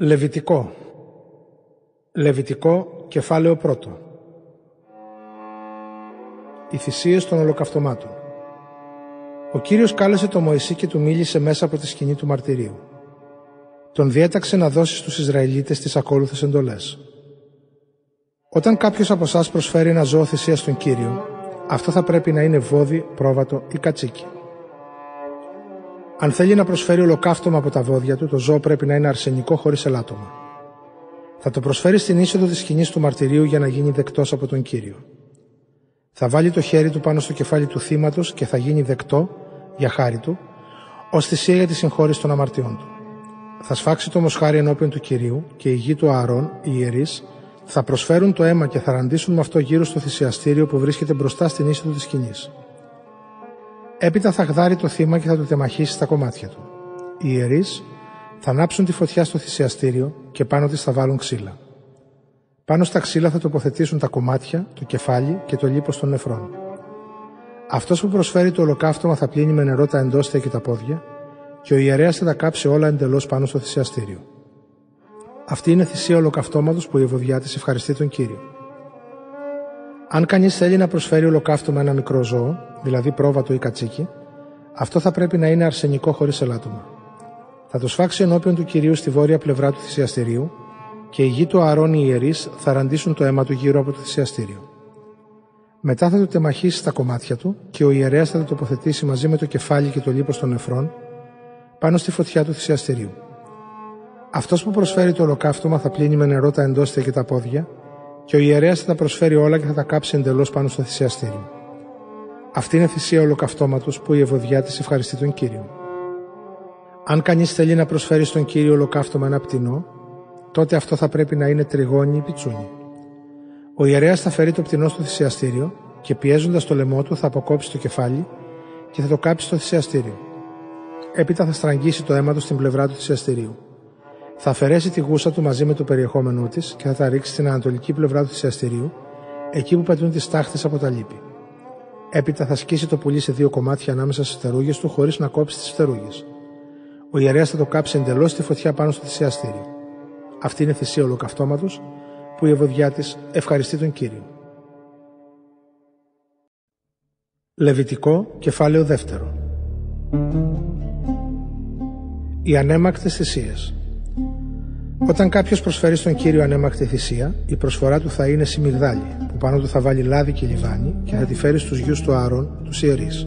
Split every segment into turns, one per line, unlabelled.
Λεβιτικό Λεβιτικό κεφάλαιο πρώτο Οι θυσίες των ολοκαυτωμάτων Ο Κύριος κάλεσε τον Μωυσή και του μίλησε μέσα από τη σκηνή του μαρτυρίου. Τον διέταξε να δώσει στους Ισραηλίτες τις ακόλουθες εντολές. Όταν κάποιος από εσάς προσφέρει ένα ζώο θυσία στον Κύριο, αυτό θα πρέπει να είναι βόδι, πρόβατο ή κατσίκι. Αν θέλει να προσφέρει ολοκαύτωμα από τα βόδια του, το ζώο πρέπει να είναι αρσενικό χωρίς ελάττωμα. Θα το προσφέρει στην είσοδο της σκηνής του μαρτυρίου για να γίνει δεκτός από τον κύριο. Θα βάλει το χέρι του πάνω στο κεφάλι του θύματος και θα γίνει δεκτό, για χάρη του, ως θυσία για τη συγχώρηση των αμαρτιών του. Θα σφάξει το μοσχάρι ενώπιον του κυρίου και οι γη του Ααρών, οι ιερείς, θα προσφέρουν το αίμα και θα ραντίσουν με αυτό γύρω στο θυσιαστήριο που βρίσκεται μπροστά στην είσοδο της σκηνής. Έπειτα θα γδάρει το θύμα και θα το τεμαχίσει στα κομμάτια του. Οι ιερείς θα ανάψουν τη φωτιά στο θυσιαστήριο και πάνω της θα βάλουν ξύλα. Πάνω στα ξύλα θα τοποθετήσουν τα κομμάτια, το κεφάλι και το λίπος των νεφρών. Αυτός που προσφέρει το ολοκαύτωμα θα πλύνει με νερό τα εντόστια και τα πόδια και ο ιερέας θα τα κάψει όλα εντελώς πάνω στο θυσιαστήριο. Αυτή είναι θυσία ολοκαυτώματος που η ευωδιά της ευχαριστεί τον κύριο. Αν κανείς θέλει να προσφέρει ολοκαύτωμα ένα μικρό ζώο, δηλαδή πρόβατο ή κατσίκι, αυτό θα πρέπει να είναι αρσενικό χωρίς ελάττωμα. Θα το σφάξει ενώπιον του κυρίου στη βόρεια πλευρά του θυσιαστηρίου και οι γη του Αρών οι ιερείς θα ραντίσουν το αίμα του γύρω από το θυσιαστήριο. Μετά θα το τεμαχίσει στα κομμάτια του και ο ιερέας θα το τοποθετήσει μαζί με το κεφάλι και το λίπος των νεφρών πάνω στη φωτιά του θυσιαστηρίου. Αυτός που προσφέρει το ολοκαύτωμα θα πλύνει με νερό τα εντόστια και τα πόδια και ο ιερέας θα τα προσφέρει όλα και θα τα κάψει εντελώς πάνω στο θυσιαστήριο. Αυτή είναι θυσία ολοκαυτώματος που η ευωδιά της ευχαριστεί τον κύριο. Αν κανείς θέλει να προσφέρει στον κύριο ολοκαύτωμα ένα πτηνό, τότε αυτό θα πρέπει να είναι τριγώνι ή πιτσούνι. Ο ιερέας θα φέρει το πτηνό στο θυσιαστήριο και πιέζοντας το λαιμό του θα αποκόψει το κεφάλι και θα το κάψει στο θυσιαστήριο. Έπειτα θα στραγγίσει το αίμα του στην πλευρά του θυσιαστηρίου. Θα αφαιρέσει τη γούσα του μαζί με το περιεχόμενό της και θα τα ρίξει στην ανατολική πλευρά του θυσιαστηρίου, εκεί που πετούν τις τάχτες από τα λύπη. Έπειτα θα σκίσει το πουλί σε δύο κομμάτια ανάμεσα στις φτερούγες του χωρίς να κόψει τις φτερούγες. Ο ιερέας θα το κάψει εντελώς στη φωτιά πάνω στο θυσιαστήριο. Αυτή είναι θυσία ολοκαυτώματος που η ευωδιά της ευχαριστεί τον κύριο. Λεβιτικό, κεφάλαιο δεύτερο. Οι ανέμακτες θυσίες όταν κάποιος προσφέρει στον κύριο ανέμακτη θυσία, η προσφορά του θα είναι σιμιγδάλι, που πάνω του θα βάλει λάδι και λιβάνι και θα τη φέρει στους γιους του Άρων, τους ιερείς.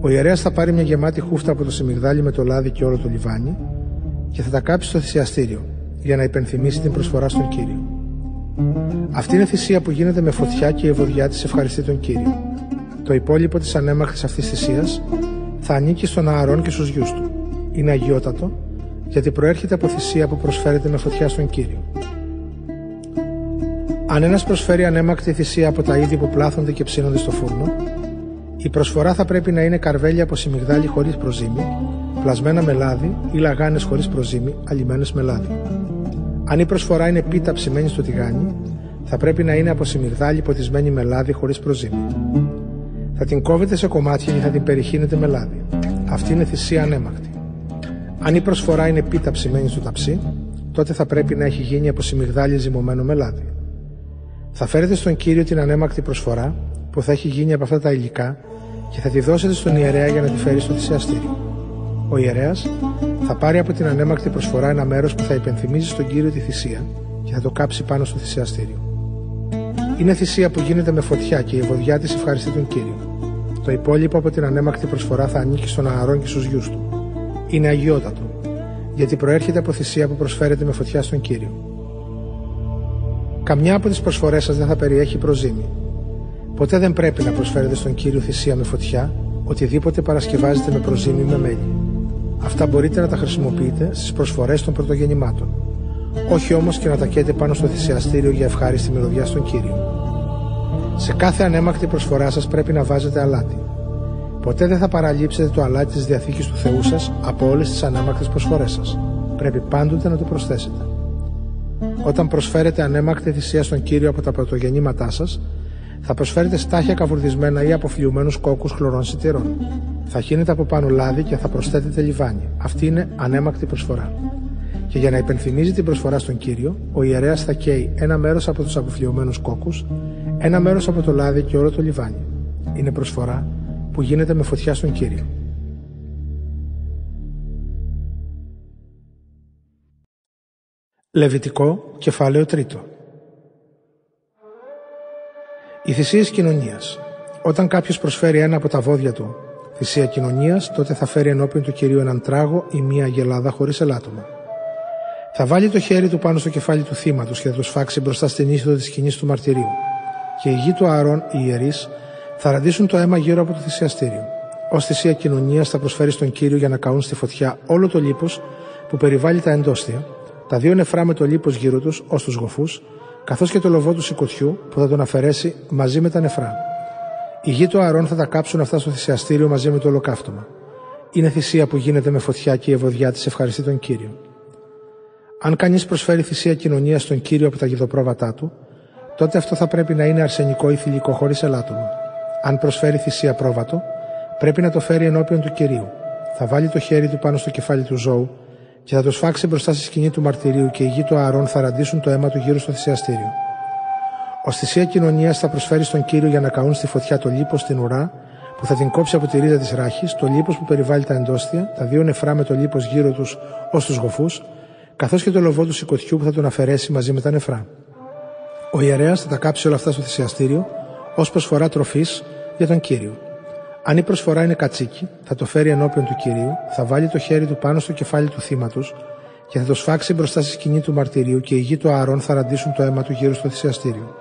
Ο ιερέας θα πάρει μια γεμάτη χούφτα από το σιμιγδάλι με το λάδι και όλο το λιβάνι και θα τα κάψει στο θυσιαστήριο για να υπενθυμίσει την προσφορά στον κύριο. Αυτή είναι θυσία που γίνεται με φωτιά και η ευωδιά της ευχαριστεί τον κύριο. Το υπόλοιπο της ανέμακτη αυτής θυσίας θα ανήκει στον Ααρών και στους γιους του. Είναι αγιότατο γιατί προέρχεται από θυσία που προσφέρεται με φωτιά στον Κύριο. Αν ένας προσφέρει ανέμακτη θυσία από τα είδη που πλάθονται και ψήνονται στο φούρνο, η προσφορά θα πρέπει να είναι καρβέλια από σιμιγδάλι χωρίς προζύμι, πλασμένα με λάδι ή λαγάνες χωρίς προζύμι, αλλημένε με λάδι. Αν η προσφορά είναι πίτα ψημένη στο τηγάνι, θα πρέπει να είναι από σιμιγδάλι ποτισμένη με λάδι χωρίς προζύμι. Θα την κόβετε σε κομμάτια και θα την περιχύνετε με λάδι. Αυτή είναι θυσία ανέμακτη. Αν η προσφορά είναι πίτα ψημένη στο ταψί, τότε θα πρέπει να έχει γίνει από σιμιγδάλι ζυμωμένο με λάδι. Θα φέρετε στον κύριο την ανέμακτη προσφορά που θα έχει γίνει από αυτά τα υλικά και θα τη δώσετε στον ιερέα για να τη φέρει στο θυσιαστήριο. Ο ιερέας θα πάρει από την ανέμακτη προσφορά ένα μέρος που θα υπενθυμίζει στον κύριο τη θυσία και θα το κάψει πάνω στο θυσιαστήριο. Είναι θυσία που γίνεται με φωτιά και η ευωδιά της ευχαριστεί τον κύριο. Το υπόλοιπο από την ανέμακτη προσφορά θα ανήκει στον Ααρών και στους γιους του είναι αγιότατο, γιατί προέρχεται από θυσία που προσφέρεται με φωτιά στον Κύριο. Καμιά από τις προσφορές σας δεν θα περιέχει προζήμη. Ποτέ δεν πρέπει να προσφέρετε στον Κύριο θυσία με φωτιά, οτιδήποτε παρασκευάζεται με προζήμη με μέλι. Αυτά μπορείτε να τα χρησιμοποιείτε στις προσφορές των πρωτογεννημάτων. Όχι όμως και να τα καίτε πάνω στο θυσιαστήριο για ευχάριστη μυρωδιά στον Κύριο. Σε κάθε ανέμακτη προσφορά σας πρέπει να βάζετε αλάτι. Ποτέ δεν θα παραλείψετε το αλάτι της διαθήκης του Θεού σας από όλες τις ανέμακτες προσφορές σας. Πρέπει πάντοτε να το προσθέσετε. Όταν προσφέρετε ανέμακτη θυσία στον κύριο από τα πρωτογεννήματά σας, θα προσφέρετε στάχια καβουρδισμένα ή αποφλιωμένους κόκκους χλωρών σιτηρών. Θα χύνετε από πάνω λάδι και θα προσθέτετε λιβάνι. Αυτή είναι ανέμακτη προσφορά. Και για να υπενθυμίζει την προσφορά στον κύριο, ο ιερέας θα καίει ένα μέρος από τους αποφλιωμένους κόκκους, ένα μέρος από το λάδι και όλο το λιβάνι. Είναι προσφορά που γίνεται με φωτιά στον κύριο. Λεβιτικό, κεφάλαιο τρίτο. Οι θυσίε κοινωνίας. Όταν κάποιος προσφέρει ένα από τα βόδια του θυσία κοινωνίας, τότε θα φέρει ενώπιον του κυρίου έναν τράγο ή μία αγελάδα χωρίς ελάττωμα. Θα βάλει το χέρι του πάνω στο κεφάλι του θύματος και θα το σφάξει μπροστά στην είσοδο της σκηνής του μαρτυρίου. Και οι γη του Ααρών, οι ιερείς, θα ραντίσουν το αίμα γύρω από το θυσιαστήριο. Ω θυσία κοινωνίας θα προσφέρει στον κύριο για να καούν στη φωτιά όλο το λίπος που περιβάλλει τα εντόστια, τα δύο νεφρά με το λίπος γύρω τους ως τους γοφούς, καθώς και το λοβό του σηκωτιού που θα τον αφαιρέσει μαζί με τα νεφρά. Οι γη του Αρών θα τα κάψουν αυτά στο θυσιαστήριο μαζί με το ολοκαύτωμα. Είναι θυσία που γίνεται με φωτιά και η ευωδιά της ευχαριστεί τον κύριο. Αν κανείς προσφέρει θυσία κοινωνία στον κύριο από τα γιδοπρόβατά του, τότε αυτό θα πρέπει να είναι αρσενικό ή θηλυκό χωρίς ελάττωμα. Αν προσφέρει θυσία πρόβατο, πρέπει να το φέρει ενώπιον του κυρίου. Θα βάλει το χέρι του πάνω στο κεφάλι του ζώου και θα το σφάξει μπροστά στη σκηνή του μαρτυρίου και οι γη του Ααρών θα ραντίσουν το αίμα του γύρω στο θυσιαστήριο. Ω θυσία κοινωνίας θα προσφέρει στον κύριο για να καούν στη φωτιά το λίπος στην ουρά που θα την κόψει από τη ρίζα της ράχης, το λίπος που περιβάλλει τα εντόστια, τα δύο νεφρά με το λίπος γύρω τους ως τους γοφούς, καθώς και το λοβό του σηκωτιού που θα τον αφαιρέσει μαζί με τα νεφρά. Ο ιερέας θα τα κάψει όλα αυτά στο θυσιαστήριο ως προσφορά τροφής για τον κύριο. Αν η προσφορά είναι κατσίκι, θα το φέρει ενώπιον του κυρίου, θα βάλει το χέρι του πάνω στο κεφάλι του θύματος και θα το σφάξει μπροστά στη σκηνή του μαρτυρίου και οι γη του Ααρών θα ραντίσουν το αίμα του γύρω στο θυσιαστήριο.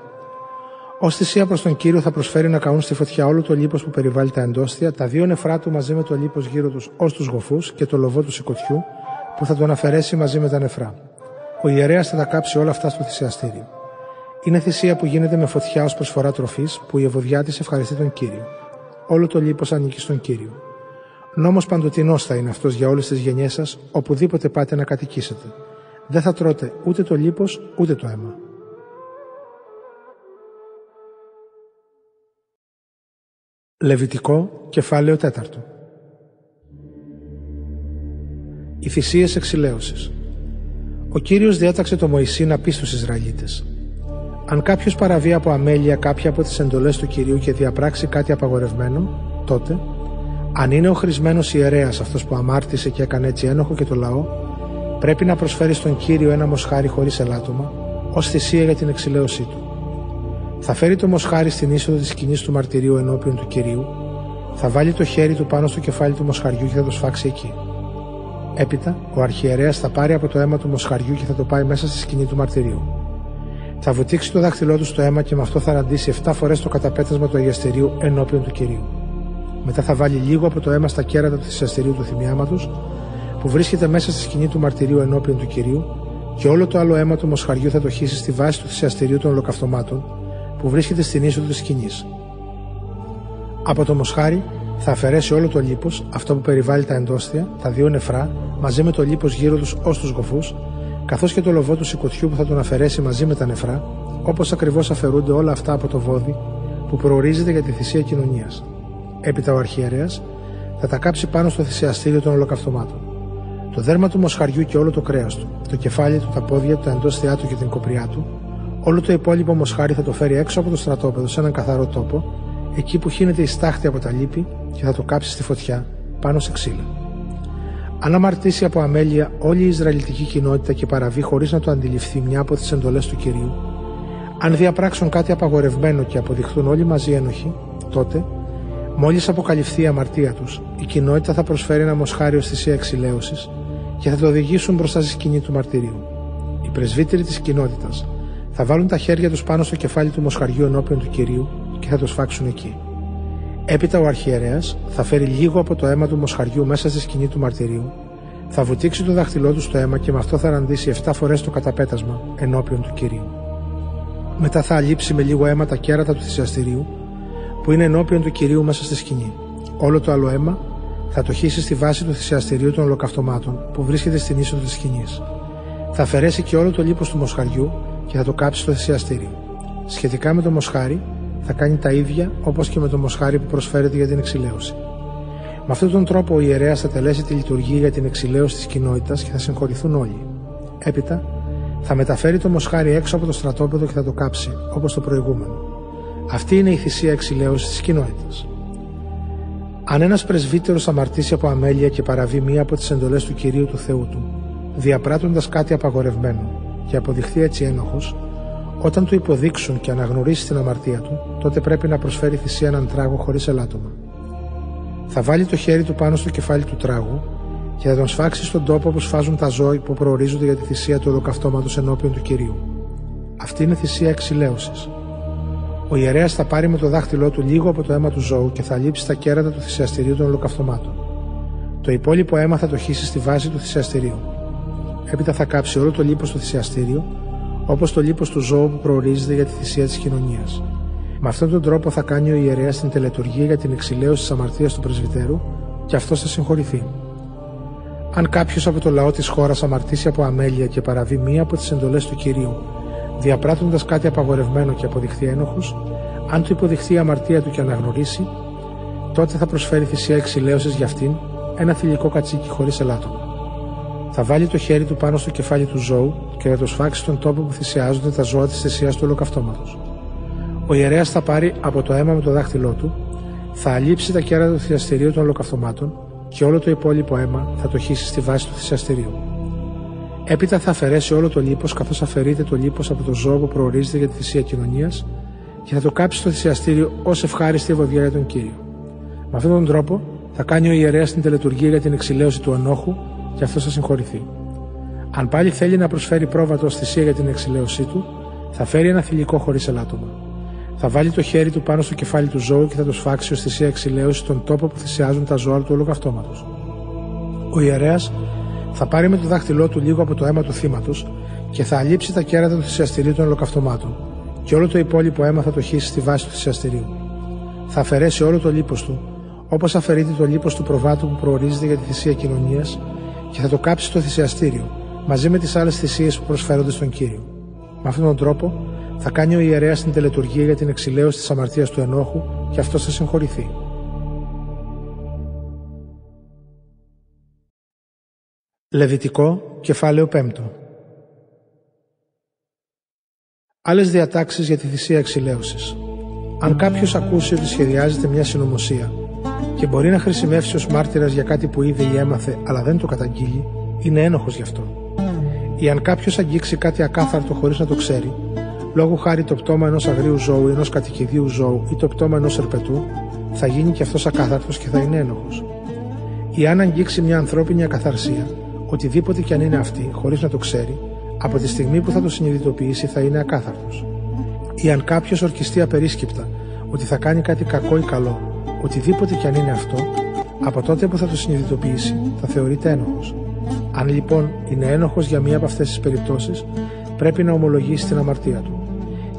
Ω θυσία προς τον κύριο θα προσφέρει να καούν στη φωτιά όλο το λίπος που περιβάλλει τα εντόστια, τα δύο νεφρά του μαζί με το λίπος γύρω τους ως τους γοφούς και το λοβό του σηκωτιού που θα τον αφαιρέσει μαζί με τα νεφρά. Ο ιερέας θα τα κάψει όλα αυτά στο θυσιαστήριο. Είναι θυσία που γίνεται με φωτιά ως προσφορά τροφής που η ευωδιά της ευχαριστεί τον κύριο. Όλο το λίπος ανήκει στον κύριο. Νόμος παντοτινός θα είναι αυτός για όλες τις γενιές σας, οπουδήποτε πάτε να κατοικήσετε. Δεν θα τρώτε ούτε το λίπος ούτε το αίμα. Λεβιτικό, κεφάλαιο τέταρτο. Οι θυσίε εξηλαίωσης. Ο Κύριος διέταξε το Μωυσή να πει στους Ισραηλίτες «Αν κάποιος παραβεί από αμέλεια κάποια από τις εντολές του Κυρίου και διαπράξει κάτι απαγορευμένο, τότε, αν είναι ο χρησμένος ιερέας αυτός που αμάρτησε και έκανε έτσι ένοχο και το λαό, πρέπει να προσφέρει στον Κύριο ένα μοσχάρι χωρίς ελάττωμα, ως θυσία για την εξηλαίωσή του. Θα φέρει το μοσχάρι στην είσοδο της σκηνής του μαρτυρίου ενώπιον του κυρίου, θα βάλει το χέρι του πάνω στο κεφάλι του μοσχαριού και θα το σφάξει εκεί. Έπειτα, ο αρχιερέας θα πάρει από το αίμα του μοσχαριού και θα το πάει μέσα στη σκηνή του μαρτυρίου. Θα βουτήξει το δάχτυλό του στο αίμα και με αυτό θα ραντίσει 7 φορές το καταπέτασμα του αγιαστηρίου ενώπιον του κυρίου. Μετά θα βάλει λίγο από το αίμα στα κέρατα του θυσιαστηρίου του θυμιάματος, που βρίσκεται μέσα στη σκηνή του μαρτυρίου ενώπιον του κυρίου, και όλο το άλλο αίμα του μοσχαριού θα το χύσει στη βάση του θυσιαστηρίου των ολοκαυτωμάτων, που βρίσκεται στην είσοδο της σκηνής. Από το μοσχάρι θα αφαιρέσει όλο το λίπος, αυτό που περιβάλλει τα εντόστια, τα δύο νεφρά, μαζί με το λίπος γύρω τους ως τους γοφούς, καθώς και το λοβό του σηκωτιού που θα τον αφαιρέσει μαζί με τα νεφρά, όπως ακριβώς αφαιρούνται όλα αυτά από το βόδι που προορίζεται για τη θυσία κοινωνίας. Έπειτα ο αρχιερέας θα τα κάψει πάνω στο θυσιαστήριο των ολοκαυτωμάτων. Το δέρμα του μοσχαριού και όλο το κρέας του, το κεφάλι του, τα πόδια του, τα εντόστια του και την κοπριά του, Όλο το υπόλοιπο μοσχάρι θα το φέρει έξω από το στρατόπεδο σε έναν καθαρό τόπο, εκεί που χύνεται η στάχτη από τα λύπη και θα το κάψει στη φωτιά πάνω σε ξύλα. Αν αμαρτήσει από αμέλεια όλη η Ισραηλιτική κοινότητα και παραβεί χωρίς να το αντιληφθεί μια από τις εντολές του κυρίου, αν διαπράξουν κάτι απαγορευμένο και αποδειχθούν όλοι μαζί ένοχοι, τότε, μόλις αποκαλυφθεί η αμαρτία τους, η κοινότητα θα προσφέρει ένα μοσχάρι ω θυσία εξηλαίωσης και θα το οδηγήσουν μπροστά στη σκηνή του μαρτυρίου. Οι πρεσβύτεροι της κοινότητας θα βάλουν τα χέρια τους πάνω στο κεφάλι του μοσχαριού ενώπιον του κυρίου και θα το σφάξουν εκεί. Έπειτα ο αρχιερέας θα φέρει λίγο από το αίμα του μοσχαριού μέσα στη σκηνή του μαρτυρίου, θα βουτήξει το δάχτυλό του στο αίμα και με αυτό θα ραντίσει 7 φορές το καταπέτασμα ενώπιον του κυρίου. Μετά θα αλείψει με λίγο αίμα τα κέρατα του θυσιαστηρίου που είναι ενώπιον του κυρίου μέσα στη σκηνή. Όλο το άλλο αίμα θα το χύσει στη βάση του θυσιαστηρίου των ολοκαυτωμάτων που βρίσκεται στην είσοδο της σκηνής. Θα αφαιρέσει και όλο το λίπος του μοσχαριού και θα το κάψει στο θυσιαστήριο. Σχετικά με το μοσχάρι, θα κάνει τα ίδια όπως και με το μοσχάρι που προσφέρεται για την εξηλαίωση. Με αυτόν τον τρόπο ο ιερέας θα τελέσει τη λειτουργία για την εξηλαίωση της κοινότητας και θα συγχωρηθούν όλοι. Έπειτα θα μεταφέρει το μοσχάρι έξω από το στρατόπεδο και θα το κάψει, όπως το προηγούμενο. Αυτή είναι η θυσία εξηλαίωσης της κοινότητας. Αν ένας πρεσβύτερος αμαρτήσει από αμέλεια και παραβεί μία από τις εντολές του κυρίου του Θεού του, διαπράττοντας κάτι απαγορευμένο και αποδειχθεί έτσι ένοχος, όταν του υποδείξουν και αναγνωρίσει την αμαρτία του, τότε πρέπει να προσφέρει θυσία έναν τράγο χωρίς ελάττωμα. Θα βάλει το χέρι του πάνω στο κεφάλι του τράγου και θα τον σφάξει στον τόπο που σφάζουν τα ζώα που προορίζονται για τη θυσία του ολοκαυτώματο ενώπιον του κυρίου. Αυτή είναι θυσία εξηλαίωσης. Ο ιερέας θα πάρει με το δάχτυλό του λίγο από το αίμα του ζώου και θα λείψει τα κέρατα του θυσιαστηρίου των ολοκαυτωμάτων. Το υπόλοιπο αίμα θα το χύσει στη βάση του θυσιαστηρίου. Έπειτα θα κάψει όλο το λίπος στο θυσιαστήριο, όπως το λίπος του ζώου που προορίζεται για τη θυσία της κοινωνίας. Με αυτόν τον τρόπο θα κάνει ο ιερέας την τελετουργία για την εξηλαίωση της αμαρτίας του πρεσβυτέρου και αυτό θα συγχωρηθεί. Αν κάποιος από το λαό της χώρας αμαρτήσει από αμέλεια και παραβεί μία από τις εντολές του κυρίου, διαπράττοντας κάτι απαγορευμένο και αποδειχθεί ένοχος, αν του υποδειχθεί η αμαρτία του και αναγνωρίσει, τότε θα προσφέρει θυσία εξηλαίωσης για αυτήν ένα θηλυκό κατσίκι χωρίς ελάττωμα. Θα βάλει το χέρι του πάνω στο κεφάλι του ζώου και θα το σφάξει στον τόπο που θυσιάζονται τα ζώα της θυσίας του ολοκαυτώματος. Ο ιερέας θα πάρει από το αίμα με το δάχτυλό του, θα αλείψει τα κέρατα του θυσιαστηρίου των ολοκαυτωμάτων και όλο το υπόλοιπο αίμα θα το χύσει στη βάση του θυσιαστηρίου. Έπειτα θα αφαιρέσει όλο το λίπος καθώς αφαιρείται το λίπος από το ζώο που προορίζεται για τη θυσία κοινωνίας και θα το κάψει στο θυσιαστήριο ως ευχάριστη ευωδιά για τον κύριο. Με αυτόν τον τρόπο θα κάνει ο ιερέας την τελετουργία για την εξηλαίωση του ανόχου και αυτός θα συγχωρηθεί. Αν πάλι θέλει να προσφέρει πρόβατο ω θυσία για την εξηλαίωσή του, θα φέρει ένα θηλυκό χωρίς ελάττωμα. Θα βάλει το χέρι του πάνω στο κεφάλι του ζώου και θα το σφάξει ως θυσία εξηλαίωση στον τόπο που θυσιάζουν τα ζώα του ολοκαυτώματος. Ο ιερέας θα πάρει με το δάχτυλό του λίγο από το αίμα του θύματος και θα αλείψει τα κέρατα του θυσιαστηρίου των ολοκαυτωμάτων, και όλο το υπόλοιπο αίμα θα το χύσει στη βάση του θυσιαστηρίου. Θα αφαιρέσει όλο το λίπος του, όπως αφαιρείται το λίπος του προβάτου που προορίζεται για τη θυσία κοινωνίας, και θα το κάψει στο θυσιαστήριο, μαζί με τις άλλες θυσίες που προσφέρονται στον κύριο. Με αυτόν τον τρόπο θα κάνει ο ιερέας την τελετουργία για την εξηλαίωση της αμαρτίας του ενόχου και αυτός θα συγχωρηθεί. Λεβιτικό, κεφάλαιο 5 Άλλες διατάξεις για τη θυσία εξηλαίωσης. Αν κάποιος ακούσει ότι σχεδιάζεται μια συνωμοσία και μπορεί να χρησιμεύσει ως μάρτυρας για κάτι που είδε ή έμαθε αλλά δεν το καταγγείλει, είναι ένοχος γι' αυτό. Ή αν κάποιος αγγίξει κάτι ακάθαρτο χωρίς να το ξέρει, λόγω χάρη το πτώμα ενός αγρίου ζώου, ενός κατοικιδίου ζώου ή το πτώμα ενός ερπετού, θα γίνει και αυτός ακάθαρτος και θα είναι ένοχος. Ή αν αγγίξει μια ανθρώπινη ακαθαρσία, οτιδήποτε και αν είναι αυτή, χωρίς να το ξέρει, από τη στιγμή που θα το συνειδητοποιήσει θα είναι ακάθαρτος. Ή αν κάποιος ορκιστεί απερίσκεπτα ότι θα κάνει κάτι κακό ή καλό, οτιδήποτε και αν είναι αυτό, από τότε που θα το συνειδητοποιήσει θα θεωρείται ένοχος. Αν λοιπόν είναι ένοχος για μία από αυτές τις περιπτώσεις, πρέπει να ομολογήσει την αμαρτία του.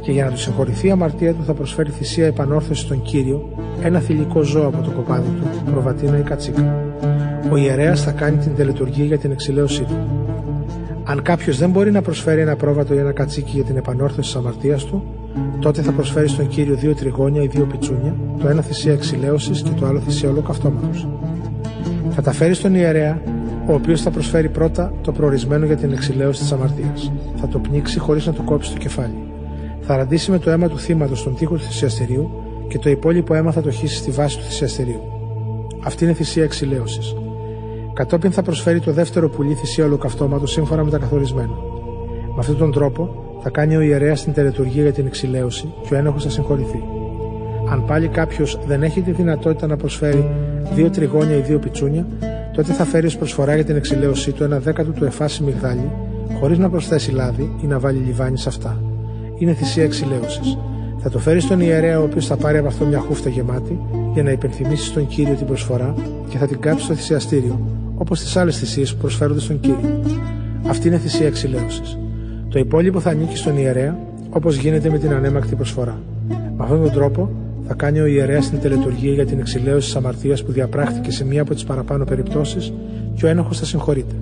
Και για να του συγχωρηθεί η αμαρτία του θα προσφέρει θυσία επανόρθωση στον κύριο, ένα θηλυκό ζώο από το κοπάδι του, προβατίνα ή κατσίκα. Ο ιερέας θα κάνει την τελετουργία για την εξηλαίωσή του. Αν κάποιος δεν μπορεί να προσφέρει ένα πρόβατο ή ένα κατσίκι για την επανόρθωση της αμαρτίας του, τότε θα προσφέρει στον κύριο δύο τριγώνια ή δύο πιτσούνια, το ένα θυσία εξηλαίωσης και το άλλο θυσία ολοκαυτώματος. Θα τα φέρει στον ιερέα, ο οποίος θα προσφέρει πρώτα το προορισμένο για την εξηλαίωση της αμαρτίας. Θα το πνίξει χωρίς να του κόψει το κεφάλι. Θα ραντίσει με το αίμα του θύματος στον τοίχο του θυσιαστηρίου και το υπόλοιπο αίμα θα το χύσει στη βάση του θυσιαστηρίου. Αυτή είναι θυσία εξηλαίωσης. Κατόπιν θα προσφέρει το δεύτερο πουλί θυσία ολοκαυτώματος σύμφωνα με τα καθορισμένα. Με αυτόν τον τρόπο θα κάνει ο ιερέας την τελετουργία για την εξηλαίωση και ο ένοχος θα συγχωρηθεί. Αν πάλι κάποιος δεν έχει τη δυνατότητα να προσφέρει δύο τριγώνια ή δύο πιτσούνια, τότε θα φέρει ως προσφορά για την εξηλαίωσή του ένα δέκατο του εφάσι μυγδάλι, χωρίς να προσθέσει λάδι ή να βάλει λιβάνι σε αυτά. Είναι θυσία εξηλαίωσης. Θα το φέρει στον ιερέα, ο οποίος θα πάρει από αυτό μια χούφτα γεμάτη, για να υπενθυμίσει στον κύριο την προσφορά και θα την κάψει στο θυσιαστήριο, όπως τις άλλες θυσίες που προσφέρονται στον κύριο. Αυτή είναι θυσία εξηλαίωσης. Το υπόλοιπο θα ανήκει στον ιερέα, όπως γίνεται με την ανέμακτη προσφορά. Με αυτόν τον τρόπο θα κάνει ο ιερέας την τελετουργία για την εξηλαίωση της αμαρτίας που διαπράχθηκε σε μία από τις παραπάνω περιπτώσεις και ο ένοχος θα συγχωρείται.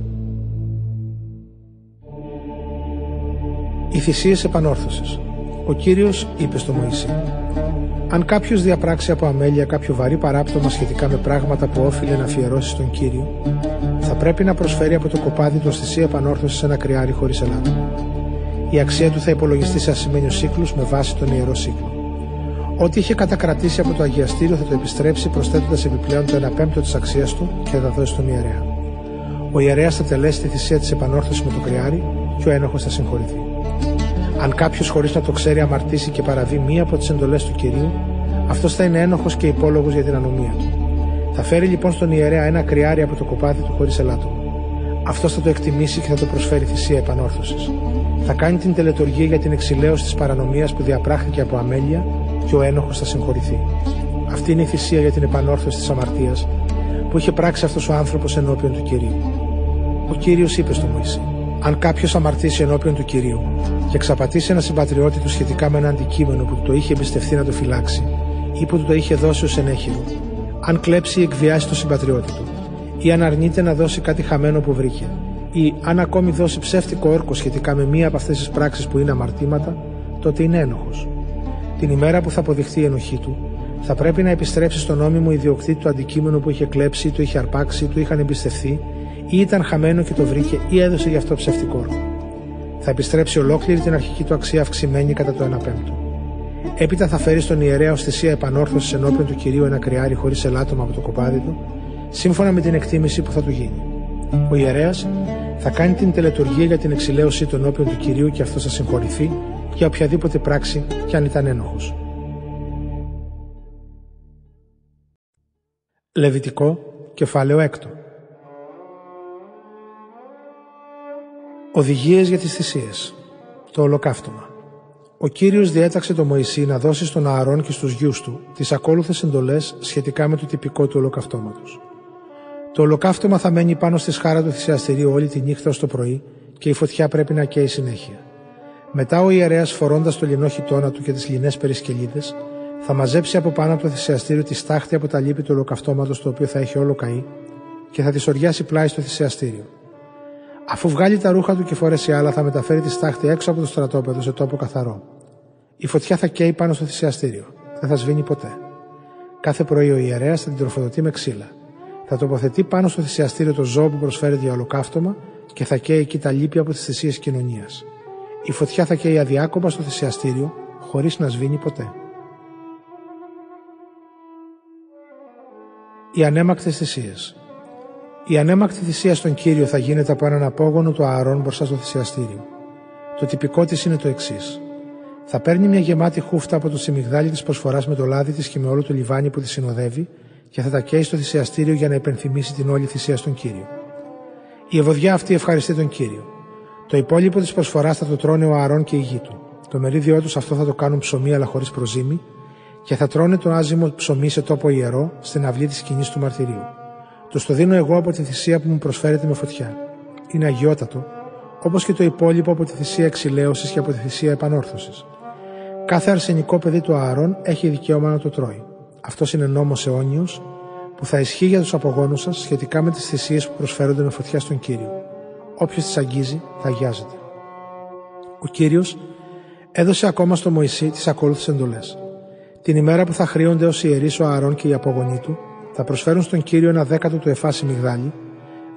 Οι θυσίες επανόρθωσης. Ο κύριος είπε στο Μωυσή: Αν κάποιος διαπράξει από αμέλεια κάποιο βαρύ παράπτωμα σχετικά με πράγματα που όφιλε να αφιερώσει στον κύριο, θα πρέπει να προσφέρει από το κοπάδι του θυσία επανόρθωσης ένα κρυάρι χωρίς ελάττωμα. Η αξία του θα υπολογιστεί σε ασημένιου σύκλους με βάση τον ιερό σύκλο. Ό,τι είχε κατακρατήσει από το αγιαστήριο θα το επιστρέψει προσθέτοντας επιπλέον το 1 πέμπτο της αξίας του και θα τα δώσει στον ιερέα. Ο ιερέας θα τελέσει τη θυσία της επανόρθωσης με το κρυάρι και ο ένοχος θα συγχωρηθεί. Αν κάποιος χωρίς να το ξέρει αμαρτήσει και παραβεί μία από τις εντολές του κυρίου, αυτός θα είναι ένοχος και υπόλογος για την ανομία του. Θα φέρει λοιπόν στον ιερέα ένα κρυάρι από το κοπάδι του χωρίς ελάττωμα. Αυτός θα το εκτιμήσει και θα το προσφέρει θυσία επανόρθωσης. Θα κάνει την τελετουργία για την εξηλαίωση της παρανομίας που διαπράχθηκε από αμέλεια και ο ένοχος θα συγχωρηθεί. Αυτή είναι η θυσία για την επανόρθωση της αμαρτίας που είχε πράξει αυτός ο άνθρωπος ενώπιον του κυρίου. Ο κύριος είπε στο Μωυσή: Αν κάποιος αμαρτήσει ενώπιον του κυρίου και εξαπατήσει ένα συμπατριώτη του σχετικά με ένα αντικείμενο που του το είχε εμπιστευτεί να το φυλάξει ή που του το είχε δώσει ως ενέχειρο, αν κλέψει ή εκβιάσει το συμπατριώτη του, ή αν αρνείται να δώσει κάτι χαμένο που βρήκε, ή αν ακόμη δώσει ψεύτικο όρκο σχετικά με μία από αυτές τις πράξεις που είναι αμαρτήματα, τότε είναι ένοχος. Την ημέρα που θα αποδειχθεί η ενοχή του, θα πρέπει να επιστρέψει στον νόμιμο ιδιοκτήτη του αντικείμενο που είχε κλέψει, το είχε αρπάξει, του είχαν εμπιστευθεί, ή ήταν χαμένο και το βρήκε ή έδωσε γι' αυτό ψευτικό όρκο. Θα επιστρέψει ολόκληρη την αρχική του αξία αυξημένη κατά το 1 πέμπτο. Έπειτα θα φέρει στον ιερέα ω θυσία επανόρθωσης ενώπιον του κυρίου ένα κρυάρι χωρίς ελάττωμα από το κοπάδι του, σύμφωνα με την εκτίμηση που θα του γίνει. Ο ιερέας θα κάνει την τελετουργία για την εξηλαίωσή του ενώπιον του κυρίου και αυτός θα συγχωρηθεί για οποιαδήποτε πράξη κι αν ήταν ένοχος. Λεβιτικό, κεφάλαιο 6. Οδηγίες για τις θυσίες. Το ολοκαύτωμα. Ο κύριος διέταξε το Μωυσή να δώσει στον Ααρών και στους γιους του τις ακόλουθες εντολές σχετικά με το τυπικό του ολοκαυτώματος. Το ολοκαύτωμα θα μένει πάνω στη σχάρα του θυσιαστηρίου όλη τη νύχτα ως το πρωί και η φωτιά πρέπει να καίει συνέχεια. Μετά ο ιερέας, φορώντας το λινό χιτόνα του και τις λινές περισκελίδες, θα μαζέψει από πάνω από το θυσιαστήριο τη στάχτη από τα λύπη του ολοκαυτώματος το οποίο θα έχει όλο καεί και θα τη οριάσει πλάι στο θυσιαστήριο. Αφού βγάλει τα ρούχα του και φορέσει άλλα, θα μεταφέρει τη στάχτη έξω από το στρατόπεδο σε τόπο καθαρό. Η φωτιά θα καίει πάνω στο θυσιαστήριο. Δεν θα σβήνει ποτέ. Κάθε πρωί ο ιερέας θα την τροφοδοτεί με ξύλα. Θα τοποθετεί πάνω στο θυσιαστήριο το ζώο που προσφέρεται για ολοκαύτωμα και θα καίει εκεί τα λύπη από τις θυσίες κοινωνίας. Η φωτιά θα καίει αδιάκοπα στο θυσιαστήριο, χωρίς να σβήνει ποτέ. Οι ανέμακτες θυσίες. Η ανέμακτη θυσία στον κύριο θα γίνεται από έναν απόγονο του Ααρών μπροστά στο θυσιαστήριο. Το τυπικό της είναι το εξής. Θα παίρνει μια γεμάτη χούφτα από το σιμιγδάλι της προσφοράς με το λάδι της και με όλο το λιβάνι που τη συνοδεύει και θα τα καίει στο θυσιαστήριο για να υπενθυμίσει την όλη θυσία στον κύριο. Η ευωδιά αυτή ευχαριστεί τον κύριο. Το υπόλοιπο της προσφοράς θα το τρώνε ο Ααρών και η γη του. Το μερίδιό τους αυτό θα το κάνουν ψωμί αλλά χωρίς προζύμι και θα τρώνε το άζυμο ψωμί σε τόπο ιερό στην αυλή της σκηνής του μαρτυρίου. Το το δίνω εγώ από τη θυσία που μου προσφέρεται με φωτιά. Είναι αγιότατο, όπως και το υπόλοιπο από τη θυσία εξηλαίωσης και από τη θυσία επανόρθωσης. Κάθε αρσενικό παιδί του Ααρών έχει δικαίωμα να το τρώει. Αυτός είναι νόμος αιώνιος που θα ισχύει για τους απογόνους σας σχετικά με τις θυσίες που προσφέρονται με φωτιά στον κύριο. Όποιος τις αγγίζει θα αγιάζεται. Ο κύριος έδωσε ακόμα στο Μωυσή τις ακόλουθες εντολές. Την ημέρα που θα χρήονται ως ιερείς ο Ααρών και οι απογονοί του, θα προσφέρουν στον κύριο ένα δέκατο του εφάσι μυγδάλι,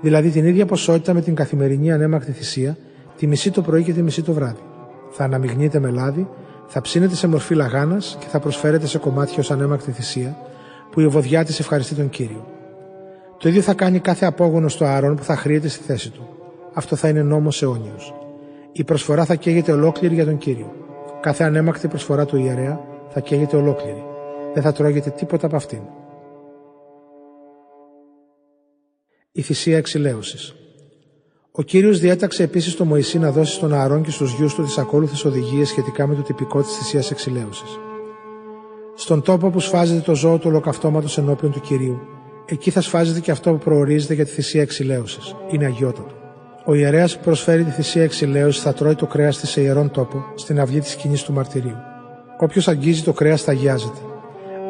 δηλαδή την ίδια ποσότητα με την καθημερινή ανέμακτη θυσία, τη μισή το πρωί και τη μισή το βράδυ. Θα αναμειγνύεται με λάδι, θα ψήνεται σε μορφή λαγάνας και θα προσφέρεται σε κομμάτια ως ανέμακτη θυσία, που η ευωδιά της ευχαριστεί τον κύριο. Το ίδιο θα κάνει κάθε απόγονο στο Άρον που θα χρειεται στη θέση του. Αυτό θα είναι νόμος αιώνιος. Η προσφορά θα καίγεται ολόκληρη για τον κύριο. Κάθε ανέμακτη προσφορά του ιερέα θα καίγεται ολόκληρη. Δεν θα τρώγεται τίποτα από αυτήν. η θυσία εξηλαίωσης. Ο κύριος διέταξε επίσης το Μωυσή να δώσει στον Ααρών και στους γιους του τις ακόλουθες οδηγίες σχετικά με το τυπικό της θυσίας εξηλαίωσης. Στον τόπο που σφάζεται το ζώο του ολοκαυτώματος ενώπιον του κυρίου, εκεί θα σφάζεται και αυτό που προορίζεται για τη θυσία εξηλαίωσης. Είναι αγιότατο. Ο ιερέας που προσφέρει τη θυσία εξηλαίωσης θα τρώει το κρέας της σε ιερόν τόπο, στην αυλή της σκηνής του μαρτυρίου. Όποιος αγγίζει το κρέας θα αγιάζεται.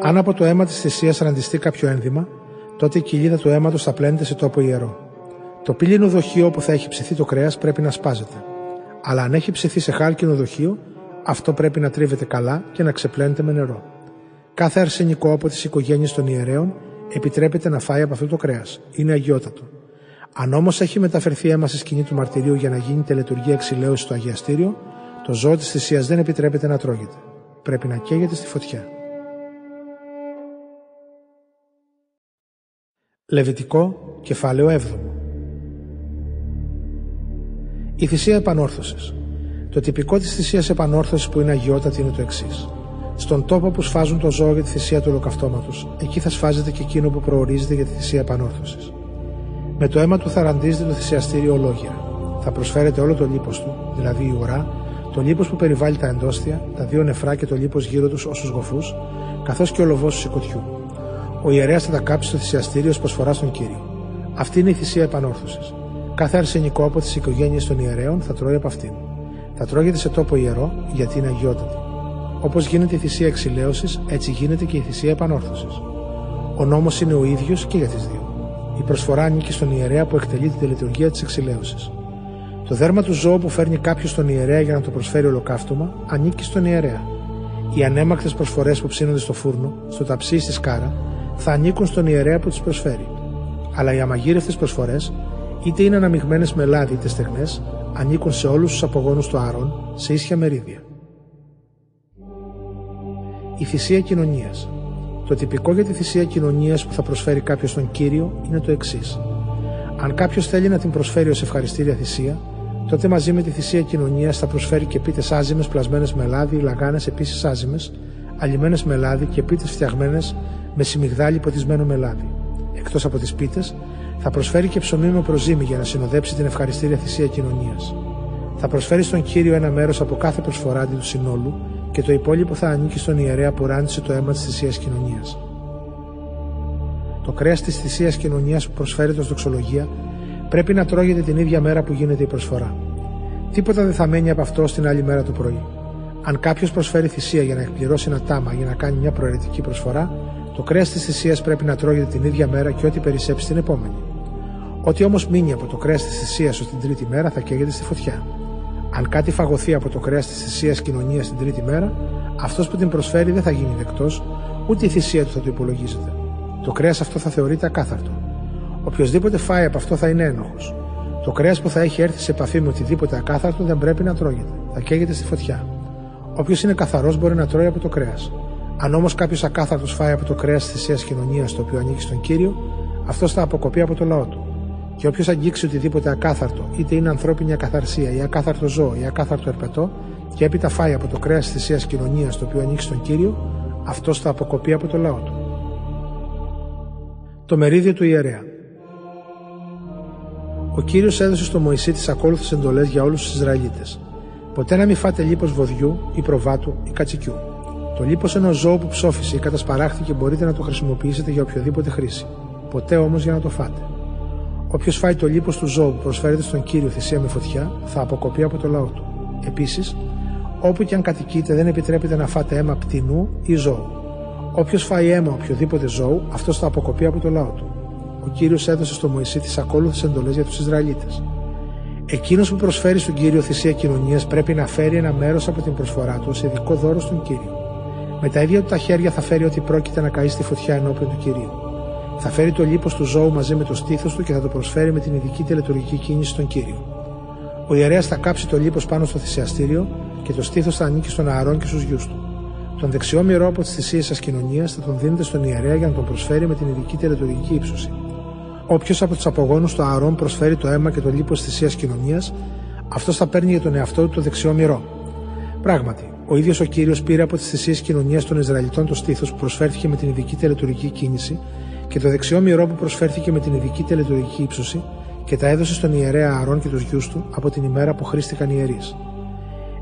Αν από το αίμα της θυσίας ραντιστεί κάποιο ένδυμα, τότε η κοιλίδα του αίματος θα πλένεται σε τόπο ιερό. Το πύλινο δοχείο που θα έχει ψηθεί το κρέας πρέπει να σπάζεται. Αλλά αν έχει ψηθεί σε χάλκινο δοχείο, αυτό πρέπει να τρίβεται καλά και να ξεπλένεται με νερό. Κάθε αρσενικό από τις οικογένειες των ιερέων επιτρέπεται να φάει από αυτό το κρέας. Είναι αγιότατο. Αν όμως έχει μεταφερθεί αίμα στη σκηνή του μαρτυρίου για να γίνει τελετουργία εξηλαίωσης στο αγιαστήριο, το ζώο της θυσίας δεν επιτρέπεται να τρώγεται. Πρέπει να καίγεται στη φωτιά. Λεβιτικό, κεφάλαιο 7. Η θυσία επανόρθωσης. Το τυπικό της θυσίας επανόρθωσης που είναι αγιότατη είναι το εξής. Στον τόπο που σφάζουν το ζώο για τη θυσία του ολοκαυτώματος, εκεί θα σφάζεται και εκείνο που προορίζεται για τη θυσία επανόρθωσης. Με το αίμα του θα ραντίζεται το θυσιαστήριο ολόγυρα. Θα προσφέρεται όλο το λίπος του, δηλαδή η ουρά, το λίπος που περιβάλλει τα εντόστια, τα δύο νεφρά και το λίπος γύρω τους όσους γοφούς, καθώς και ο λοβός του σηκωτιού. Ο ιερέας θα τα κάψει στο θυσιαστήριο ως προσφορά στον κύριο. Αυτή είναι η θυσία επανόρθωσης. Κάθε αρσενικό από τις οικογένειες των ιερέων θα τρώει από αυτήν. Θα τρώγεται σε τόπο ιερό γιατί είναι αγιότατη. Όπως γίνεται η θυσία εξηλαίωσης, έτσι γίνεται και η θυσία επανόρθωσης. Ο νόμος είναι ο ίδιος και για τις δύο. Η προσφορά ανήκει στον ιερέα που εκτελεί την τελετουργία της εξηλαίωσης. Το δέρμα του ζώου που φέρνει κάποιος στον ιερέα για να το προσφέρει ολοκαύτωμα ανήκει στον ιερέα. Οι ανέμακτες προσφορές που ψήνονται στο φούρνο, στο ταψί ή στη σκάρα, θα ανήκουν στον ιερέα που τις προσφέρει. Αλλά οι αμαγείρευτες προσφορές, είτε είναι αναμειγμένες με λάδι είτε στεγνές, ανήκουν σε όλους τους απογόνους του Άρων σε ίσια μερίδια. Η θυσία κοινωνίας. Το τυπικό για τη θυσία κοινωνίας που θα προσφέρει κάποιος στον κύριο είναι το εξής. Αν κάποιος θέλει να την προσφέρει ως ευχαριστήρια θυσία, τότε μαζί με τη θυσία κοινωνίας θα προσφέρει και πίτες άζημε πλασμένες με λάδι, λαγάνες επίσης άζημε, αλλημένε με λάδι και πίτες φτιαγμένες με σιμιγδάλι ποτισμένο με λάδι. Εκτός από τις πίτες, θα προσφέρει και ψωμί με προζύμι για να συνοδέψει την ευχαριστήρια θυσία κοινωνίας. Θα προσφέρει στον κύριο ένα μέρος από κάθε προσφορά του συνόλου και το υπόλοιπο θα ανήκει στον ιερέα που ράντισε το αίμα της θυσίας κοινωνίας. Το κρέας της θυσίας κοινωνίας που προσφέρεται ως δοξολογία πρέπει να τρώγεται την ίδια μέρα που γίνεται η προσφορά. Τίποτα δεν θα μένει από αυτό στην άλλη μέρα το πρωί. Αν κάποιος προσφέρει θυσία για να εκπληρώσει ένα τάμα για να κάνει μια προαιρετική προσφορά, το κρέας της θυσίας πρέπει να τρώγεται την ίδια μέρα και ό,τι περισσέψει την επόμενη. Ό,τι όμως μείνει από το κρέας της θυσίας ως την τρίτη μέρα θα καίγεται στη φωτιά. Αν κάτι φαγωθεί από το κρέας της θυσίας κοινωνίας την τρίτη μέρα, αυτός που την προσφέρει δεν θα γίνει δεκτός, ούτε η θυσία του θα το υπολογίζεται. Το κρέας αυτό θα θεωρείται ακάθαρτο. Οποιοδήποτε φάει από αυτό θα είναι ένοχος. Το κρέας που θα έχει έρθει σε επαφή με οτιδήποτε ακάθαρτο δεν πρέπει να τρώγεται. Θα καίγεται στη φωτιά. Όποιος είναι καθαρός μπορεί να τρώει από το κρέας. Αν όμως κάποιος ακάθαρτος φάει από το κρέας της θυσία κοινωνίας το οποίο ανήκει στον κύριο, αυτός θα αποκοπεί από το λαό του. Και όποιος αγγίξει οτιδήποτε ακάθαρτο, είτε είναι ανθρώπινη ακαθαρσία ή ακάθαρτο ζώο ή ακάθαρτο ερπετό, και έπειτα φάει από το κρέας της θυσία κοινωνίας το οποίο ανήκει στον κύριο, αυτός θα αποκοπεί από το λαό του. Το μερίδιο του ιερέα. Ο κύριος έδωσε στο Μωυσή τις ακόλουθες εντολές για όλους τους Ισραηλίτες. Ποτέ να μην φάτε λίπος βοδιού ή προβάτου ή κατσικιού. Το λίπο ενό ζώου που ψόφισε ή κατασπαράχθηκε μπορείτε να το χρησιμοποιήσετε για οποιοδήποτε χρήση. Ποτέ όμως για να το φάτε. Όποιος φάει το λίπος του ζώου που προσφέρεται στον κύριο θυσία με φωτιά, θα αποκοπεί από το λαό του. Επίσης, όπου και αν κατοικείτε, δεν επιτρέπεται να φάτε αίμα πτηνού ή ζώου. Όποιος φάει αίμα οποιοδήποτε ζώου, αυτός θα αποκοπεί από το λαό του. Ο κύριος έδωσε στο Μωυσή τις ακόλουθες εντολές για τους Ισραηλίτες. Εκείνος που προσφέρει στον κύριο θυσία κοινωνίας πρέπει να φέρει ένα μέρος από την προσφορά του ως ειδικό δώρο στον κύριο. Με τα ίδια του τα χέρια θα φέρει ό,τι πρόκειται να καεί στη φωτιά ενώπιον του κυρίου. Θα φέρει το λίπος του ζώου μαζί με το στήθος του και θα το προσφέρει με την ειδική τελετουργική κίνηση στον κύριο. Ο ιερέας θα κάψει το λίπος πάνω στο θυσιαστήριο και το στήθος θα ανήκει στον Ααρών και στους γιους του. Τον δεξιό μυρό από τις θυσίες σα κοινωνία θα τον δίνετε στον ιερέα για να τον προσφέρει με την ειδική τελετουργική ύψωση. Όποιος από τους απογόνους του Ααρών προσφέρει το αίμα και το λίπος της θυσίας κοινωνία, αυτός θα παίρνει για τον εαυτό του το δεξιό μυρό. Πράγματι, ο ίδιος ο κύριος πήρε από τις θυσίες κοινωνίας των Ισραηλιτών το στήθος που προσφέρθηκε με την ειδική τελετουργική κίνηση και το δεξιό μυρό που προσφέρθηκε με την ειδική τελετουργική ύψωση και τα έδωσε στον ιερέα Αρών και τους γιους του από την ημέρα που χρήστηκαν ιερείς.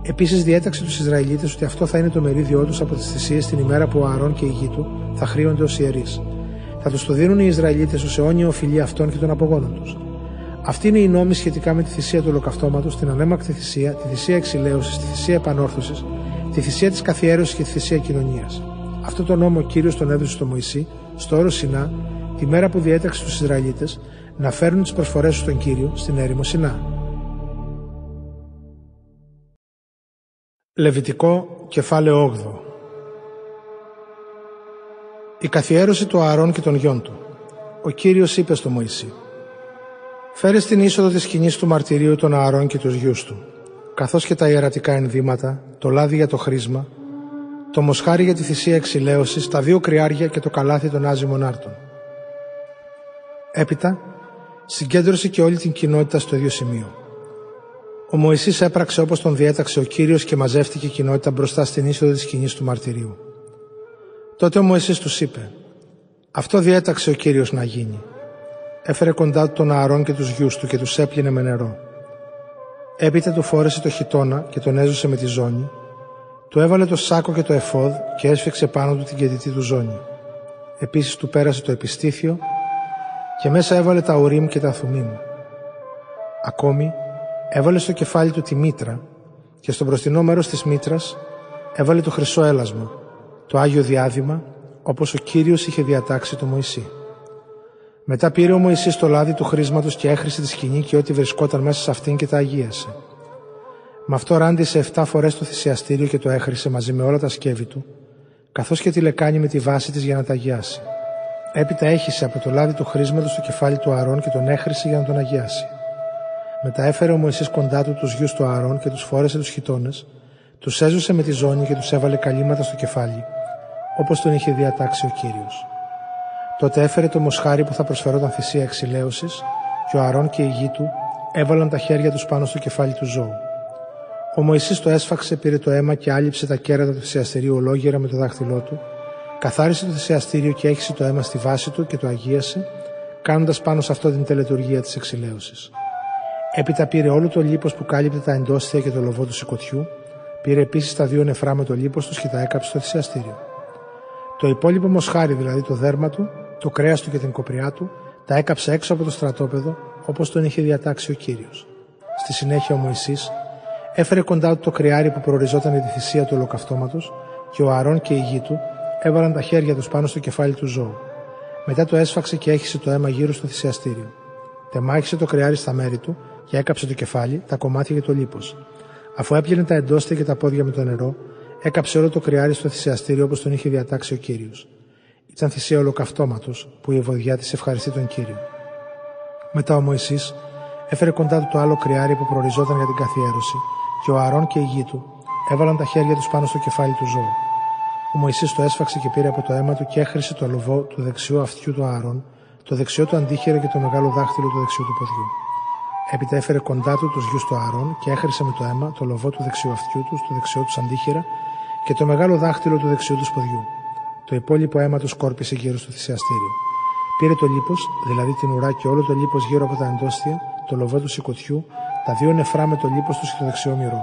Επίσης διέταξε τους Ισραηλίτες ότι αυτό θα είναι το μερίδιό τους από τις θυσίες την ημέρα που ο Αρών και η γη του θα χρήονται ως ιερείς. Θα τους το δίνουν οι Ισραηλίτες ως αιώνια οφειλή αυτών και των απογόνων τους. Αυτή είναι η νόμη σχετικά με τη θυσία του ολοκαυτώματος, την ανέμακτη θυσία, τη θυσία εξηλαίωσης, τη θυσία επανόρθωσης, τη θυσία της καθιέρωσης και τη θυσία κοινωνίας. Αυτό το νόμο ο κύριος τον έδωσε στο Μωυσή, στο όρος Σινά, τη μέρα που διέταξε τους Ισραηλίτες να φέρουν τις προσφορές τους στον κύριο στην έρημο Σινά. Λεβιτικό κεφάλαιο 8 Η καθιέρωση του Ααρών και των γιών του Ο Κύριος είπε στο Μωυσή Φέρε στην είσοδο της σκηνής του μαρτυρίου των Ααρών και τους γιους του, καθώς και τα ιερατικά ενδύματα, το λάδι για το χρήσμα, το μοσχάρι για τη θυσία εξηλαίωσης, τα δύο κρυάρια και το καλάθι των άζυμων άρτων. Έπειτα, συγκέντρωσε και όλη την κοινότητα στο ίδιο σημείο. Ο Μωυσής έπραξε όπως τον διέταξε ο Κύριος και μαζεύτηκε η κοινότητα μπροστά στην είσοδο της σκηνής του μαρτυρίου. Τότε ο Μωυσής τους είπε «Αυτό διέταξε ο Κύριος να γίνει». Έφερε κοντά του τον Ααρών και τους γιους του και τους έπλυνε με νερό. Έπειτα του φόρεσε το χιτόνα και τον έζωσε με τη ζώνη. Του έβαλε το σάκο και το εφόδ και έσφιξε πάνω του την κεντητή του ζώνη. Επίσης του πέρασε το επιστήθιο και μέσα έβαλε τα ουρίμ και τα θουμίμ. Ακόμη έβαλε στο κεφάλι του τη μήτρα και στο μπροστινό μέρος της μήτρας έβαλε το χρυσό έλασμα, το Άγιο Διάδημα, όπως ο Κύριος είχε διατάξει το Μωυσή. Μετά πήρε ο Μωυσής το λάδι του χρήσματος και έχρισε τη σκηνή και ό,τι βρισκόταν μέσα σε αυτήν και τα αγίασε. Με αυτό ράντισε 7 φορές το θυσιαστήριο και το έχρισε μαζί με όλα τα σκεύη του, καθώς και τη λεκάνη με τη βάση της για να τα αγιάσει. Έπειτα έχισε από το λάδι του χρήσματος στο κεφάλι του Αρών και τον έχρισε για να τον αγιάσει. Μετά έφερε ο Μωυσής κοντά του τους γιους του Ααρών και τους φόρεσε τους χιτώνες, τους έζωσε με τη ζώνη και τους έβαλε καλύματα στο κεφάλι, όπως τον είχε διατάξει ο Κύριος. Τότε έφερε το μοσχάρι που θα προσφερόταν θυσία εξηλαίωσης και ο Ααρών και η γη του έβαλαν τα χέρια τους πάνω στο κεφάλι του ζώου. Ο Μωυσής το έσφαξε, πήρε το αίμα και άλυψε τα κέρατα του θυσιαστηρίου ολόγερα με το δάχτυλό του, καθάρισε το θυσιαστήριο και έχισε το αίμα στη βάση του και το αγίασε, κάνοντας πάνω σε αυτό την τελετουργία της εξηλαίωσης. Έπειτα πήρε όλο το λίπος που κάλυπτε τα εντόστια και το λοβό του σηκωτιού, πήρε επίσης τα δύο νεφρά με το λίπος τους και τα έκαψε στο θυσιαστήριο. Το υπόλοιπο μοσχάρι, δηλαδή το δέρμα του, το κρέας του και την κοπριά του, τα έκαψε έξω από το στρατόπεδο όπως τον είχε διατάξει ο κύριος. Στη συνέχεια ο Μωυσής έφερε κοντά του το κρυάρι που προοριζόταν για τη θυσία του ολοκαυτώματος και ο Αρών και η γη του έβαλαν τα χέρια τους πάνω στο κεφάλι του ζώου. Μετά το έσφαξε και έχισε το αίμα γύρω στο θυσιαστήριο. Τεμάχισε το κρυάρι στα μέρη του και έκαψε το κεφάλι, τα κομμάτια και το λίπος. Αφού έπλαινε τα εντόστια και τα πόδια με το νερό, έκαψε όλο το κρυάρι στο θυσιαστήριο όπως τον είχε διατάξει ο κύριος. Ήταν θυσία ολοκαυτώματο που η ευωδιά της ευχαριστεί τον κύριο. Μετά ο Μωυσής έφερε κοντά του το άλλο κρυάρι που προοριζόταν για την καθιέρωση και ο Αρών και η γη του έβαλαν τα χέρια τους πάνω στο κεφάλι του ζώου. Ο Μωυσής το έσφαξε και πήρε από το αίμα του και έχρισε το λοβό του δεξιού αυτιού του Αρών, το δεξιό του αντίχειρα και το μεγάλο δάχτυλο του δεξιού του ποδιού. Έπειτα έφερε κοντά του τους γιους του Άρων και έχρισε με το αίμα το λοβό του δεξιού αυτιού τους, το δεξιό τους αντίχειρα και το μεγάλο δάχτυλο του δεξιού τους ποδιού. Το υπόλοιπο αίμα τους σκόρπισε γύρω στο θυσιαστήριο. Πήρε το λίπος, δηλαδή την ουρά και όλο το λίπος γύρω από τα εντόστια, το λοβό του σηκωτιού, τα δύο νεφρά με το λίπος του και το δεξιό μυρό.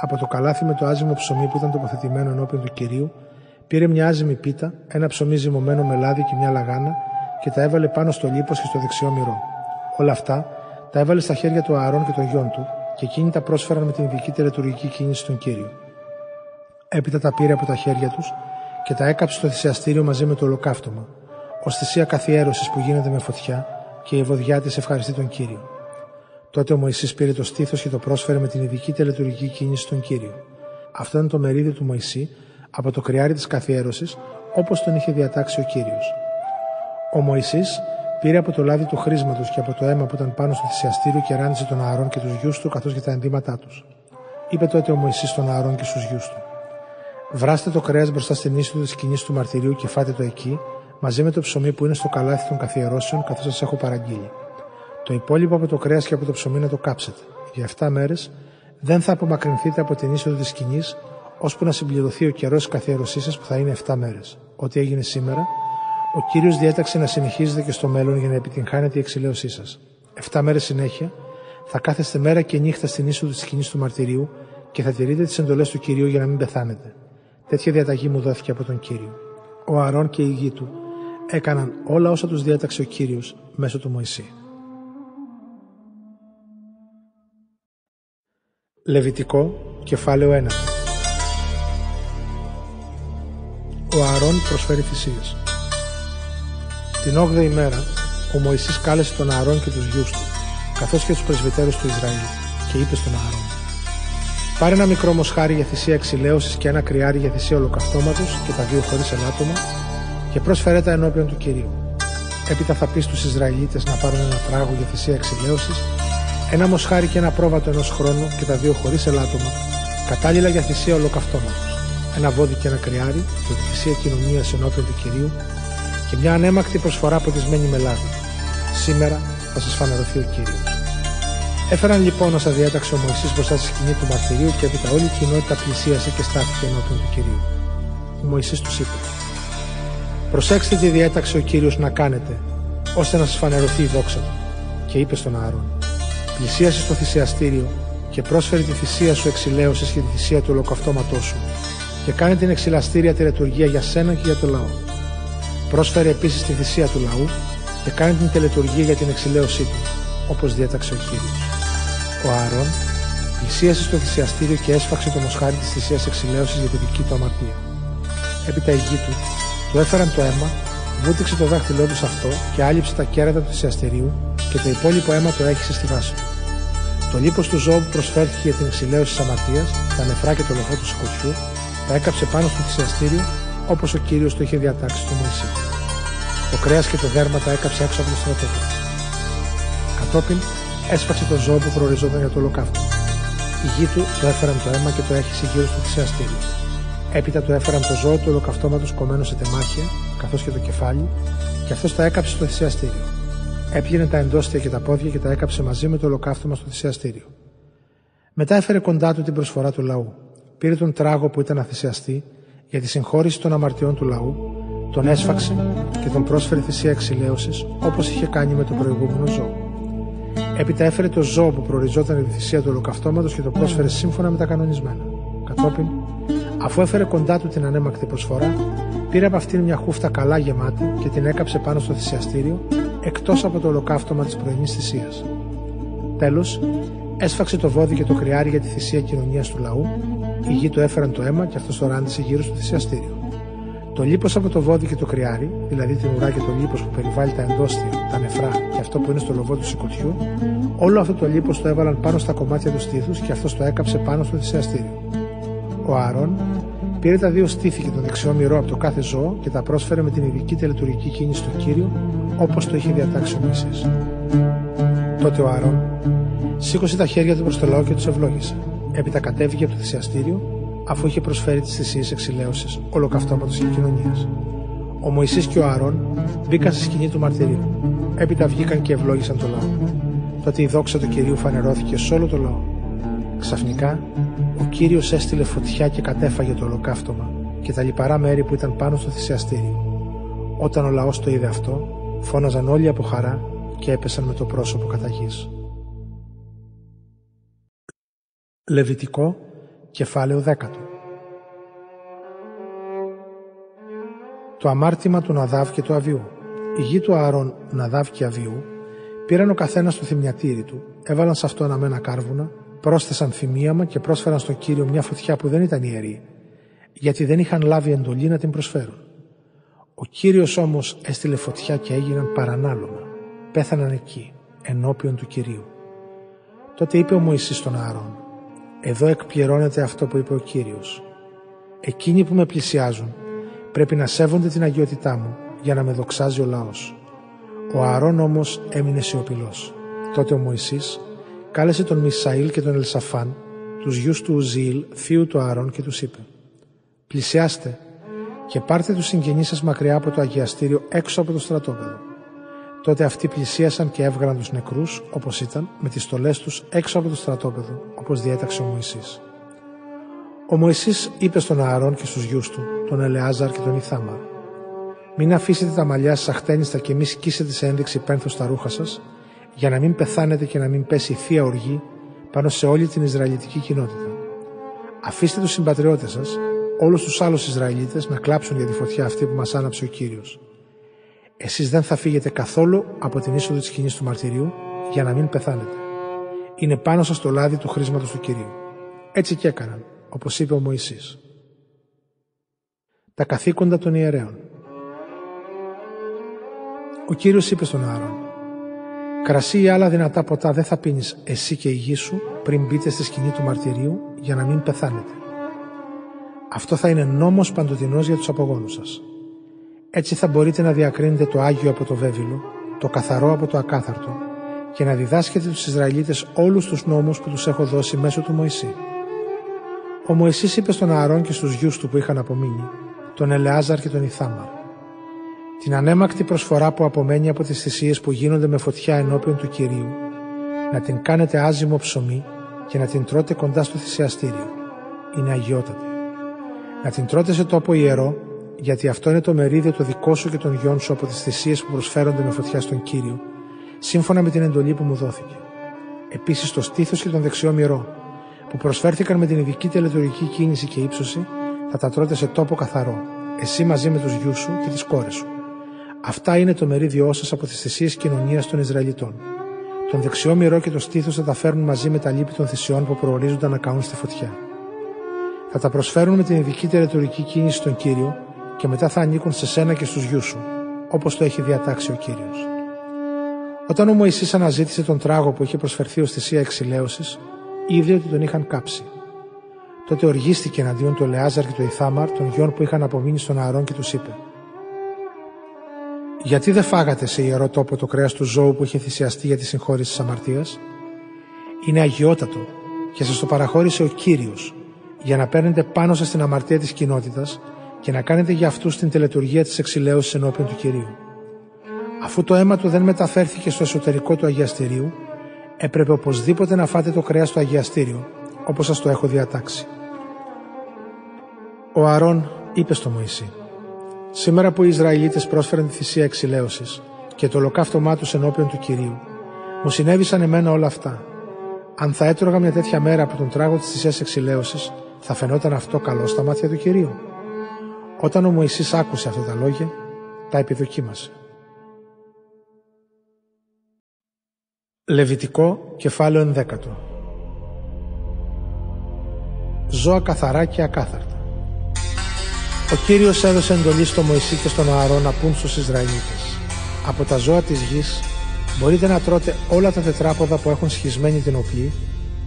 Από το καλάθι με το άζυμο ψωμί που ήταν τοποθετημένο ενώπιον του κυρίου, πήρε μια άζυμη πίτα, ένα ψωμί ζυμωμένο με λάδι και μια λαγάνα και τα έβαλε πάνω στο λίπος και στο δεξιό μυρό. Όλα αυτά τα έβαλε στα χέρια του Ααρών και των γιών του και εκείνοι τα πρόσφεραν με την ειδική τελετουργική κίνηση στον κύριο. Έπειτα τα πήρε από τα χέρια τους και τα έκαψε στο θυσιαστήριο μαζί με το ολοκαύτωμα, ω θυσία καθιέρωσης που γίνεται με φωτιά και η ευωδιά της ευχαριστεί τον κύριο. Τότε ο Μωυσής πήρε το στήθος και το πρόσφερε με την ειδική τελετουργική κίνηση στον κύριο. Αυτό ήταν το μερίδιο του Μωυσή από το κρυάρι της καθιέρωσης όπως τον είχε διατάξει ο κύριος. Ο Μωυσής Πήρε από το λάδι του χρήσματος και από το αίμα που ήταν πάνω στο θυσιαστήριο και ράνισε τον Ααρών και τους γιους του καθώς και τα ενδύματά τους. Είπε τότε ο Μωησή στον Ααρών και στους γιους του. Βράστε το κρέας μπροστά στην είσοδο της σκηνής του μαρτυρίου και φάτε το εκεί, μαζί με το ψωμί που είναι στο καλάθι των καθιερώσεων, καθώς σας έχω παραγγείλει. Το υπόλοιπο από το κρέας και από το ψωμί να το κάψετε. Για 7 μέρες δεν θα απομακρυνθείτε από την είσοδο της σκηνής, ώσπου να συμπληρωθεί ο καιρός της καθιερωσή σας που θα είναι 7 μέρες. Ό,τι έγινε σήμερα ο Κύριος διέταξε να συνεχίζετε και στο μέλλον για να επιτυγχάνετε η εξηλαίωσή σας. Εφτά μέρες συνέχεια θα κάθεστε μέρα και νύχτα στην είσοδο της σκηνής του μαρτυρίου και θα τηρείτε τις εντολές του Κυρίου για να μην πεθάνετε. Τέτοια διαταγή μου δόθηκε από τον Κύριο. Ο Αρών και η γη του έκαναν όλα όσα τους διέταξε ο Κύριος μέσω του Μωυσή. Λεβιτικό, κεφάλαιο 1 Ο Αρών προσφέρει θυσίες. Την 8η μέρα, ο Μωυσής κάλεσε τον Ααρών και τους γιους του, καθώς και τους πρεσβυτέρους του Ισραήλ, και είπε στον Ααρών «Πάρε ένα μικρό μοσχάρι για θυσία εξηλαίωσης και ένα κρυάρι για θυσία ολοκαυτώματος και τα δύο χωρίς ελάττωμα και πρόσφερέ τα ενώπιον του Κυρίου. Έπειτα θα πεις στους Ισραηλίτες να πάρουν ένα τράγο για θυσία εξηλαίωσης, ένα μοσχάρι και ένα πρόβατο ενός χρόνου και τα δύο χωρίς ελάττωμα, κατάλληλα για θυσία ολοκαυτώματος. Ένα βόδι και ένα κρυάρι για τη θυσία κοινωνίας ενώπιον του κυρίου και μια ανέμακτη προσφορά ποτισμένη με λάδι. Σήμερα θα σας φανερωθεί ο κύριος. Έφεραν λοιπόν όσα διέταξε ο Μωυσής μπροστά στη σκηνή του μαρτυρίου και έπειτα όλη η κοινότητα πλησίασε και στάθηκε ενώπιον του κυρίου. Ο Μωυσής τους είπε: Προσέξτε τι διέταξε ο κύριος να κάνετε, ώστε να σας φανερωθεί η δόξα του. Και είπε στον Άρον: Πλησίασες στο θυσιαστήριο και πρόσφερε τη θυσία σου εξηλαίωση και τη θυσία του ολοκαυτώματός σου, και κάνε την εξηλαστήρια τη λειτουργία για σένα και για το λαό. Πρόσφερε επίσης τη θυσία του λαού και κάνε την τελετουργία για την εξηλαίωσή του, όπως διέταξε ο κύριος. Ο Άρον πλησίασε στο θυσιαστήριο και έσφαξε το μοσχάρι της θυσίας εξηλαίωσης για τη δική του αμαρτία. Έπειτα η γη του του έφεραν το αίμα, βούτυξε το δάχτυλό του σε αυτό και άλυψε τα κέρατα του θυσιαστηρίου και το υπόλοιπο αίμα το έχισε στη βάση του. Το λίπος του ζώου που προσφέρθηκε για την εξηλαίωση της αμαρτίας, τα νεφρά και το λοχό του σκοτιού, τα έκαψε πάνω στο θυσιαστήριο όπως ο κύριος το είχε διατάξει στο Μωυσή. Το κρέας και το δέρμα τα έκαψε έξω από το στρατόπεδο. Κατόπιν έσφαξε το ζώο που προοριζόταν για το ολοκαύτωμα. Η γη του το έφεραν το αίμα και το έχισε γύρω στο θυσιαστήριο. Έπειτα του έφεραν το ζώο του ολοκαυτώματος κομμένο σε τεμάχια, καθώς και το κεφάλι, και αυτός τα έκαψε στο θυσιαστήριο. Έπιανε τα εντόστια και τα πόδια και τα έκαψε μαζί με το ολοκαύτωμα στο θυσιαστήριο. Μετά έφερε κοντά του την προσφορά του λαού. Πήρε τον τράγο που ήταν να θυσιαστεί για τη συγχώρηση των αμαρτιών του λαού, τον έσφαξε και τον πρόσφερε θυσία εξηλαίωσης όπως είχε κάνει με το προηγούμενο ζώο. Έπειτα έφερε το ζώο που προοριζόταν για τη θυσία του ολοκαυτώματος και το πρόσφερε σύμφωνα με τα κανονισμένα. Κατόπιν Αφού έφερε κοντά του την ανέμακτη προσφορά, πήρε από αυτήν μια χούφτα καλά γεμάτη και την έκαψε πάνω στο θυσιαστήριο, εκτός από το ολοκαύτωμα της πρωινής θυσίας. Τέλος, έσφαξε το βόδι και το κρυάρι για τη θυσία κοινωνίας του λαού, οι γη του έφεραν το αίμα και αυτός το ράντισε γύρω στο θυσιαστήριο. Το λίπος από το βόδι και το κρυάρι, δηλαδή την ουρά και το λίπος που περιβάλλει τα εντόστια, τα νεφρά και αυτό που είναι στο λοβό του σηκωτιού, όλο αυτό το λίπος το έβαλαν πάνω στα κομμάτια του στήθους και αυτός το έκαψε πάνω στο θυσιαστήριο. Ο Άρων πήρε τα δύο στήθη και τον δεξιό μυρό από το κάθε ζώο και τα πρόσφερε με την ειδική τελετουργική κίνηση του Κύριο, όπως το είχε διατάξει ο Μωυσής. Τότε ο Άρων σήκωσε τα χέρια του προς το λαό και τους ευλόγησε. Έπειτα κατέβηκε από το θυσιαστήριο, αφού είχε προσφέρει τις θυσίες εξηλαίωσης, ολοκαυτώματο και κοινωνία. Ο Μωυσής και ο Άρων μπήκαν στη σκηνή του μαρτυρίου. Έπειτα βγήκαν και ευλόγησαν το λαό. Τότε η δόξα του κυρίου φανερώθηκε σε όλο το λαό. Ξαφνικά ο Κύριος έστειλε φωτιά και κατέφαγε το ολοκαύτωμα και τα λιπαρά μέρη που ήταν πάνω στο θυσιαστήριο. Όταν ο λαός το είδε αυτό, φώναζαν όλοι από χαρά και έπεσαν με το πρόσωπο κατά γης. Λεβιτικό, κεφάλαιο δέκατο. Το αμάρτημα του Ναδάβ και του Αβιού. Οι γη του Ααρών, Ναδάβ και Αβιού, πήραν ο καθένας το θυμιατήρι του, έβαλαν σε αυτό αναμένα κάρβουνα πρόσθεσαν θυμίαμα και πρόσφεραν στον Κύριο μια φωτιά που δεν ήταν ιερή, γιατί δεν είχαν λάβει εντολή να την προσφέρουν. Ο Κύριος όμως έστειλε φωτιά και έγιναν παρανάλωμα. Πέθαναν εκεί, ενώπιον του Κυρίου. Τότε είπε ο Μωυσής στον Άρων, «Εδώ εκπληρώνεται αυτό που είπε ο Κύριος. Εκείνοι που με πλησιάζουν πρέπει να σέβονται την αγιότητά μου για να με δοξάζει ο λαός». Ο Αρών όμως έμεινε σιωπηλός. Τότε ο Μωυσής κάλεσε τον Μισαήλ και τον Ελσαφάν, τους γιους του Ουζήλ, θείου του Άρων και τους είπε «Πλησιάστε και πάρτε τους συγγενείς σας μακριά από το αγιαστήριο έξω από το στρατόπεδο». Τότε αυτοί πλησίασαν και έβγαλαν τους νεκρούς, όπως ήταν, με τις στολές τους έξω από το στρατόπεδο, όπως διέταξε ο Μωυσής. Ο Μωυσής είπε στον Ααρών και στους γιους του, τον Ελεάζαρ και τον Ιθάμαρ, «Μην αφήσετε τα μαλλιά σας αχτένιστα και μη σκίσετε σε ένδειξη πένθος στα ρούχα σας, για να μην πεθάνετε και να μην πέσει θεία οργή πάνω σε όλη την Ισραηλιτική κοινότητα. Αφήστε τους συμπατριώτες σας, όλους τους άλλους Ισραηλίτες, να κλάψουν για τη φωτιά αυτή που μας άναψε ο Κύριος. Εσείς δεν θα φύγετε καθόλου από την είσοδο της σκηνής του μαρτυρίου για να μην πεθάνετε. Είναι πάνω σας το λάδι του χρήσματος του Κυρίου. Έτσι και έκαναν, όπως είπε ο Μωυσής. Τα καθήκοντα των ιερέων. Ο Κύριος είπε στον Άρον Κρασί ή άλλα δυνατά ποτά δεν θα πίνεις εσύ και η γη σου πριν μπείτε στη σκηνή του μαρτυρίου για να μην πεθάνετε. Αυτό θα είναι νόμος παντοτινός για τους απογόνους σας. Έτσι θα μπορείτε να διακρίνετε το Άγιο από το Βέβυλο, το καθαρό από το ακάθαρτο και να διδάσκετε τους Ισραηλίτες όλους τους νόμους που τους έχω δώσει μέσω του Μωυσή. Ο Μωυσής είπε στον Ααρών και στους γιους του που είχαν απομείνει, τον Ελεάζαρ και τον Ιθάμαρ. Την ανέμακτη προσφορά που απομένει από τις θυσίες που γίνονται με φωτιά ενώπιον του Κυρίου, να την κάνετε άζυμο ψωμί και να την τρώτε κοντά στο θυσιαστήριο. Είναι αγιότατη. Να την τρώτε σε τόπο ιερό, γιατί αυτό είναι το μερίδιο το δικό σου και των γιών σου από τις θυσίες που προσφέρονται με φωτιά στον Κύριο, σύμφωνα με την εντολή που μου δόθηκε. Επίσης το στήθος και τον δεξιό μυρό, που προσφέρθηκαν με την ειδική τελετουργική κίνηση και ύψωση, θα τα τρώτε σε τόπο καθαρό, εσύ μαζί με τους γιους σου και τις κόρες σου. Αυτά είναι το μερίδιό σας από τις θυσίες κοινωνίας των Ισραηλιτών. Τον δεξιό μυρό και το στήθος θα τα φέρουν μαζί με τα λύπη των θυσιών που προορίζονταν να καούν στη φωτιά. Θα τα προσφέρουν με την ειδική τελετουργική κίνηση στον κύριο και μετά θα ανήκουν σε σένα και στους γιους σου, όπως το έχει διατάξει ο κύριος. Όταν ο Μωυσής αναζήτησε τον τράγο που είχε προσφερθεί ως θυσία εξηλαίωσης, είδε ότι τον είχαν κάψει. Τότε οργίστηκε εναντίον του Ελεάζαρ και του Ιθάμαρ, των γιών που είχαν απομείνει στον Ααρών και τους είπε: Γιατί δεν φάγατε σε ιερό τόπο το κρέας του ζώου που είχε θυσιαστεί για τη συγχώρηση της αμαρτίας; Είναι αγιότατο και σας το παραχώρησε ο κύριος, για να παίρνετε πάνω σας την αμαρτία της κοινότητας και να κάνετε για αυτούς την τελετουργία της εξηλαίωσης ενώπιον του κυρίου. Αφού το αίμα του δεν μεταφέρθηκε στο εσωτερικό του αγιαστηρίου, έπρεπε οπωσδήποτε να φάτε το κρέας στο αγιαστήριο, όπως σας το έχω διατάξει. Ο Αρών είπε στο Μωυσή «Σήμερα που οι Ισραηλίτες πρόσφεραν τη θυσία εξηλαίωσης και το ολοκαύτωμά τους ενώπιον του Κυρίου, μου συνέβησαν εμένα όλα αυτά. Αν θα έτρωγα μια τέτοια μέρα από τον τράγο της θυσίας εξηλαίωσης, θα φαινόταν αυτό καλό στα μάτια του Κυρίου. Όταν ο Μωυσής άκουσε αυτά τα λόγια, τα επιδοκίμασε. Λεβιτικό κεφάλαιο ενδέκατο Ζώα καθαρά και ακάθαρτα ο Κύριος έδωσε εντολή στο Μωυσή και στον Ααρό να πούν στους Ισραηλίτες «Από τα ζώα της γης μπορείτε να τρώτε όλα τα τετράποδα που έχουν σχισμένη την οπλή,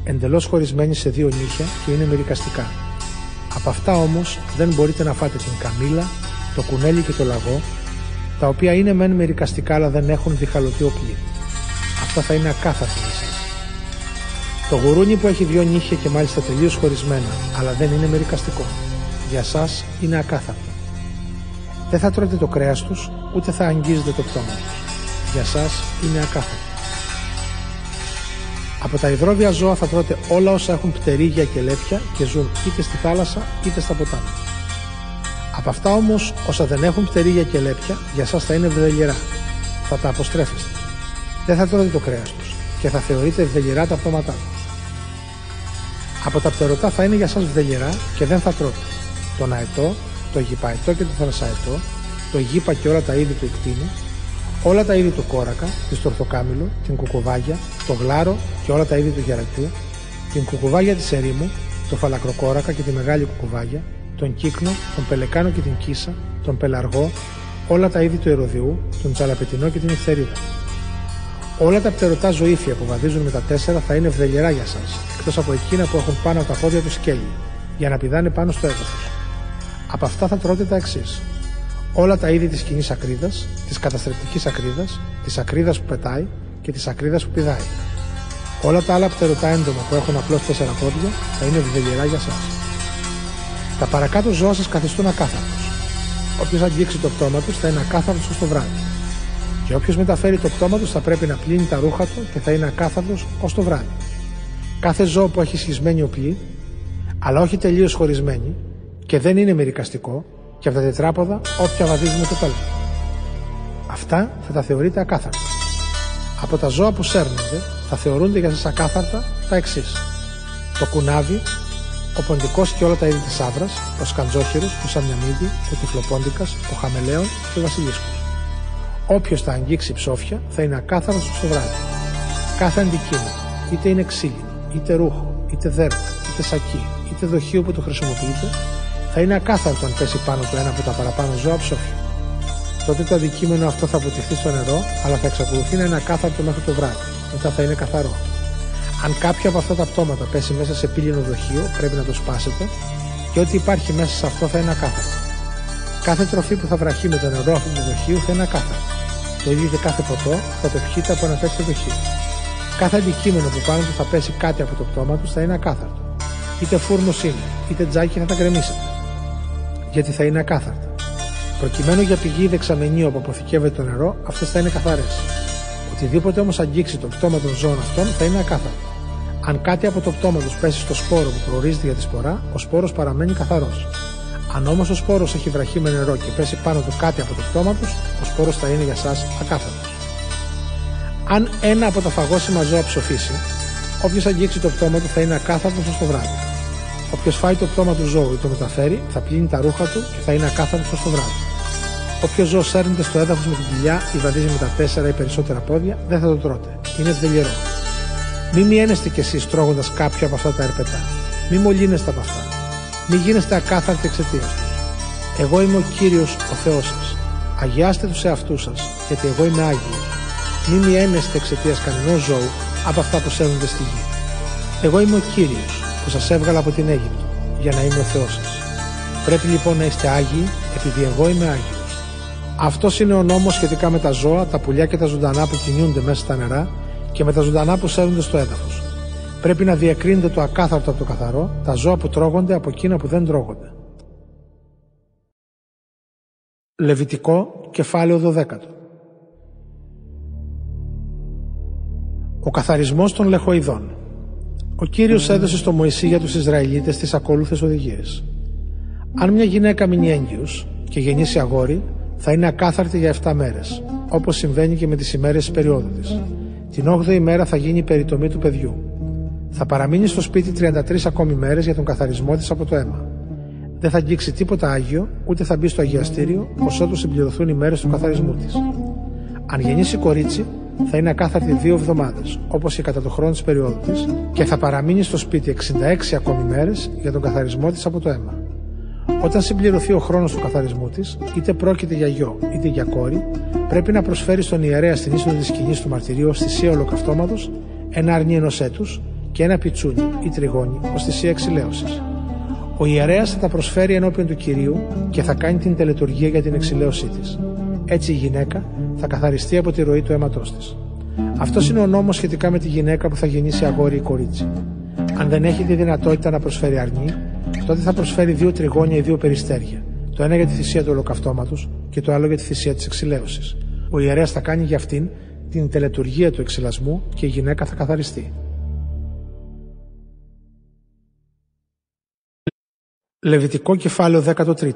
εντελώς χωρισμένη σε δύο νύχια και είναι μερικαστικά. Από αυτά όμως δεν μπορείτε να φάτε την καμήλα, το κουνέλι και το λαγό, τα οποία είναι μεν μερικαστικά αλλά δεν έχουν διχαλωτή οπλή. Αυτά θα είναι ακάθαρτα για σας. Το γουρούνι που έχει δύο νύχια και μάλιστα τελείως χωρισμένα, αλλά δεν είναι μερικαστικό για σας είναι ακάθαρτο. Δεν θα τρώτε το κρέας τους, ούτε θα αγγίζετε το πτώμα τους. Για σας είναι ακάθαρτο. Από τα υδρόβια ζώα θα τρώτε όλα όσα έχουν πτερίγια και λέπια και ζουν είτε στη θάλασσα είτε στα ποτάμια. Από αυτά όμως όσα δεν έχουν πτερίγια και λέπια για σας θα είναι βδελιερά. Θα τα αποστρέφεστε. Δεν θα τρώτε το κρέας τους και θα θεωρείτε βδελιερά τα πτώματά τους. Από τα πτερωτά θα είναι για σας βδελιερά και δεν θα τρώτε τον αετό, το γυπαετό και το θρασαετό, το γύπα και όλα τα είδη του εκτίνου, όλα τα είδη του κόρακα, της στορθοκάμιλο, την κουκουβάγια, το γλάρο και όλα τα είδη του γερατιού, την κουκουβάγια της ερήμου, το φαλακροκόρακα και τη μεγάλη κουκουβάγια, τον κύκνο, τον πελεκάνο και την κίσα, τον πελαργό, όλα τα είδη του ερωδιού, τον τσαλαπετινό και την ευθερίδα. Όλα τα πτερωτά ζωήφια που βαδίζουν με τα τέσσερα θα είναι βδελιερά για σας, εκτός από εκείνα που έχουν πάνω από τα πόδια του σκέλη, για να πηδάνε πάνω στο έδαφος. Από αυτά θα τρώτε τα εξής. Όλα τα είδη της κοινής ακρίδας, της καταστρεπτικής ακρίδας, της ακρίδας που πετάει και της ακρίδας που πηδάει. Όλα τα άλλα πτερωτά έντομα που έχουν απλώς τέσσερα πόδια θα είναι βιδελιερά για εσά. Τα παρακάτω ζώα σας καθιστούν ακάθαρτος. Όποιος αγγίξει το πτώμα τους θα είναι ακάθαρτος ω το βράδυ. Και όποιος μεταφέρει το πτώμα τους θα πρέπει να πλύνει τα ρούχα του και θα είναι ακάθαρτος ως το βράδυ. Κάθε ζώο που έχει σχισμένη οπλή, αλλά όχι τελείως χωρισμένη, και δεν είναι μερικαστικό και από τα τετράποδα όποια βαδίζει με το πέλμα. Αυτά θα τα θεωρείτε ακάθαρτα. Από τα ζώα που σέρνονται θα θεωρούνται για σας ακάθαρτα τα εξής. Το κουνάβι, ο ποντικός και όλα τα είδη της άβρας, ο σκαντζόχυρος, ο σαμιαμίδι, ο τυφλοπόντικας, ο χαμελέον και ο βασιλίσκος. Όποιος θα αγγίξει ψόφια θα είναι ακάθαρος στο βράδυ. Κάθε αντικείμενο, είτε είναι ξύλινο, είτε ρούχο, είτε δέρμα, είτε σακί, είτε δοχείο που το χρησιμοποιείτε, θα είναι ακάθαρτο αν πέσει πάνω του ένα από τα παραπάνω ζώα ψόφια. Τότε το αντικείμενο αυτό θα αποτυχθεί στο νερό, αλλά θα εξακολουθεί να είναι ακάθαρτο μέχρι το βράδυ. Μετά θα είναι καθαρό. Αν κάποιο από αυτά τα πτώματα πέσει μέσα σε πύληνο δοχείο, πρέπει να το σπάσετε και ό,τι υπάρχει μέσα σε αυτό θα είναι ακάθαρτο. Κάθε τροφή που θα βραχεί με το νερό αυτού του δοχείου θα είναι ακάθαρτο. Το ίδιο και κάθε ποτό θα το πιείτε από ένα τέτοιο δοχείο. Κάθε αντικείμενο που πάνω του θα πέσει κάτι από το πτώμα του θα είναι ακάθαρτο. Είτε φούρνος είναι, είτε τζάκι θα τα γκρεμίσετε. Γιατί θα είναι ακάθαρτα. Προκειμένου για πηγή δεξαμενή όπου αποθηκεύεται το νερό, αυτές θα είναι καθαρές. Οτιδήποτε όμως αγγίξει το πτώμα των ζώων αυτών θα είναι ακάθαρτο. Αν κάτι από το πτώμα τους πέσει στο σπόρο που προορίζεται για τη σπορά, ο σπόρος παραμένει καθαρός. Αν όμως ο σπόρος έχει βραχεί με νερό και πέσει πάνω του κάτι από το πτώμα τους, ο σπόρος θα είναι για εσά ακάθαρτος. Αν ένα από τα φαγόσιμα ζώα ψοφήσει, όποιος αγγίξει το πτώμα του θα είναι ακάθαρτος ως το βράδυ. Όποιος φάει το πτώμα του ζώου ή το μεταφέρει, θα πλύνει τα ρούχα του και θα είναι ακάθαρτος ως το βράδυ. Όποιος ζώο σέρνεται στο έδαφος με την κοιλιά ή βαδίζει με τα τέσσερα ή περισσότερα πόδια, δεν θα το τρώτε. Είναι θελιερό. Μη μιένεστε κι εσείς τρώγοντας κάποιο από αυτά τα ερπετά. Μη μολύνεστε από αυτά. Μη γίνεστε ακάθαρτοι εξαιτίας τους. Εγώ είμαι ο κύριος ο Θεός σας. Αγιάστε τους εαυτούς σας, γιατί εγώ είμαι άγιος. Μη μιένεστε εξαιτίας κανενός ζώου από αυτά που σέρνονται στη γη. Εγώ είμαι ο κύριος που σας έβγαλα από την Αίγυπτο, για να είμαι ο Θεός σας. Πρέπει λοιπόν να είστε άγιοι, επειδή εγώ είμαι άγιος. Αυτός είναι ο νόμος σχετικά με τα ζώα, τα πουλιά και τα ζωντανά που κινούνται μέσα στα νερά και με τα ζωντανά που σέρνονται στο έδαφος. Πρέπει να διακρίνετε το ακάθαρτο από το καθαρό, τα ζώα που τρώγονται από εκείνα που δεν τρώγονται. Λεβιτικό, κεφάλαιο 12. Ο καθαρισμός των λεχοειδών. Ο Κύριος έδωσε στο Μωυσή για τους Ισραηλίτες τις ακόλουθες οδηγίες. Αν μια γυναίκα μείνει έγκυος και γεννήσει αγόρι, θα είναι ακάθαρτη για 7 μέρες, όπως συμβαίνει και με τις ημέρες της περίοδου της. Την 8η μέρα θα γίνει η περιτομή του παιδιού. Θα παραμείνει στο σπίτι 33 ακόμη μέρες για τον καθαρισμό της από το αίμα. Δεν θα αγγίξει τίποτα άγιο, ούτε θα μπει στο αγιαστήριο, ω ότου συμπληρωθούν οι μέρες του καθαρισμού της. Αν γεννήσει κορίτσι, θα είναι ακάθαρτη δύο εβδομάδες, όπως και κατά το χρόνο της περίοδου της, και θα παραμείνει στο σπίτι 66 ακόμη μέρες για τον καθαρισμό της από το αίμα. Όταν συμπληρωθεί ο χρόνος του καθαρισμού της, είτε πρόκειται για γιο είτε για κόρη, πρέπει να προσφέρει στον ιερέα στην είσοδο της σκηνής του μαρτυρίου ως θυσία ολοκαυτώματος ένα αρνί ενός έτους και ένα πιτσούνι ή τριγώνι ως θυσία εξηλαίωσης. Ο ιερέας θα τα προσφέρει ενώπιον του κυρίου και θα κάνει την τελετουργία για την εξηλαίωσή της. Έτσι η γυναίκα θα καθαριστεί από τη ροή του αίματός της. Αυτός είναι ο νόμος σχετικά με τη γυναίκα που θα γεννήσει αγόρι ή κορίτσι. Αν δεν έχει τη δυνατότητα να προσφέρει αρνί, τότε θα προσφέρει δύο τριγώνια ή δύο περιστέρια. Το ένα για τη θυσία του ολοκαυτώματος και το άλλο για τη θυσία της εξηλαίωσης. Ο ιερέας θα κάνει για αυτήν την τελετουργία του εξυλασμού και η γυναίκα θα καθαριστεί. Λεβιτικό κεφάλαιο 13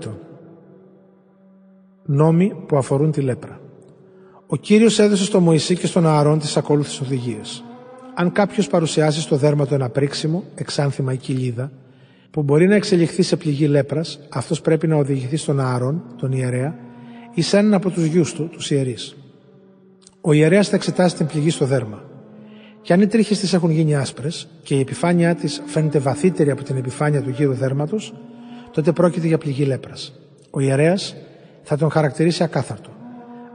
Νόμοι που αφορούν τη λέπρα Ο Κύριος έδωσε στο Μωυσή και στον Ααρών τις ακόλουθες οδηγίες. Αν κάποιος παρουσιάσει στο δέρμα του ένα πρίξιμο, εξάνθημα ή κοιλίδα, που μπορεί να εξελιχθεί σε πληγή λέπρας, αυτός πρέπει να οδηγηθεί στον Ααρών, τον ιερέα, ή σε έναν από τους γιους του, τους ιερείς. Ο ιερέας θα εξετάσει την πληγή στο δέρμα. Και αν οι τρίχες της έχουν γίνει άσπρες και η επιφάνειά της φαίνεται βαθύτερη από την επιφάνεια του γύρου δέρματος, τότε πρόκειται για πληγή λέπρας. Ο ιερέας θα τον χαρακτηρίσει ακάθαρτο.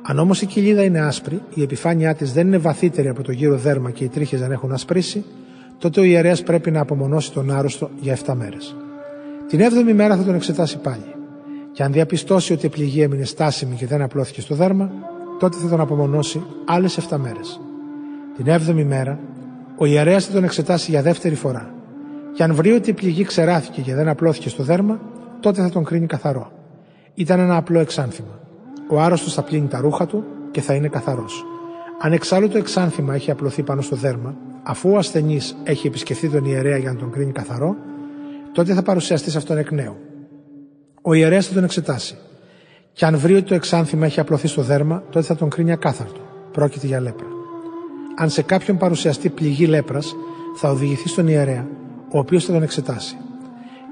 Αν όμως η κοιλίδα είναι άσπρη, η επιφάνειά της δεν είναι βαθύτερη από το γύρο δέρμα και οι τρίχες δεν έχουν ασπρίσει, τότε ο ιερέας πρέπει να απομονώσει τον άρρωστο για 7 μέρες. Την 7η μέρα θα τον εξετάσει πάλι. Και αν διαπιστώσει ότι η πληγή έμεινε στάσιμη και δεν απλώθηκε στο δέρμα, τότε θα τον απομονώσει άλλες 7 μέρες. Την 7η μέρα, ο ιερέας θα τον εξετάσει για δεύτερη φορά και αν βρει ότι η πληγή ξεράθηκε και δεν απλώθηκε στο δέρμα, τότε θα τον κρίνει καθαρό. Ήταν ένα απλό εξάνθημα. Ο άρρωστος θα πλύνει τα ρούχα του και θα είναι καθαρός. Αν εξάλλου το εξάνθημα έχει απλωθεί πάνω στο δέρμα, αφού ο ασθενής έχει επισκεφθεί τον ιερέα για να τον κρίνει καθαρό, τότε θα παρουσιαστεί σε αυτόν εκ νέου. Ο ιερέας θα τον εξετάσει. Και αν βρει ότι το εξάνθημα έχει απλωθεί στο δέρμα, τότε θα τον κρίνει ακάθαρτο. Πρόκειται για λέπρα. Αν σε κάποιον παρουσιαστεί πληγή λέπρας, θα οδηγηθεί στον ιερέα ο οποίος θα τον εξετάσει.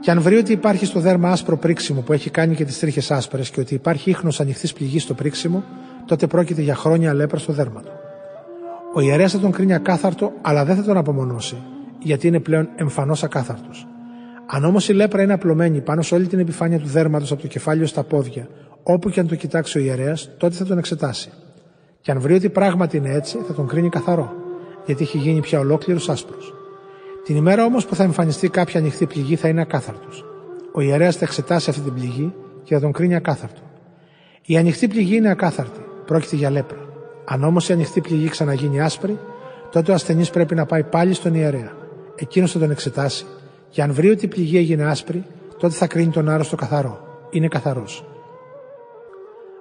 Και αν βρει ότι υπάρχει στο δέρμα άσπρο πρίξιμο που έχει κάνει και τις τρίχες άσπρες και ότι υπάρχει ίχνος ανοιχτής πληγής στο πρίξιμο, τότε πρόκειται για χρόνια λέπρα στο δέρμα του. Ο ιερέας θα τον κρίνει ακάθαρτο, αλλά δεν θα τον απομονώσει, γιατί είναι πλέον εμφανώς ακάθαρτος. Αν όμως η λέπρα είναι απλωμένη πάνω σε όλη την επιφάνεια του δέρματος από το κεφάλιο στα πόδια, όπου και αν το κοιτάξει ο ιερέας, τότε θα τον εξετάσει. Και αν βρει ότι πράγματι είναι έτσι, θα τον κρίνει καθαρό, γιατί έχει γίνει πια ολόκληρος άσπρος. Την ημέρα όμως που θα εμφανιστεί κάποια ανοιχτή πληγή θα είναι ακάθαρτος. Ο ιερέας θα εξετάσει αυτή την πληγή και θα τον κρίνει ακάθαρτο. Η ανοιχτή πληγή είναι ακάθαρτη, πρόκειται για λέπρα. Αν όμως η ανοιχτή πληγή ξαναγίνει άσπρη, τότε ο ασθενής πρέπει να πάει πάλι στον ιερέα. Εκείνος θα τον εξετάσει και αν βρει ότι η πληγή έγινε άσπρη, τότε θα κρίνει τον άρρωστο καθαρό. Είναι καθαρός.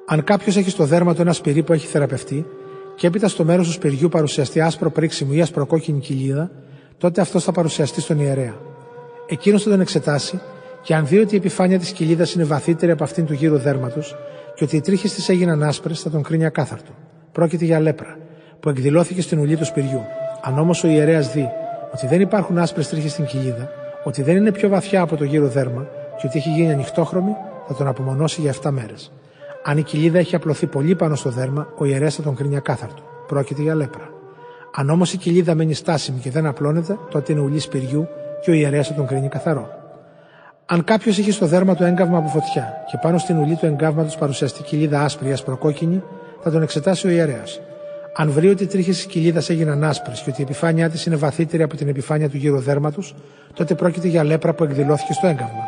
Αν κάποιος έχει στο δέρμα του ένα σπυρί που έχει θεραπευτεί και έπειτα στο μέρος του σπυριού παρουσιαστεί άσπρο πρίξιμο ή ασπροκόκκινη κοιλίδα, τότε αυτός θα παρουσιαστεί στον ιερέα. Εκείνος θα τον εξετάσει και αν δει ότι η επιφάνεια της κοιλίδας είναι βαθύτερη από αυτήν του γύρου δέρματος και ότι οι τρίχες της έγιναν άσπρες, θα τον κρίνει ακάθαρτο. Πρόκειται για λέπρα, που εκδηλώθηκε στην ουλή του σπυριού. Αν όμως ο ιερέας δει ότι δεν υπάρχουν άσπρες τρίχες στην κοιλίδα, ότι δεν είναι πιο βαθιά από το γύρο δέρμα και ότι έχει γίνει ανοιχτόχρωμη, θα τον απομονώσει για 7 μέρες. Αν η κοιλίδα έχει απλωθεί πολύ πάνω στο δέρμα, ο ιερέας θα τον κρίνει ακάθαρτο. Πρόκειται για λέπρα. Αν όμως η κοιλίδα μένει στάσιμη και δεν απλώνεται, τότε είναι ουλής σπυριού και ο ιερέας θα τον κρίνει καθαρό. Αν κάποιος είχε στο δέρμα του έγκαυμα από φωτιά και πάνω στην ουλή του εγκάβματος παρουσιαστεί κοιλίδα άσπρη ή ασπροκόκκινη, θα τον εξετάσει ο ιερέας. Αν βρει ότι οι τρίχες της κοιλίδας έγιναν άσπρες και ότι η επιφάνειά της είναι βαθύτερη από την επιφάνεια του γύρω δέρματος, τότε πρόκειται για λέπρα που εκδηλώθηκε στο έγκαυμα.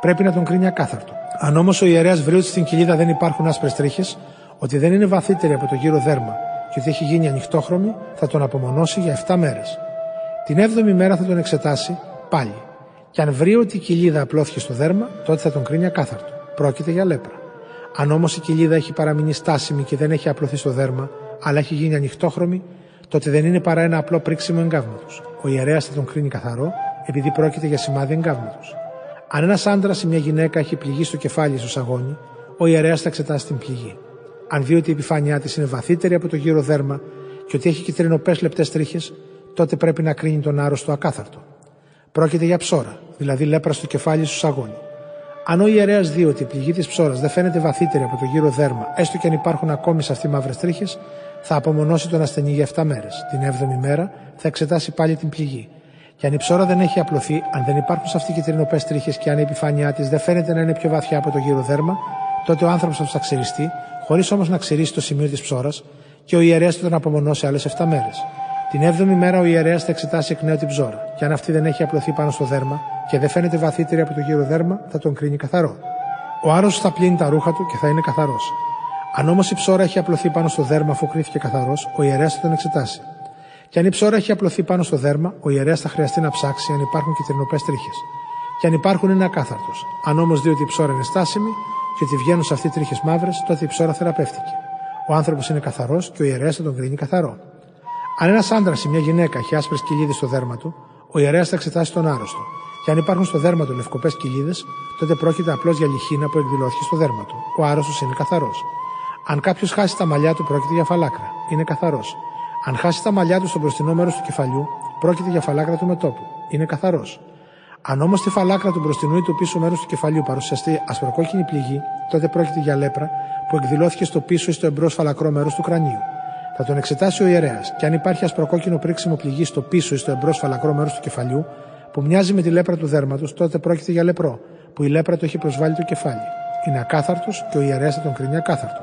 Πρέπει να τον κρίνει ακάθαρτο. Αν όμως ο ιερέας βρει ότι στην κοιλίδα δεν υπάρχουν άσπρες τρίχες, ότι δεν είναι βαθύτερη από το γύρο δέρμα και ότι έχει γίνει ανοιχτόχρωμη, θα τον απομονώσει για 7 μέρες. Την 7η μέρα θα τον εξετάσει πάλι. Και αν βρει ότι η κοιλίδα απλώθηκε στο δέρμα, τότε θα τον κρίνει ακάθαρτο. Πρόκειται για λέπρα. Αν όμως η κοιλίδα έχει παραμείνει στάσιμη και δεν έχει απλωθεί στο δέρμα, αλλά έχει γίνει ανοιχτόχρωμη, τότε δεν είναι παρά ένα απλό πρίξιμο εγκάβματος. Ο ιερέας θα τον κρίνει καθαρό, επειδή πρόκειται για σημάδι εγκάβματος. Αν ένας άντρας ή μια γυναίκα έχει πληγεί στο κεφάλι στο σαγόνι, ο ιερέας θα εξετάσει την πληγή. Αν δει ότι η επιφάνειά της είναι βαθύτερη από το γύρο δέρμα και ότι έχει κυτρινοπές λεπτές τρίχες, τότε πρέπει να κρίνει τον άρρωστο ακάθαρτο. Πρόκειται για ψώρα, δηλαδή λέπρα στο κεφάλι σου σαγόνι. Αν ο ιερέας δει ότι η πληγή της ψώρας δεν φαίνεται βαθύτερη από το γύρο δέρμα, έστω και αν υπάρχουν ακόμη σε αυτή μαύρες τρίχες, θα απομονώσει τον ασθενή για 7 μέρες. Την 7η μέρα θα εξετάσει πάλι την πληγή. Και αν η ψώρα δεν έχει απλωθεί, αν δεν υπάρχουν σε αυτή κυτρινοπές τρίχες και αν η επιφάνειά της δεν φαίνεται να είναι πιο βαθιά από το γύρο δέρμα, τότε ο άνθρωπος θα ξεριστεί, χωρίς όμως να ξηρίσει το σημείο της ψώρας, και ο ιερέας θα τον απομονώσει άλλες 7 μέρες. Την 7η μέρα ο ιερέας θα εξετάσει εκ νέου την ψώρα, και αν αυτή δεν έχει απλωθεί πάνω στο δέρμα και δεν φαίνεται βαθύτερη από το γύρο δέρμα, θα τον κρίνει καθαρό. Ο άρρωστος θα πλύνει τα ρούχα του και θα είναι καθαρός. Αν όμως η ψώρα έχει απλωθεί πάνω στο δέρμα αφού κρίθηκε καθαρός, ο ιερέας θα τον εξετάσει. Και αν η ψώρα έχει απλωθεί πάνω στο δέρμα, ο ιερέας θα χρειαστεί να ψάξει αν υπάρχουν κυτρινοπές τρίχες. Και αν υπάρχουν, είναι ακάθαρτος. Αν όμως δει ότι η ψώρα είναι στάσιμη και ότι βγαίνουν σε αυτή τρίχες μαύρες, τότε η ψώρα θεραπεύτηκε. Ο άνθρωπος είναι καθαρός και ο ιερέας θα τον κρίνει καθαρό. Αν ένας άντρας ή μια γυναίκα έχει άσπρες κοιλίδες στο δέρμα του, ο ιερέας θα εξετάσει τον άρρωστο. Και αν υπάρχουν στο δέρμα του λευκοπές κοιλίδες, τότε πρόκειται απλώς για λιχίνα που εκδηλώθηκε στο δέρμα του. Ο άρρωστος είναι καθαρός. Αν κάποιος χάσει τα μαλλιά του, πρόκειται για φαλάκρα. Είναι καθαρός. Αν χάσει τα μαλλιά του στο μπροστινό μέρος του κεφαλιού, πρόκειται για φαλάκρα του μετόπου. Είναι καθαρός. Αν όμω τη φαλάκρα του μπροστινού ή του πίσω μέρους του κεφαλιού παρουσιαστεί ασπροκόκκινη πληγή, τότε πρόκειται για λέπρα που εκδηλώθηκε στο πίσω ή στο εμπρός φαλακρό μέρος του κρανίου. Θα τον εξετάσει ο ιερέας και αν υπάρχει ασπροκόκκινο πρίξιμο πληγή στο πίσω ή στο εμπρός φαλακρό μέρος του κεφαλιού, που μοιάζει με τη λέπρα του δέρματος, τότε πρόκειται για λεπρό, που η λέπρα του έχει προσβάλει το κεφάλι. Είναι ακάθαρτος και ο ιερέας θα τον κρίνει ακάθαρτο.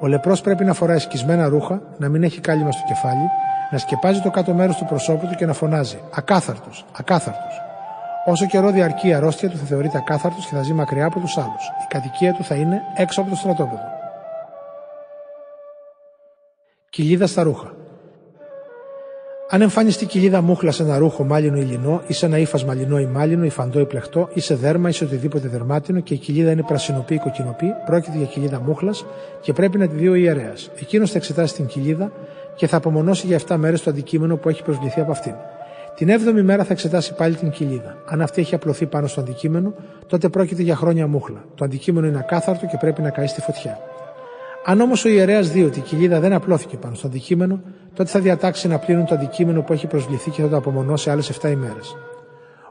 Ο λεπρός πρέπει να φοράει σκισμένα ρούχα, να μην έχει κάλυμα στο κεφάλι, να σκεπάζει το κάτω μέρος του προσώπου του και να φωνάζει Ακάθαρτος, ακάθαρτος. Όσο καιρό διαρκεί η αρρώστια του θα θεωρείται ακάθαρτος και θα ζει μακριά από τους άλλους. Η κατοικία του θα είναι έξω από το στρατόπεδο. Κοιλίδα στα ρούχα. Αν εμφανιστεί κοιλίδα μούχλα σε ένα ρούχο μάλινο ή λινό, ή σε ένα ύφασμα λινό ή μάλινο, ή φαντό ή πλεχτό, ή σε δέρμα ή σε οτιδήποτε δερμάτινο και η κοιλίδα είναι πρασινοπή ή κοκκινοπή, πρόκειται για κοιλίδα μούχλας και πρέπει να τη δει ο ιερέας. Εκείνος θα εξετάσει την κοιλίδα και θα απομονώσει για 7 μέρες το αντικείμενο που έχει προσβληθεί από αυτήν. Την 7η μέρα θα εξετάσει πάλι την κοιλίδα. Αν αυτή έχει απλωθεί πάνω στο αντικείμενο, τότε πρόκειται για χρόνια μούχλα. Το αντικείμενο είναι ακάθαρτο και πρέπει να καεί στη φωτιά. Αν όμως ο ιερέας δει ότι η κοιλίδα δεν απλώθηκε πάνω στο αντικείμενο, τότε θα διατάξει να πλύνουν το αντικείμενο που έχει προσβληθεί και θα το απομονώσει άλλες 7 ημέρες.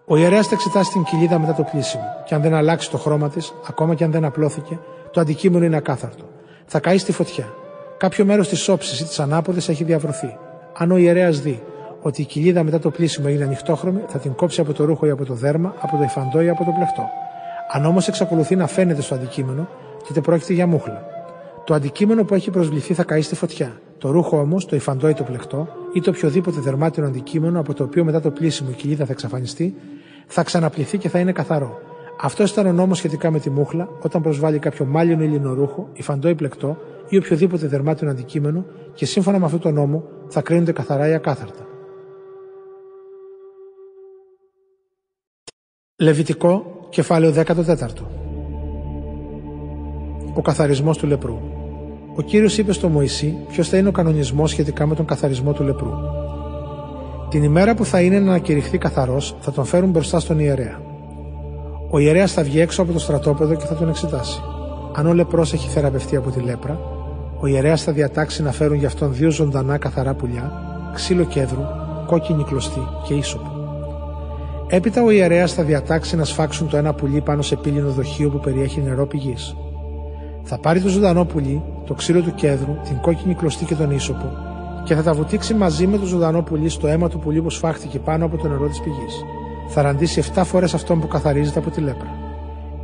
Ο ιερέας θα εξετάσει την κοιλίδα μετά το πλήσιμο, και αν δεν αλλάξει το χρώμα της, ακόμα και αν δεν απλώθηκε, το αντικείμενο είναι ακάθαρτο. Θα καεί στη φωτιά. Κάποιο μέρος της όψης ή της ανάποδης έχει διαβρωθεί. Αν ο ιερέας δει ότι η κοιλίδα μετά το πλήσιμο είναι ανοιχτόχρωμη, θα την κόψει από το ρούχο ή από το δέρμα, από το υφαντό ή από το πλεχτό. Αν όμως εξακολουθεί να φαίνεται στο αντικείμενο, τότε πρόκειται για μούχλα. Το αντικείμενο που έχει προσβληθεί θα καεί στη φωτιά. Το ρούχο όμως, το υφαντό ή το πλεκτό, ή το οποιοδήποτε δερμάτινο αντικείμενο από το οποίο μετά το πλήσιμο η κοιλίδα θα εξαφανιστεί, θα ξαναπληθεί και θα είναι καθαρό. Αυτός ήταν ο νόμος σχετικά με τη μούχλα όταν προσβάλλει κάποιο μάλινο ή λινορούχο, υφαντό ή πλεκτό ή οποιοδήποτε δερμάτιο αντικείμενο και σύμφωνα με αυτό το νόμο θα κρίνονται καθαρά ή ακάθαρτα. Λεβιτικό, κεφάλαιο 14. Ο καθαρισμός του λεπρού. Ο κύριος είπε στο Μωυσή ποιος θα είναι ο κανονισμός σχετικά με τον καθαρισμό του λεπρού. Την ημέρα που θα είναι να ανακηρυχθεί καθαρός, θα τον φέρουν μπροστά στον ιερέα. Ο ιερέας θα βγει έξω από το στρατόπεδο και θα τον εξετάσει. Αν ο λεπρός έχει θεραπευτεί από τη λέπρα, ο ιερέας θα διατάξει να φέρουν για αυτόν δύο ζωντανά καθαρά πουλιά, ξύλο κέδρου, κόκκινη κλωστή και ίσοπο. Έπειτα ο ιερέας θα διατάξει να σφάξουν το ένα πουλί πάνω σε πύληνο δοχείο που περιέχει νερό πηγής. Θα πάρει το ζωντανό πουλί, το ξύλο του κέδρου, την κόκκινη κλωστή και τον ίσοπο και θα τα βουτήξει μαζί με το ζωντανό πουλί στο αίμα του πουλί που σφάχτηκε πάνω από το νερό της πηγής. Θα ραντίσει 7 φορές αυτόν που καθαρίζεται από τη λέπρα.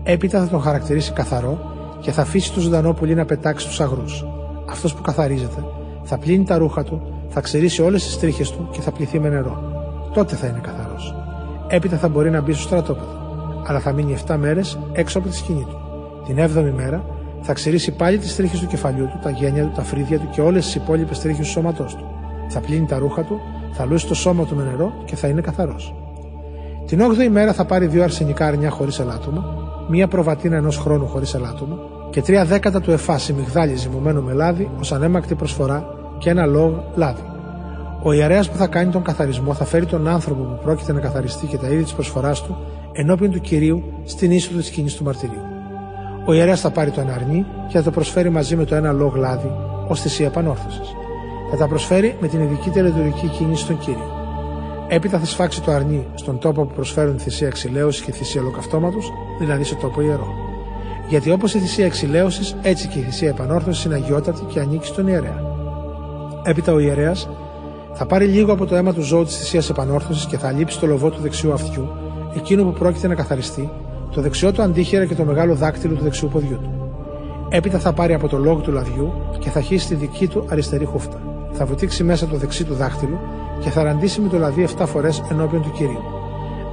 Έπειτα θα τον χαρακτηρίσει καθαρό και θα αφήσει το ζωντανό πουλί να πετάξει του αγρούς. Αυτός που καθαρίζεται θα πλύνει τα ρούχα του, θα ξερίσει όλες τις τρίχες του και θα πληθεί με νερό. Τότε θα είναι καθαρό. Έπειτα θα μπορεί να μπει στο στρατόπεδο, αλλά θα μείνει 7 μέρες έξω από τη σκηνή του. Την 7η μέρα θα ξηρίσει πάλι τις τρίχες του κεφαλιού του, τα γένια του, τα φρύδια του και όλες τις υπόλοιπες τρίχες του σώματός του. Θα πλύνει τα ρούχα του, θα λούσει το σώμα του με νερό και θα είναι καθαρός. Την 8η μέρα θα πάρει δύο αρσενικά αρνιά χωρίς ελάττωμα, μία προβατίνα ενός χρόνου χωρίς ελάττωμα και τρία δέκατα του εφάσι μυγδάλι ζυμωμένο με λάδι ως ανέμακτη προσφορά και ένα λόγ λάδι. Ο ιερέας που θα κάνει τον καθαρισμό θα φέρει τον άνθρωπο που πρόκειται να καθαριστεί και τα είδη της προσφοράς του ενώπιον του κυρίου στην είσοδο της σκηνής του μαρτυρίου. Ο ιερέας θα πάρει το ένα αρνί και θα το προσφέρει μαζί με το ένα λόγ λάδι ως θυσία επανόρθωσης. Θα τα προσφέρει με την ειδική τελετουργική κίνηση στον κύριο. Έπειτα θα σφάξει το αρνί στον τόπο που προσφέρουν θυσία εξηλαίωσης και θυσία ολοκαυτώματος, δηλαδή σε τόπο ιερό. Γιατί όπως η θυσία εξηλαίωσης, έτσι και η θυσία επανόρθωσης είναι αγιότατη και ανήκει στον ιερέα. Έπειτα ο ιερέας θα πάρει λίγο από το αίμα του ζώου της θυσίας επανόρθωσης και θα λείψει το λοβό του δεξιού αυτιού, εκείνο που πρόκειται να καθαριστεί, το δεξιό του αντίχειρα και το μεγάλο δάκτυλο του δεξιού ποδιού του. Έπειτα θα πάρει από το λόγο του λαδιού και θα χύσει τη δική του αριστερή χούφτα. Θα βουτήξει μέσα το δεξί του δάχτυλο και θα ραντίσει με το λαδί 7 φορές ενώπιον του κυρίου.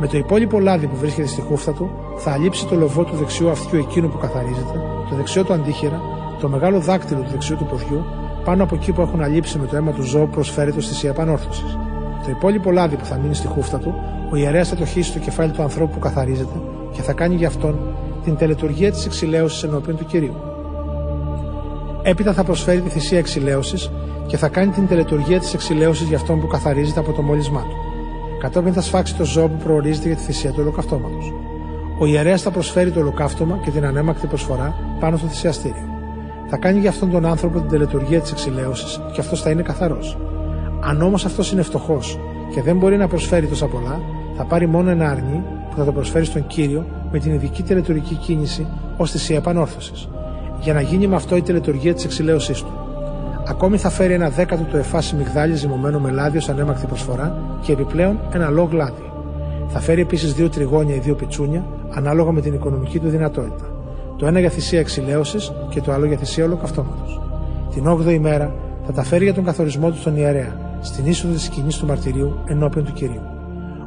Με το υπόλοιπο λάδι που βρίσκεται στη χούφτα του, θα αλείψει το λοβό του δεξιού αυτιού εκείνου που καθαρίζεται, το δεξιό του αντίχειρα, το μεγάλο δάκτυλο του δεξιού του ποδιού, πάνω από εκεί που έχουν αλείψει με το αίμα του ζώου προσφέρεται στη θυσία επανόρθωσης. Το υπόλοιπο λάδι που θα μείνει στη χούφτα του, ο ιερέας θα το χύσει στο κεφάλι του ανθρώπου που καθαρίζεται και θα κάνει για αυτόν την τελετουργία της εξηλαίωσης ενώπιον του κυρίου. Έπειτα θα προσφέρει τη θυσία εξηλαίωσης και θα κάνει την τελετουργία της εξηλαίωσης για αυτόν που καθαρίζεται από το μόλισμά του. Κατόπιν θα σφάξει το ζώο που προορίζεται για τη θυσία του ολοκαυτώματος. Ο ιερέας θα προσφέρει το ολοκαύτωμα και την ανέμακτη προσφορά πάνω στο θυσιαστήριο. Θα κάνει για αυτόν τον άνθρωπο την τελετουργία της εξηλαίωσης και αυτός θα είναι καθαρός. Αν όμως αυτός είναι φτωχός και δεν μπορεί να προσφέρει τόσα πολλά, θα πάρει μόνο ένα αρνί που θα το προσφέρει στον κύριο με την ειδική τελετουργική κίνηση ως θυσία επανόρθωσης, για να γίνει με αυτό η τελετουργία της εξηλαίωσής του. Ακόμη θα φέρει ένα δέκατο του εφάσι μυγδάλι ζυμωμένο με λάδι ως ανέμακτη προσφορά και επιπλέον ένα λόγ λάδι. Θα φέρει επίσης δύο τριγώνια ή δύο πιτσούνια, ανάλογα με την οικονομική του δυνατότητα. Το ένα για θυσία εξηλαίωσης και το άλλο για θυσία ολοκαυτώματος. Την 8η μέρα θα τα φέρει για τον καθορισμό του στον ιερέα, στην είσοδο της σκηνής του μαρτυρίου ενώπιον του κυρίου.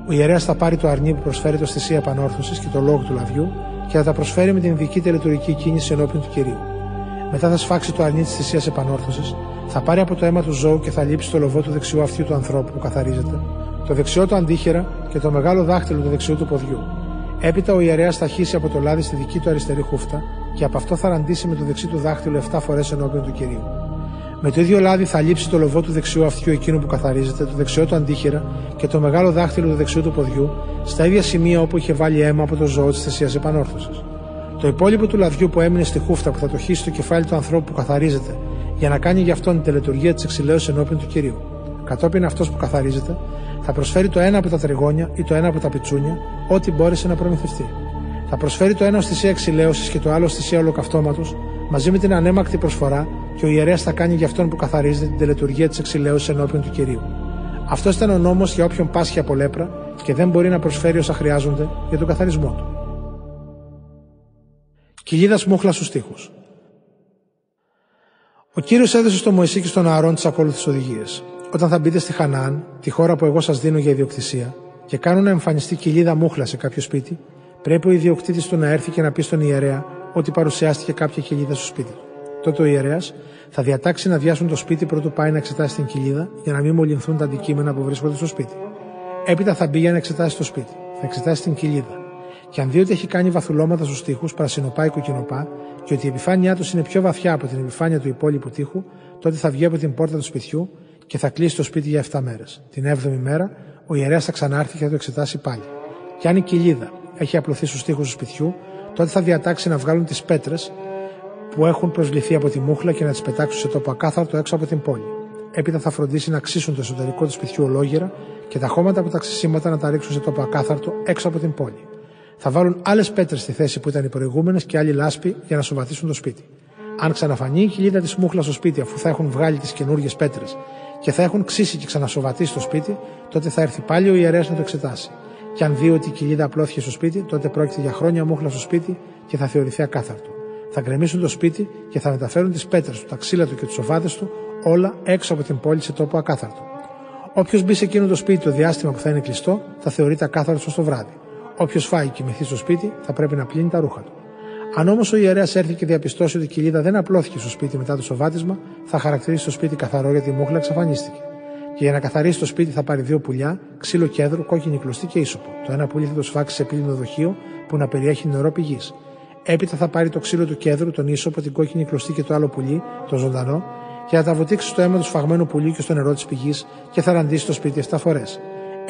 Ο ιερέας θα πάρει το αρνί που προσφέρει το θυσία επανόρθωσης και το λόγο του λαδιού και θα τα προσφέρει με την ειδική τελετουργική κίνηση ενώπιον του κυρίου. Μετά θα σφάξει το αρνί της θυσίας επανόρθωσης, θα πάρει από το αίμα του ζώου και θα λείψει το λοβό του δεξιού αυτιού του ανθρώπου που καθαρίζεται, το δεξιό του αντίχειρα και το μεγάλο δάχτυλο του δεξιού του ποδιού. Έπειτα ο ιερέας θα χύσει από το λάδι στη δική του αριστερή χούφτα και από αυτό θα ραντίσει με το δεξί του δάχτυλο 7 φορές ενώπιον του κυρίου. Με το ίδιο λάδι θα λείψει το λοβό του δεξιού αυτιού εκείνου που καθαρίζεται, το δεξιό του αντίχειρα και το μεγάλο δάχτυλο του δεξιού του ποδιού, στα ίδια σημεία όπου είχε βάλει αίμα από το ζώο της θυσίας επανόρθωσης. Το υπόλοιπο του λαδιού που έμεινε στη χούφτα που θα το χύσει στο κεφάλι του ανθρώπου που καθαρίζεται, για να κάνει για αυτόν την τελετουργία της εξηλαίωσης ενώπιον του κυρίου. Κατόπιν αυτός που καθαρίζεται θα προσφέρει το ένα από τα τριγώνια ή το ένα από τα πιτσούνια, ό,τι μπόρεσε να προμηθευτεί. Θα προσφέρει το ένα ω θυσία εξηλαίωση και το άλλο ω θυσία ολοκαυτώματο, μαζί με την ανέμακτη προσφορά και ο ιερέας θα κάνει για αυτόν που καθαρίζεται την τελετουργία της εξηλαίωσης ενώπιον του κυρίου. Αυτός ήταν ο νόμος για όποιον πάσχει από λέπρα και δεν μπορεί να προσφέρει όσα χρειάζονται για τον καθαρισμό του. Κοιλίδα μούχλας στους τοίχου. Ο κύριος έδωσε στο Μωυσή και στον Ααρών τις ακόλουθες οδηγίες. Όταν θα μπείτε στη Χανάν, τη χώρα που εγώ σας δίνω για ιδιοκτησία, και κάνουν να εμφανιστεί κοιλίδα μούχλα σε κάποιο σπίτι, Πρέπει ο ιδιοκτήτης του να έρθει και να πει στον ιερέα ότι παρουσιάστηκε κάποια κοιλίδα στο σπίτι του. Τότε ο ιερέας θα διατάξει να διάσουν το σπίτι πρωτού πάει να εξετάσει την κοιλίδα για να μην μολυνθούν τα αντικείμενα που βρίσκονται στο σπίτι. Έπειτα θα μπει για να εξετάσει το σπίτι. Θα εξετάσει την κοιλίδα. Και αν δει ότι έχει κάνει βαθουλώματα στους τοίχους, πρασινοπά ή κοκκινοπά, και ότι η επιφάνειά τους είναι πιο βαθιά από την επιφάνεια του υπόλοιπου τείχου, τότε θα βγει από την πόρτα του σπιτιού και θα κλείσει το σπίτι για 7 μέρες. Την 7η μέρα, ο ιερέας θα ξανάρθει και θα το εξετάσει πάλι. Και αν η κοιλίδα έχει απλωθεί στους τοίχου του σπιτιού, τότε θα διατάξει να βγάλουν τις πέτρες που έχουν προσβληθεί από τη μούχλα και να τις πετάξουν σε τόπο ακάθαρτο έξω από την πόλη. Έπειτα θα φροντίσει να ξύσουν το εσωτερικό του σπιτιού ολόγερα και τα χώματα από τα ξυσίματα να τα ρίξουν σε τόπο ακάθαρτο έξω από την πόλη. Θα βάλουν άλλες πέτρες στη θέση που ήταν οι προηγούμενες και άλλη λάσπη για να σοβαθήσουν το σπίτι. Αν ξαναφανεί η κοιλίδα της μούχλας στο σπίτι αφού θα έχουν βγάλει τις καινούργιες πέτρες και θα έχουν ξύσει και ξανασοβατήσει το σπίτι, τότε θα έρθει πάλι ο ιερέας να το εξετάσει. Και αν δει ότι η κοιλίδα απλώθηκε στο σπίτι, τότε πρόκειται για χρόνια μούχλα στο σπίτι και θα θεωρηθεί ακάθαρτο. Θα γκρεμίσουν το σπίτι και θα μεταφέρουν τις πέτρες του, τα ξύλα του και τους σοβάδε του όλα έξω από την πόλη σε τόπο ακάθαρτο. Όποιος μπει σε εκείνο το σπίτι το διάστημα που θα είναι κλειστό, θα θεωρείται ακάθαρτο στο βράδυ. Όποιος φάει και κοιμηθεί στο σπίτι, θα πρέπει να πλύνει τα ρούχα του. Αν όμως ο ιερέας έρθει και διαπιστώσει ότι η κοιλίδα δεν απλώθηκε στο σπίτι μετά το σοβάτισμα, θα χαρακτηρίσει το σπίτι καθαρό γιατί η μούχλα εξαφανίστηκε. Και για να καθαρίσει το σπίτι θα πάρει δύο πουλιά, ξύλο κέδρου, κόκκινη κλωστή και ίσοπο. Το ένα πουλί θα το σφάξει σε πύληνο δοχείο που να περιέχει νερό πηγής. Έπειτα θα πάρει το ξύλο του κέδρου, τον ίσοπο, την κόκκινη κλωστή και το άλλο πουλί, το ζωντανό, και θα τα βοτήξει στο αίμα του σφαγμένου πουλιού και στο νερό της πηγής και θα ραντίσει το σπίτι 7 φορές.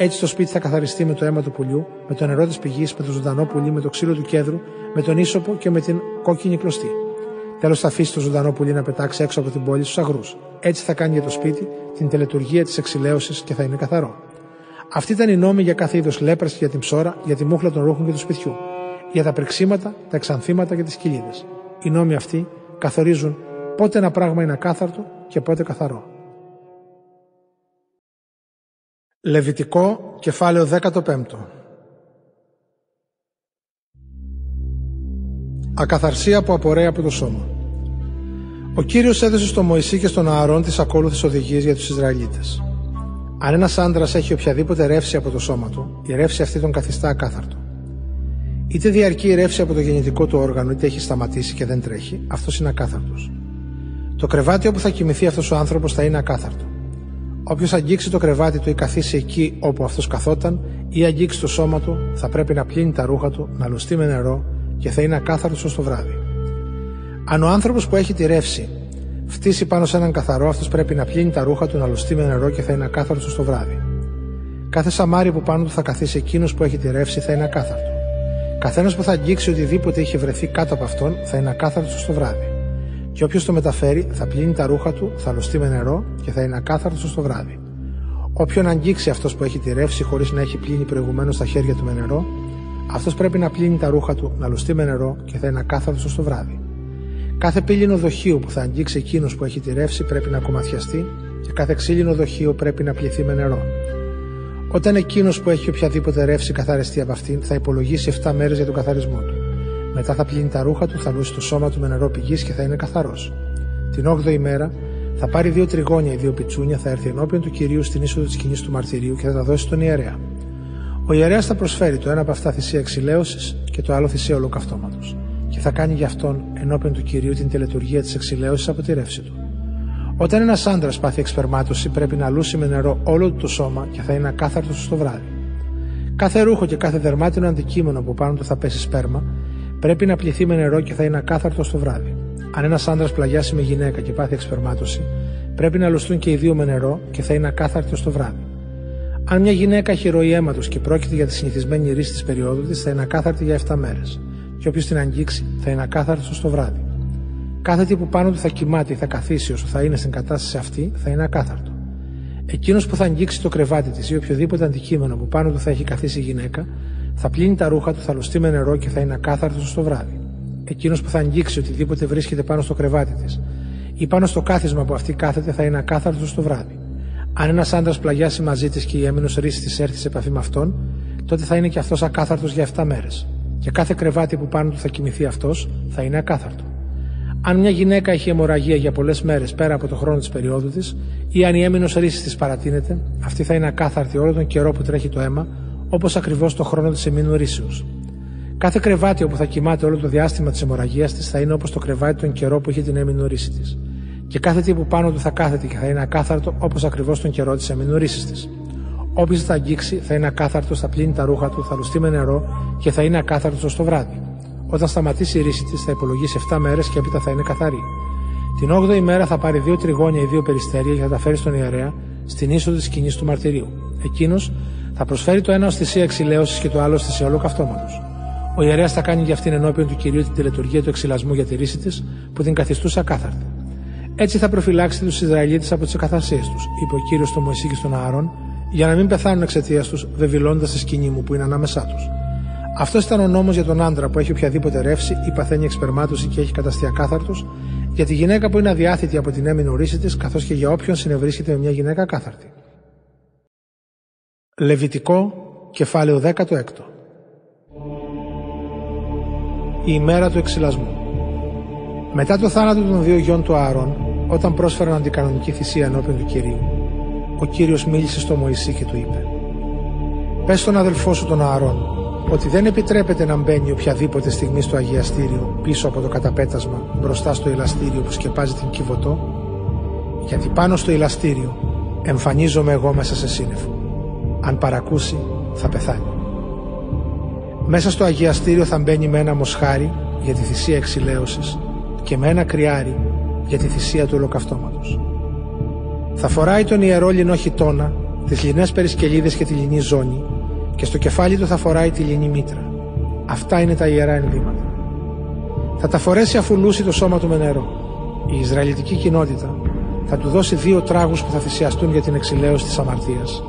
Έτσι το σπίτι θα καθαριστεί με το αίμα του πουλιού, με το νερό της πηγής, με το ζωντανό πουλί, με το ξύλο του κέδρου, με τον ίσωπο και με την κόκκινη κλωστή. Τέλος θα αφήσει το ζωντανό πουλί να πετάξει έξω από την πόλη στους αγρούς. Έτσι θα κάνει για το σπίτι την τελετουργία της εξηλαίωσης και θα είναι καθαρό. Αυτή ήταν η νόμη για κάθε είδος λέπρας και για την ψώρα, για τη μούχλα των ρούχων και του σπιτιού, για τα πρεξίματα, τα εξανθήματα και τις κοιλίδες. Οι νόμοι αυτοί καθορίζουν πότε ένα πράγμα είναι ακάθαρτο και πότε καθαρό. Λεβιτικό, κεφάλαιο 15 Ακαθαρσία που απορρέει από το σώμα Ο Κύριος έδωσε στο Μωυσή και στον Ααρών τις ακόλουθες οδηγίες για τους Ισραηλίτες. Αν ένας άντρας έχει οποιαδήποτε ρεύση από το σώμα του, η ρεύση αυτή τον καθιστά ακάθαρτο. Είτε διαρκεί η ρεύση από το γεννητικό του όργανο, είτε έχει σταματήσει και δεν τρέχει, αυτός είναι ακάθαρτος. Το κρεβάτι όπου θα κοιμηθεί αυτός ο άνθρωπος θα είναι ακάθαρτο. Όποιος αγγίξει το κρεβάτι του ή καθίσει εκεί όπου αυτός καθόταν ή αγγίξει το σώμα του, θα πρέπει να πλύνει τα ρούχα του, να λουστεί με νερό και θα είναι ακάθαρτος ως το βράδυ. Αν ο άνθρωπος που έχει τη ρεύση φτύσει πάνω σε έναν καθαρό, αυτός πρέπει να πλύνει τα ρούχα του, να λουστεί με νερό και θα είναι ακάθαρτος ως το βράδυ. Κάθε σαμάρι που πάνω του θα καθίσει εκείνος που έχει τη ρεύση θα είναι ακάθαρτο. Καθένας που θα αγγίξει οτιδήποτε είχε βρεθεί κάτω από αυτόν θα είναι ακάθαρτος ως το βράδυ. Και όποιος το μεταφέρει θα πλύνει τα ρούχα του, θα λωστεί με νερό και θα είναι ακάθαρτος το βράδυ. Όποιον αγγίξει αυτός που έχει τη ρεύση χωρίς να έχει πλύνει προηγουμένως τα χέρια του με νερό, αυτός πρέπει να πλύνει τα ρούχα του, να λωστεί με νερό και θα είναι ακάθαρτος το βράδυ. Κάθε πύληνο δοχείο που θα αγγίξει εκείνος που έχει τη ρεύση πρέπει να κομματιαστεί και κάθε ξύλινο δοχείο πρέπει να πληθεί με νερό. Όταν εκείνος που έχει οποιαδήποτε ρεύση καθαριστεί από αυτήν, θα υπολογίσει 7 μέρες για τον καθαρισμό του. Μετά θα πλύνει τα ρούχα του, θα λούσει το σώμα του με νερό πηγής και θα είναι καθαρός. Την 8η μέρα θα πάρει δύο τριγώνια ή δύο πιτσούνια, θα έρθει ενώπιον του κυρίου στην είσοδο της σκηνής του μαρτυρίου και θα τα δώσει στον ιερέα. Ο ιερέας θα προσφέρει το ένα από αυτά θυσία εξηλαίωσης και το άλλο θυσία ολοκαυτώματος. Και θα κάνει για αυτόν ενώπιον του κυρίου την τελετουργία της εξηλαίωσης από τη ρεύση του. Όταν ένας άντρας πάθει εξπερμάτωση, πρέπει να λούσει με νερό όλο του το σώμα και θα είναι ακάθαρτος στο βράδυ. Κάθε ρούχο και κάθε δερμάτινο αντικείμενο που πάνω του θα πέσει σπέρμα Πρέπει να πληθεί με νερό και θα είναι ακάθαρτο το βράδυ. Αν ένας άντρα πλαγιάσει με γυναίκα και πάθει εξπερμάτωση, πρέπει να λουστούν και οι δύο με νερό και θα είναι ακάθαρτο το βράδυ. Αν μια γυναίκα έχει ροή αίματος και πρόκειται για τη συνηθισμένη ρίση της περίοδου της, θα είναι ακάθαρτη για 7 μέρες. Και όποιος την αγγίξει, θα είναι ακάθαρτο το βράδυ. Κάθε τι που πάνω του θα κοιμάται ή θα καθίσει όσο θα είναι στην κατάσταση αυτή, θα είναι ακάθαρτο. Εκείνος που θα αγγίξει το κρεβάτι της ή οποιοδήποτε αντικείμενο που πάνω του θα έχει καθίσει η γυναίκα, θα πλύνει τα ρούχα του, θα λουστεί με νερό και θα είναι ακάθαρτος στο βράδυ. Εκείνος που θα αγγίξει οτιδήποτε βρίσκεται πάνω στο κρεβάτι της ή πάνω στο κάθισμα που αυτή κάθεται θα είναι ακάθαρτος στο βράδυ. Αν ένας άντρας πλαγιάσει μαζί της και η έμεινος ρίσης τη έρθει σε επαφή με αυτόν, τότε θα είναι και αυτός ακάθαρτος για 7 μέρες. Και κάθε κρεβάτι που πάνω του θα κοιμηθεί αυτός θα είναι ακάθαρτο. Αν μια γυναίκα έχει αιμορραγία για πολλές μέρες πέρα από το χρόνο της περίοδου της, ή αν η έμεινος ρίσης της παρατείνεται, αυτή θα είναι ακάθαρτη όλο τον καιρό που τρέχει το αίμα, όπως ακριβώς το χρόνο της εμήνου ρήσεω. Κάθε κρεβάτι όπου θα κοιμάται όλο το διάστημα της αιμορραγίας της θα είναι όπως το κρεβάτι τον καιρό που είχε την έμεινη της. Και κάθε τι που πάνω του θα κάθεται και θα είναι ακάθαρτο όπως ακριβώς τον καιρό της έμεινη της. Όποιο θα αγγίξει θα είναι ακάθαρτο, θα πλύνει τα ρούχα του, θα λουστεί με νερό και θα είναι ακάθαρτο το βράδυ. Όταν σταματήσει η ρίση της θα υπολογίσει 7 μέρες και έπειτα θα είναι καθαρή. Την 8η μέρα θα πάρει δύο τριγώνια ή δύο περιστέρια και θα τα φέρει στον ιερέα στην είσοδο της σκηνής του μαρτυρίου. Εκείνος θα προσφέρει το ένα ως θυσία εξηλαίωσης και το άλλο ως θυσία ολοκαυτώματο. Ο ιερέας θα κάνει για αυτήν ενώπιον του κυρίου την τελετουργία του εξυλασμού για τη ρίση της που την καθιστούσε ακάθαρτη. Έτσι θα προφυλάξει τους Ισραηλίτες από τις εκαθαρσίε τους, είπε ο κύριος στο Μωυσή και στον Άρων, για να μην πεθάνουν εξαιτίας τους, βεβηλώντα τη σκηνή μου που είναι ανάμεσά τους. Αυτός ήταν ο νόμος για τον άντρα που έχει οποιαδήποτε ρεύση ή παθαίνει εξπερμάτωση και έχει καταστεί ακάθαρτος, για τη γυναίκα που είναι αδιάθετη από την έμεινη ορίση της, καθώς και για όποιον συνευρίσκεται με μια γυναίκα κάθαρτη. Λεβιτικό, κεφάλαιο 16. Η ημέρα του εξυλασμού. Μετά το θάνατο των δύο γιών του Άρων, όταν πρόσφεραν αντικανονική θυσία ενώπιον του κυρίου, ο κύριος μίλησε στο Μωυσή και του είπε: Πες στον αδελφό σου τον Άρων, ότι δεν επιτρέπεται να μπαίνει οποιαδήποτε στιγμή στο αγιαστήριο πίσω από το καταπέτασμα μπροστά στο ηλαστήριο που σκεπάζει την Κιβωτό, γιατί πάνω στο ηλαστήριο εμφανίζομαι εγώ μέσα σε σύννεφο. Αν παρακούσει, θα πεθάνει. Μέσα στο αγιαστήριο θα μπαίνει με ένα μοσχάρι για τη θυσία εξηλαίωσης και με ένα κρυάρι για τη θυσία του ολοκαυτώματος. Θα φοράει τον ιερό λινό χιτώνα, τις λινές περισκελίδες και τη λινή ζώνη και στο κεφάλι του θα φοράει τη λινή μήτρα. Αυτά είναι τα ιερά ενδύματα. Θα τα φορέσει αφού λούσει το σώμα του με νερό. Η Ισραηλιτική κοινότητα θα του δώσει δύο τράγους που θα θυσιαστούν για την εξηλαίωση της αμαρτίας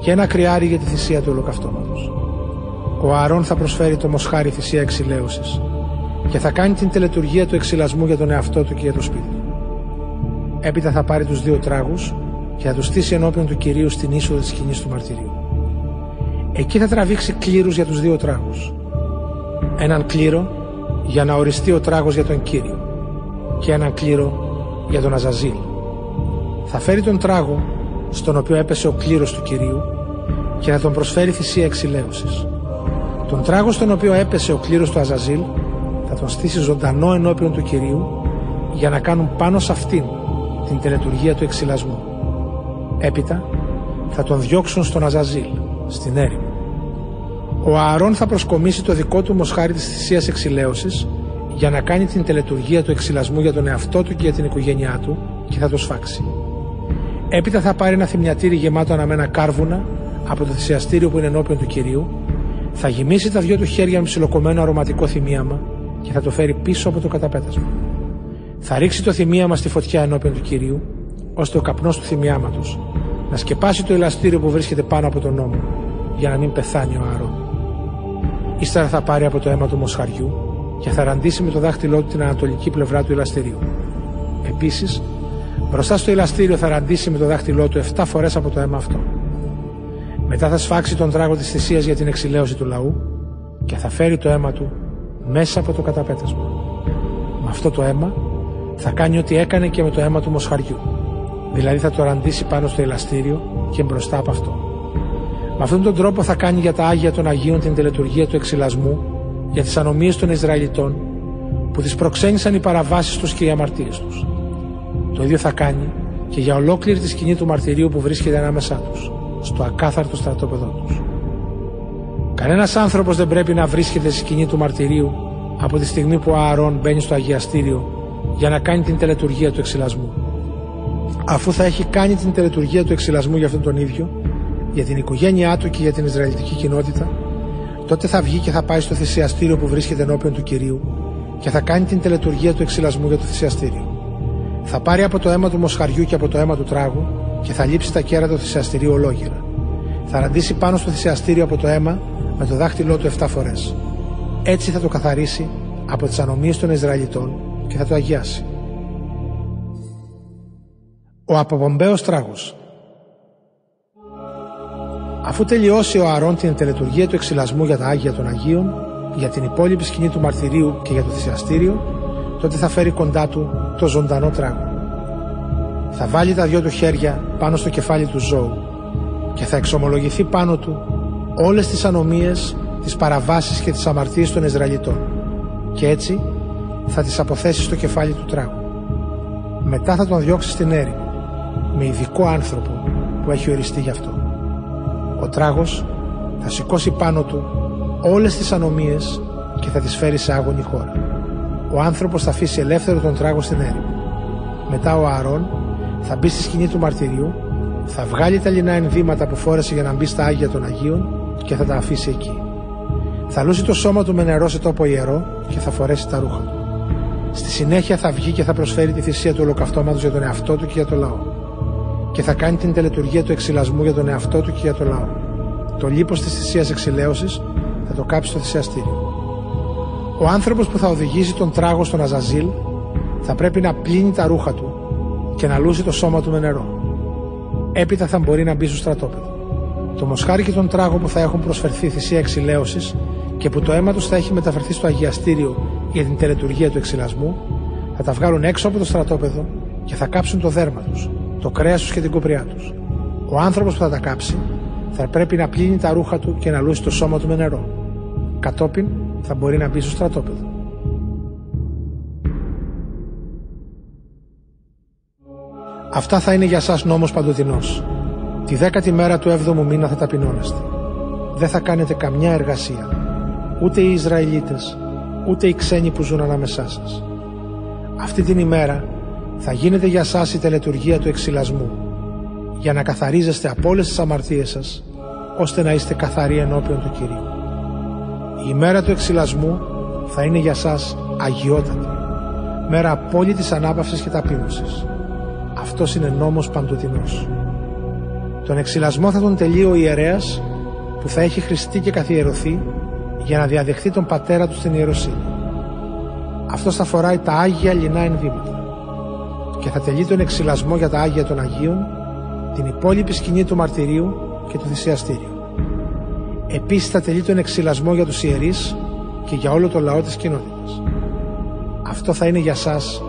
και ένα κρυάρι για τη θυσία του ολοκαυτώματος. Ο Ααρών θα προσφέρει το μοσχάρι θυσία εξηλαίωσης και θα κάνει την τελετουργία του εξυλασμού για τον εαυτό του και για το σπίτι του. Έπειτα θα πάρει τους δύο τράγους και θα τους στήσει ενώπιον του Κυρίου στην είσοδο της σκηνής του μαρτυρίου. Εκεί θα τραβήξει κλήρους για τους δύο τράγους. Έναν κλήρο για να οριστεί ο τράγος για τον Κύριο και έναν κλήρο για τον Αζαζίλ. Θα φέρει τον τράγο στον οποίο έπεσε ο κλήρος του Κυρίου και θα τον προσφέρει θυσία εξηλαίωσης. Τον τράγο στον οποίο έπεσε ο κλήρος του Αζαζίλ θα τον στήσει ζωντανό ενώπιον του Κυρίου για να κάνουν πάνω σε αυτήν την τελετουργία του εξυλασμού. Έπειτα θα τον διώξουν στον Αζαζίλ, στην έρημο. Ο Ααρών θα προσκομίσει το δικό του μοσχάρι της θυσίας εξηλαίωσης για να κάνει την τελετουργία του εξυλασμού για τον εαυτό του και για την οικογένειά του και θα το σφάξει. Έπειτα θα πάρει ένα θυμιατήρι γεμάτο αναμένα κάρβουνα από το θυσιαστήριο που είναι ενώπιον του κυρίου, θα γεμίσει τα δυο του χέρια με ψιλοκομμένο αρωματικό θυμίαμα και θα το φέρει πίσω από το καταπέτασμα. Θα ρίξει το θυμίαμα στη φωτιά ενώπιον του κυρίου, ώστε ο καπνός του θυμιάματος να σκεπάσει το ελαστήριο που βρίσκεται πάνω από τον νόμο, για να μην πεθάνει ο Άρων. Ύστερα θα πάρει από το αίμα του μοσχαριού και θα ραντίσει με το δάχτυλό του την ανατολική πλευρά του ελαστηρίου. Επίσης, Μπροστά στο ηλαστήριο θα ραντίσει με το δάχτυλό του 7 φορές από το αίμα αυτό. Μετά θα σφάξει τον τράγο της θυσίας για την εξηλαίωση του λαού και θα φέρει το αίμα του μέσα από το καταπέτασμα. Με αυτό το αίμα θα κάνει ό,τι έκανε και με το αίμα του μοσχαριού. Δηλαδή θα το ραντίσει πάνω στο ηλαστήριο και μπροστά από αυτό. Με αυτόν τον τρόπο θα κάνει για τα Άγια των Αγίων την τελετουργία του εξυλασμού για τις ανομίες των Ισραηλιτών που τις προξένησαν οι παραβάσεις τους και οι αμαρτίες τους. Το ίδιο θα κάνει και για ολόκληρη τη σκηνή του μαρτυρίου που βρίσκεται ανάμεσά τους, στο ακάθαρτο στρατόπεδό τους. Κανένας άνθρωπος δεν πρέπει να βρίσκεται στη σκηνή του μαρτυρίου από τη στιγμή που ο Ααρών μπαίνει στο αγιαστήριο για να κάνει την τελετουργία του εξυλασμού. Αφού θα έχει κάνει την τελετουργία του εξυλασμού για αυτόν τον ίδιο, για την οικογένειά του και για την Ισραηλιτική κοινότητα, τότε θα βγει και θα πάει στο θυσιαστήριο που βρίσκεται ενώπιον του κυρίου και θα κάνει την τελετουργία του εξυλασμού για το θυσιαστήριο. Θα πάρει από το αίμα του μοσχαριού και από το αίμα του τράγου και θα λείψει τα κέρατα του θυσιαστηρίου ολόγυρα. Θα ραντίσει πάνω στο θυσιαστήριο από το αίμα με το δάχτυλό του 7 φορές. Έτσι θα το καθαρίσει από τις ανομίες των Ισραηλιτών και θα το αγιάσει. Ο αποπομπαίος τράγος Αφού τελειώσει ο Αρών την τελετουργία του εξυλασμού για τα Άγια των Αγίων, για την υπόλοιπη σκηνή του μαρτυρίου και για το θυσιαστήριο, τότε θα φέρει κοντά του το ζωντανό τράγο. Θα βάλει τα δυο του χέρια πάνω στο κεφάλι του ζώου και θα εξομολογηθεί πάνω του όλες τις ανομίες τις παραβάσεις και τις αμαρτίες των Ισραηλιτών και έτσι θα τις αποθέσει στο κεφάλι του τράγου. Μετά θα τον διώξει στην έρημο με ειδικό άνθρωπο που έχει οριστεί γι' αυτό. Ο τράγος θα σηκώσει πάνω του όλες τις ανομίες και θα τις φέρει σε άγωνη χώρα. Ο άνθρωπος θα αφήσει ελεύθερο τον τράγο στην έρημο. Μετά ο Ααρών θα μπει στη σκηνή του μαρτυριού, θα βγάλει τα λινά ενδύματα που φόρεσε για να μπει στα Άγια των Αγίων και θα τα αφήσει εκεί. Θα λούσει το σώμα του με νερό σε τόπο ιερό και θα φορέσει τα ρούχα του. Στη συνέχεια θα βγει και θα προσφέρει τη θυσία του ολοκαυτώματος για τον εαυτό του και για το λαό. Και θα κάνει την τελετουργία του εξυλασμού για τον εαυτό του και για το λαό. Το λίπος της θυσίας εξηλαίωσης θα το κάψει στο θυσιαστήριο. Ο άνθρωπος που θα οδηγήσει τον τράγο στον Αζαζίλ θα πρέπει να πλύνει τα ρούχα του και να λούσει το σώμα του με νερό. Έπειτα θα μπορεί να μπει στο στρατόπεδο. Το μοσχάρι και τον τράγο που θα έχουν προσφερθεί θυσία εξηλαίωσης και που το αίμα τους θα έχει μεταφερθεί στο αγιαστήριο για την τελετουργία του εξυλασμού, θα τα βγάλουν έξω από το στρατόπεδο και θα κάψουν το δέρμα τους, το κρέας τους και την κοπριά τους. Ο άνθρωπος που θα τα κάψει θα πρέπει να πλύνει τα ρούχα του και να λούσει το σώμα του με νερό. Κατόπιν θα μπορεί να μπει στο στρατόπεδο. Αυτά θα είναι για σας νόμος παντοτινός. Τη δέκατη μέρα του έβδομου μήνα θα ταπεινώνεστε. Δεν θα κάνετε καμιά εργασία. Ούτε οι Ισραηλίτες, ούτε οι ξένοι που ζουν ανάμεσά σας. Αυτή την ημέρα θα γίνεται για σας η τελετουργία του εξυλασμού, για να καθαρίζεστε από όλες τις αμαρτίες σας, ώστε να είστε καθαροί ενώπιον του Κυρίου. Η ημέρα του εξυλασμού θα είναι για σας αγιότατη, μέρα απόλυτης ανάπαυσης και ταπείνωσης. Αυτός είναι νόμος παντοτινός. Τον εξυλασμό θα τον τελεί ο ιερέας που θα έχει χρηστεί και καθιερωθεί για να διαδεχθεί τον πατέρα του στην ιεροσύνη. Αυτός θα φοράει τα Άγια λινά ενδύματα και θα τελεί τον εξυλασμό για τα Άγια των Αγίων, την υπόλοιπη σκηνή του μαρτυρίου και του θυσιαστήριου. Επίσης θα τελεί τον εξυλασμό για τους ιερείς και για όλο το λαό της κοινότητας. Αυτό θα είναι για σας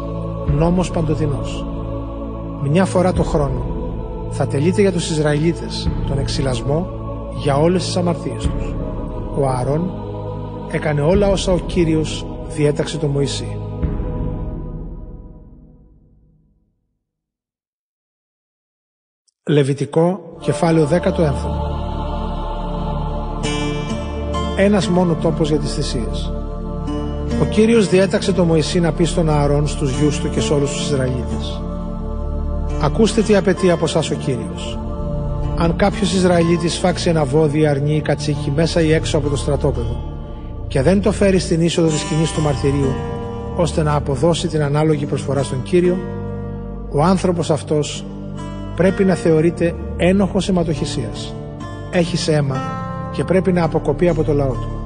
νόμος παντοτινός. Μια φορά το χρόνο θα τελείται για τους Ισραηλίτες τον εξυλασμό για όλες τις αμαρτίες τους. Ο Άρων έκανε όλα όσα ο Κύριος διέταξε τον Μωυσή. Λεβιτικό, κεφάλαιο 19 Ένας μόνο τόπος για τις θυσίες. Ο Κύριος διέταξε τον Μωυσή να πει στον Ααρών, στους γιους του και σε όλους τους Ισραηλίτες. Ακούστε τι απαιτεί από εσά ο Κύριος. Αν κάποιος Ισραηλίτης φάξει ένα βόδι ή αρνί ή κατσίκι μέσα ή έξω από το στρατόπεδο και δεν το φέρει στην είσοδο της σκηνής του μαρτυρίου ώστε να αποδώσει την ανάλογη προσφορά στον Κύριο, ο άνθρωπος αυτός πρέπει να θεωρείται ένοχος αιματοχυσίας. Έχει αίμα και πρέπει να αποκοπεί από το λαό του.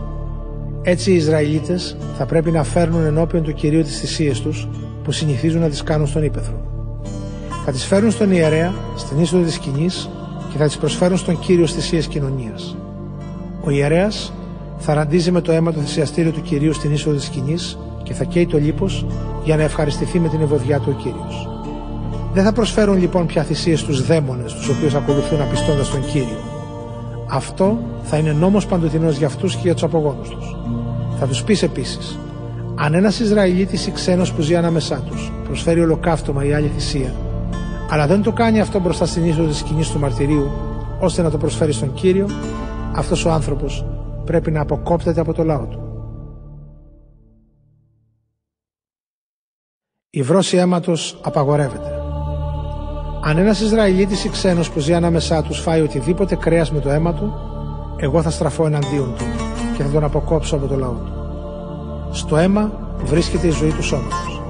Έτσι οι Ισραηλίτες θα πρέπει να φέρνουν ενώπιον του Κυρίου τις θυσίες τους που συνηθίζουν να τις κάνουν στον Ήπεθρο. Θα τις φέρουν στον ιερέα, στην είσοδο της σκηνής και θα τις προσφέρουν στον Κύριο θυσίες κοινωνίας. Ο ιερέας θα ραντίζει με το αίμα το θυσιαστήριο του Κυρίου στην είσοδο της σκηνής και θα καίει το λίπος για να ευχαριστηθεί με την ευωδιά του ο Κύριος. Δεν θα προσφέρουν λοιπόν πια θυσίες στους δαίμονες τους οποίους ακολουθούν απιστώντας τον Κύριο. Αυτό θα είναι νόμος παντοτινός για αυτούς και για τους απογόνους τους. Θα τους πεις επίσης, αν ένας Ισραηλίτης ή ξένος που ζει ανάμεσά τους προσφέρει ολοκαύτωμα ή άλλη θυσία, αλλά δεν το κάνει αυτό μπροστά στην είσοδο της σκηνής του μαρτυρίου, ώστε να το προσφέρει στον Κύριο, αυτός ο άνθρωπος πρέπει να αποκόπτεται από το λαό του. Η βρώση αίματος απαγορεύεται. Αν ένας Ισραηλίτης ή ξένος που ζει ανάμεσά τους φάει οτιδήποτε κρέας με το αίμα του, εγώ θα στραφώ εναντίον του και θα τον αποκόψω από το λαό του. Στο αίμα βρίσκεται η ζωή του σώματος.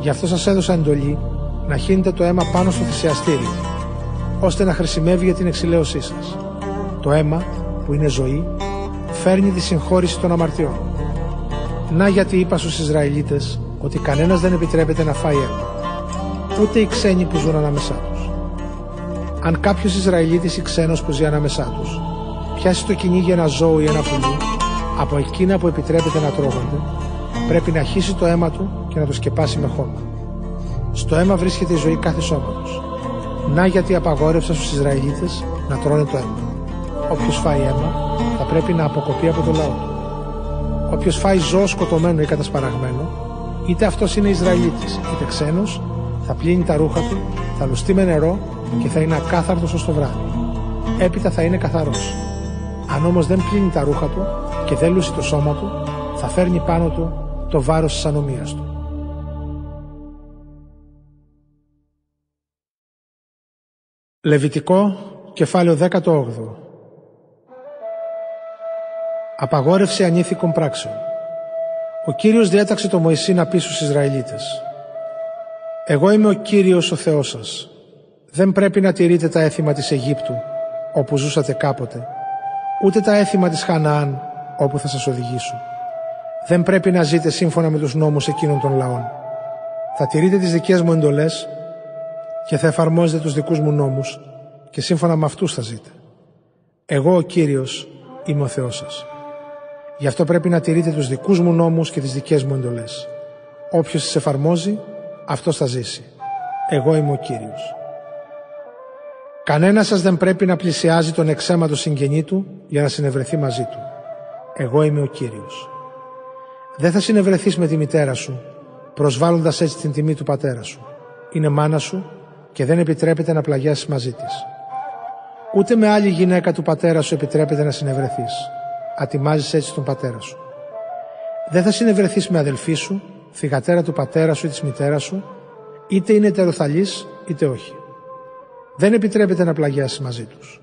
Γι' αυτό σας έδωσα εντολή να χύνετε το αίμα πάνω στο θυσιαστήριο, ώστε να χρησιμεύει για την εξηλαίωσή σας. Το αίμα, που είναι ζωή, φέρνει τη συγχώρηση των αμαρτιών. Να γιατί είπα στους Ισραηλίτες ότι κανένας δεν επιτρέπεται να φάει αίμα, ούτε οι ξένοι που ζουν ανάμεσά τους. Αν κάποιος Ισραηλίτης ή ξένος που ζει ανάμεσά τους πιάσει το κυνήγι ένα ζώο ή ένα πουλί από εκείνα που επιτρέπεται να τρώγονται, πρέπει να χύσει το αίμα του και να το σκεπάσει με χώμα. Στο αίμα βρίσκεται η ζωή κάθε σώματος. Να γιατί απαγόρευσα στους Ισραηλίτες να τρώνε το αίμα. Όποιος φάει αίμα θα πρέπει να αποκοπεί από το λαό του. Όποιος φάει ζώο σκοτωμένο ή κατασπαραγμένο, είτε αυτός είναι Ισραηλίτης είτε ξένος, θα πλύνει τα ρούχα του, θα λουστεί με νερό και θα είναι ακάθαρτος ως το βράδυ. Έπειτα θα είναι καθαρός. Αν όμως δεν πλύνει τα ρούχα του και δεν λούσει το σώμα του, θα φέρνει πάνω του το βάρος της ανομίας του. Λεβιτικό, κεφάλαιο 18 Απαγόρευση ανήθικων πράξεων Ο Κύριος διέταξε το Μωυσή να πει στους Ισραηλίτες «Εγώ είμαι ο Κύριος ο Θεός σας. Δεν πρέπει να τηρείτε τα έθιμα της Αιγύπτου, όπου ζούσατε κάποτε, ούτε τα έθιμα της Χαναάν, όπου θα σας οδηγήσω. Δεν πρέπει να ζείτε σύμφωνα με τους νόμους εκείνων των λαών. Θα τηρείτε τις δικές μου εντολές και θα εφαρμόζετε τους δικούς μου νόμους και σύμφωνα με αυτούς θα ζείτε. Εγώ ο Κύριος είμαι ο Θεός σας. Γι' αυτό πρέπει να τηρείτε τους δικούς μου νόμους και τις δικές μου εντολές. Όποιος τις εφαρμόζει, αυτός θα ζήσει. Εγώ είμαι ο Κύριος. Κανένας σας δεν πρέπει να πλησιάζει τον εξαίματο συγγενή του για να συνευρεθεί μαζί του. Εγώ είμαι ο Κύριος. Δεν θα συνευρεθείς με τη μητέρα σου, προσβάλλοντας έτσι την τιμή του πατέρα σου. Είναι μάνα σου και δεν επιτρέπεται να πλαγιάσεις μαζί της. Ούτε με άλλη γυναίκα του πατέρα σου επιτρέπεται να συνευρεθείς. Ατιμάζεις έτσι τον πατέρα σου. Δεν θα συνευρεθείς με αδελφή σου, θυγατέρα του πατέρα σου ή της μητέρας σου, είτε είναι ετεροθαλής είτε όχι. Δεν επιτρέπεται να πλαγιάσεις μαζί τους.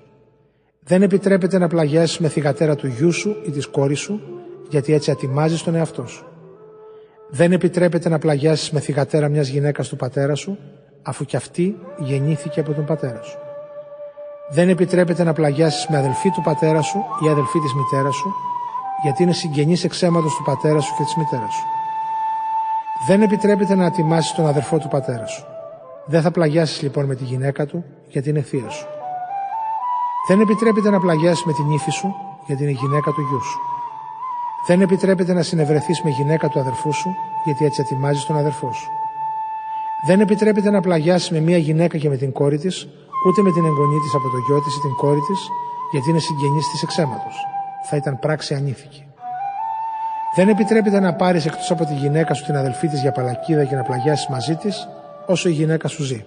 Δεν επιτρέπεται να πλαγιάσεις με θυγατέρα του γιού σου ή της κόρης σου, γιατί έτσι ατιμάζεις τον εαυτό σου. Δεν επιτρέπεται να πλαγιάσεις με θυγατέρα μιας γυναίκας του πατέρα σου, αφού κι αυτή γεννήθηκε από τον πατέρα σου. Δεν επιτρέπεται να πλαγιάσεις με αδελφή του πατέρα σου ή αδελφή της μητέρας σου, γιατί είναι συγγενής εξαίματος του πατέρα σου και της μητέρας σου. Δεν επιτρέπεται να ατιμάσεις τον αδερφό του πατέρα σου. Δεν θα πλαγιάσεις λοιπόν με τη γυναίκα του, γιατί είναι θεία σου. Δεν επιτρέπεται να πλαγιάσεις με την ύφη σου, γιατί είναι γυναίκα του γιού σου. Δεν επιτρέπεται να συνευρεθείς με γυναίκα του αδερφού σου, γιατί έτσι ατιμάζεις τον αδερφό σου. Δεν επιτρέπεται να πλαγιάσεις με μια γυναίκα και με την κόρη της, ούτε με την εγγονή της από το γιο της ή την κόρη της, γιατί είναι συγγενής της εξαίματο. Θα ήταν πράξη ανήθικη. Δεν επιτρέπεται να πάρεις εκτός από τη γυναίκα σου την αδελφή της για παλακίδα και να πλαγιάσεις μαζί της, όσο η γυναίκα σου ζει.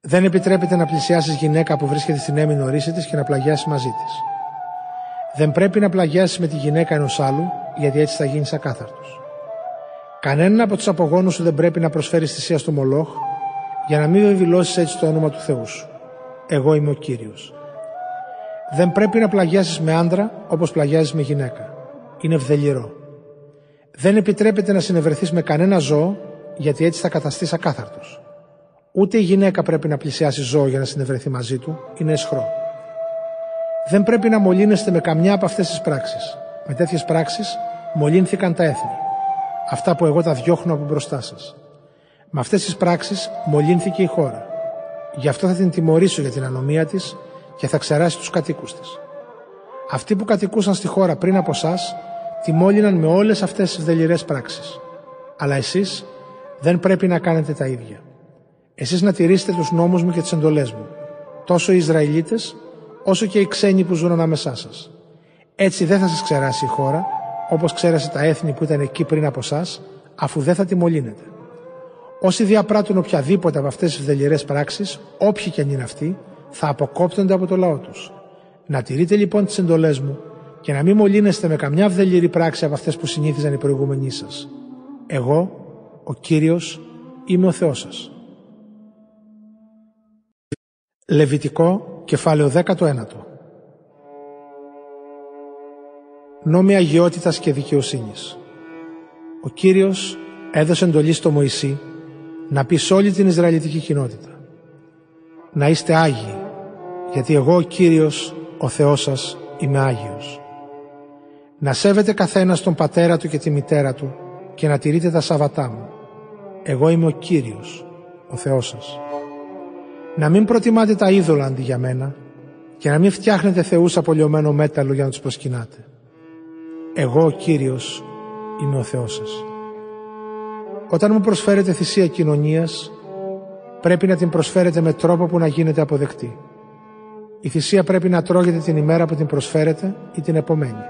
Δεν επιτρέπεται να πλησιάσεις γυναίκα που βρίσκεται στην έμεινο ρίση της και να πλαγιάσεις μαζί της. Δεν πρέπει να πλαγιάσεις με τη γυναίκα ενός άλλου, γιατί έτσι θα γίνεις ακάθαρτος. Κανέναν από τους απογόνους σου δεν πρέπει να προσφέρεις θυσία στο Μολόχ, για να μην βεβηλώσεις έτσι το όνομα του Θεού σου. Εγώ είμαι ο Κύριος. Δεν πρέπει να πλαγιάσεις με άντρα όπως πλαγιάζεις με γυναίκα. Είναι βδελιρό. Δεν επιτρέπεται να συνευρεθείς με κανένα ζώο γιατί έτσι θα καταστείς ακάθαρτος. Ούτε η γυναίκα πρέπει να πλησιάσει ζώο για να συνευρεθεί μαζί του, είναι εσχρό. Δεν πρέπει να μολύνεστε με καμιά από αυτές τις πράξεις. Με τέτοιες πράξεις μολύνθηκαν τα έθνη. Αυτά που εγώ τα διώχνω από μπροστά σας. Με αυτές τις πράξεις μολύνθηκε η χώρα. Γι' αυτό θα την τιμωρήσω για την ανομία της και θα ξεράσει τους κατοίκους της. Αυτοί που κατοικούσαν στη χώρα πριν από εσά τη μόλυναν με όλες αυτές τις δελειρέ πράξεις. Αλλά εσείς δεν πρέπει να κάνετε τα ίδια. Εσείς να τηρήσετε τους νόμους μου και τις εντολές μου. Τόσο οι Ισραηλίτες όσο και οι ξένοι που ζουν ανάμεσά σας. Έτσι δεν θα σας ξεράσει η χώρα, όπως ξέρασε τα έθνη που ήταν εκεί πριν από εσά, αφού δεν θα τη μολύνετε. Όσοι διαπράττουν οποιαδήποτε από αυτές τις δελειρέ πράξεις, όποιοι και αν είναι αυτοί, θα αποκόπτονται από το λαό τους. Να τηρείτε λοιπόν τις εντολές μου και να μην μολύνεστε με καμιά βδελιρή πράξη από αυτές που συνήθιζαν οι προηγούμενοι σας. Εγώ, ο κύριος, είμαι ο Θεός σας. Λεβιτικό, κεφάλαιο 19 Νόμοι αγιότητας και δικαιοσύνης Ο Κύριος έδωσε εντολή στο Μωυσή να πει σε όλη την Ισραηλιτική κοινότητα να είστε Άγιοι γιατί εγώ ο Κύριος ο Θεός σας είμαι Άγιος να σέβεται καθένας τον πατέρα του και τη μητέρα του και να τηρείτε τα Σαββατά μου εγώ είμαι ο Κύριος ο Θεός σας να μην προτιμάτε τα είδωλα αντί για μένα και να μην φτιάχνετε θεούς από λιωμένο μέταλλο για να τους προσκυνάτε εγώ ο Κύριος είμαι ο Θεός σας όταν μου προσφέρετε θυσία κοινωνίας, πρέπει να την προσφέρετε με τρόπο που να γίνεται αποδεκτή. Η θυσία πρέπει να τρώγεται την ημέρα που την προσφέρετε ή την επομένη.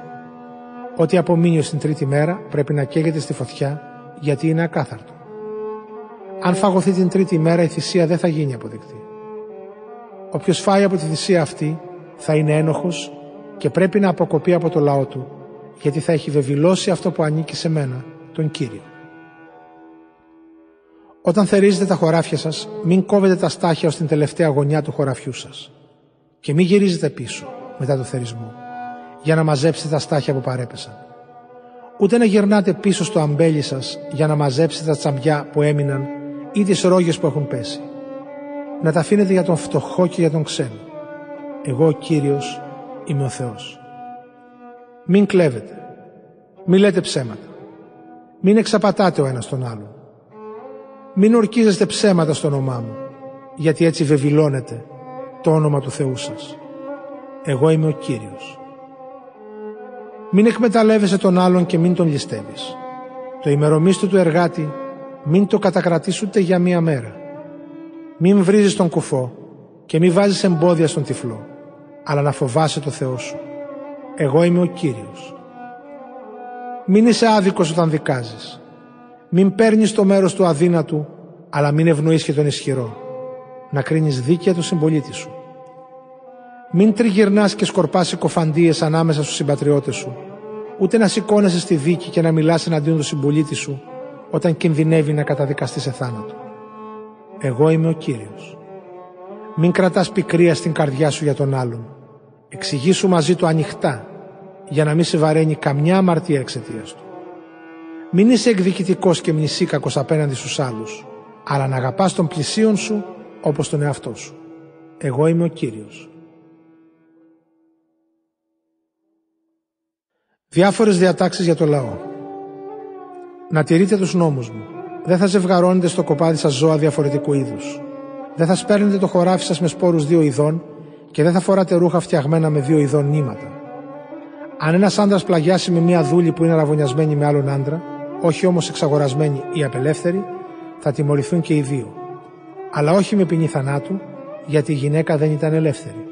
Ό,τι απομείνει στην τρίτη μέρα πρέπει να καίγεται στη φωτιά γιατί είναι ακάθαρτο. Αν φαγωθεί την τρίτη μέρα η θυσία δεν θα γίνει αποδεκτή. Όποιος φάει από τη θυσία αυτή θα είναι ένοχος και πρέπει να αποκοπεί από το λαό του γιατί θα έχει βεβηλώσει αυτό που ανήκει σε μένα, τον Κύριο. Όταν θερίζετε τα χωράφια σας, μην κόβετε τα στάχια ως την τελευταία γωνιά του χωραφιού σας και μην γυρίζετε πίσω μετά το θερισμό για να μαζέψετε τα στάχια που παρέπεσαν. Ούτε να γυρνάτε πίσω στο αμπέλι σας για να μαζέψετε τα τσαμπιά που έμειναν ή τις ρόγες που έχουν πέσει. Να τα αφήνετε για τον φτωχό και για τον ξένο. Εγώ ο Κύριος είμαι ο Θεός. Μην κλέβετε. Μην λέτε ψέματα. Μην εξαπατάτε ο ένας τον άλλον. Μην ορκίζεστε ψέματα στο όνομά μου, γιατί έτσι βεβηλώνετε το όνομα του Θεού σας. Εγώ είμαι ο Κύριος. Μην εκμεταλλεύεσαι τον άλλον και μην τον ληστεύεις. Το ημερομίσθιο του εργάτη μην το κατακρατείς ούτε για μία μέρα. Μην βρίζεις τον κουφό και μην βάζεις εμπόδια στον τυφλό, αλλά να φοβάσαι το Θεό σου. Εγώ είμαι ο Κύριος. Μην είσαι άδικος όταν δικάζεις. Μην παίρνεις το μέρος του αδύνατου, αλλά μην ευνοείς και τον ισχυρό. Να κρίνεις δίκαια του συμπολίτη σου. Μην τριγυρνάς και σκορπάς συκοφαντίες ανάμεσα στους συμπατριώτες σου, ούτε να σηκώνεσαι στη δίκη και να μιλάς εναντίον του συμπολίτη σου, όταν κινδυνεύει να καταδικαστείς σε θάνατο. Εγώ είμαι ο Κύριος. Μην κρατάς πικρία στην καρδιά σου για τον άλλον. Εξηγήσου μαζί του ανοιχτά, για να μην σε βαραίνει καμιά αμαρτία εξαιτίας του. Μην είσαι εκδικητικός και μνησίκακος απέναντι στους άλλους, αλλά να αγαπάς τον πλησίον σου όπως τον εαυτό σου. Εγώ είμαι ο Κύριος. Διάφορες διατάξεις για το λαό. Να τηρείτε τους νόμους μου. Δεν θα ζευγαρώνετε στο κοπάδι σας ζώα διαφορετικού είδους. Δεν θα σπέρνετε το χωράφι σας με σπόρους δύο ειδών και δεν θα φοράτε ρούχα φτιαγμένα με δύο ειδών νήματα. Αν ένας άντρας πλαγιάσει με μία δούλη που είναι αραβωνιασμένη με άλλον άντρα, όχι όμως εξαγορασμένη ή απελεύθερη, θα τιμωρηθούν και οι δύο. Αλλά όχι με ποινή θανάτου, γιατί η γυναίκα δεν ήταν ελεύθερη.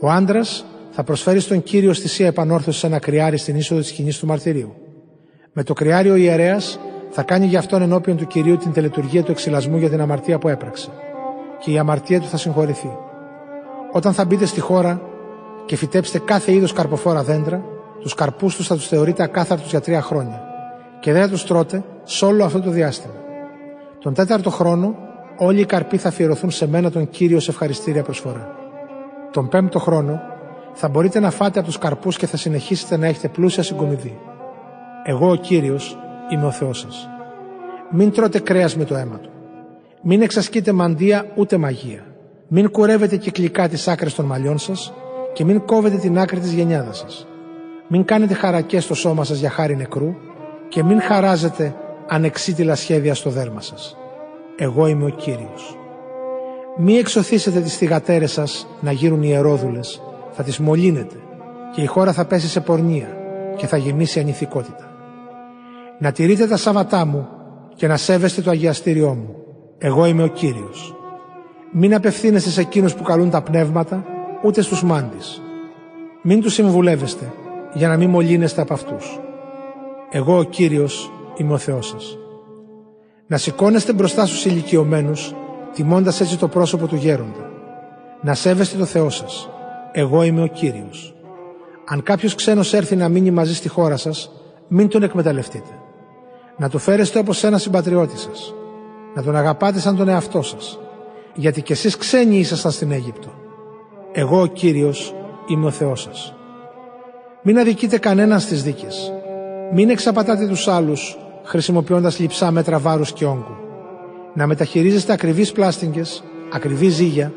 Ο άντρας θα προσφέρεις στον κύριο στη επανόρθωσης ένα κρυάρι στην είσοδο της σκηνής του μαρτυρίου. Με το κρυάριο ο ιερέας θα κάνει για αυτόν ενώπιον του κυρίου την τελετουργία του εξυλασμού για την αμαρτία που έπραξε. Και η αμαρτία του θα συγχωρηθεί. Όταν θα μπείτε στη χώρα και φυτέψετε κάθε είδος καρποφόρα δέντρα, τους καρπούς τους θα τους θεωρείτε ακάθαρτους για τρία χρόνια και δεν θα τους τρώτε σε όλο αυτό το διάστημα. Τον τέταρτο χρόνο όλοι οι καρποί θα αφιερωθούν σε μένα τον κύριο σε ευχαριστήρια προσφορά. Τον πέμπτο χρόνο θα μπορείτε να φάτε από τους καρπούς και θα συνεχίσετε να έχετε πλούσια συγκομιδή. Εγώ ο κύριος είμαι ο Θεός σας. Μην τρώτε κρέας με το αίμα του. Μην εξασκείτε μαντεία ούτε μαγεία. Μην κουρεύετε κυκλικά τις άκρες των μαλλιών σας και μην κόβετε την άκρη της γενιάδας σας. Μην κάνετε χαρακές στο σώμα σας για χάρη νεκρού και μην χαράζετε ανεξίτηλα σχέδια στο δέρμα σας. Εγώ είμαι ο Κύριος. Μη εξωθήσετε τις θυγατέρες σας να γίνουν ιερόδουλες, θα τις μολύνετε και η χώρα θα πέσει σε πορνεία και θα γεμίσει ανηθικότητα. Να τηρείτε τα Σάββατά μου και να σέβεστε το αγιαστήριό μου. Εγώ είμαι ο Κύριος. Μην απευθύνεστε σε εκείνους που καλούν τα πνεύματα, ούτε στους μάντις. Μην τους συμβουλεύεστε, για να μην μολύνεστε από αυτούς. Εγώ ο Κύριος είμαι ο Θεός σας. Να σηκώνεστε μπροστά στους ηλικιωμένους, τιμώντας έτσι το πρόσωπο του γέροντα. Να σέβεστε το Θεό σας. Εγώ είμαι ο Κύριος. Αν κάποιος ξένος έρθει να μείνει μαζί στη χώρα σας, μην τον εκμεταλλευτείτε. Να το φέρεστε όπως ένα συμπατριώτη σας. Να τον αγαπάτε σαν τον εαυτό σας. Γιατί κι εσείς ξένοι ήσασταν στην Αίγυπτο. Εγώ ο Κύριος είμαι ο Θεός σας. Μην αδικείτε κανέναν στις δίκες. Μην εξαπατάτε τους άλλους χρησιμοποιώντας λειψά μέτρα βάρους και όγκου. Να μεταχειρίζεστε ακριβείς πλάστιγγες, ακριβή ζύγια,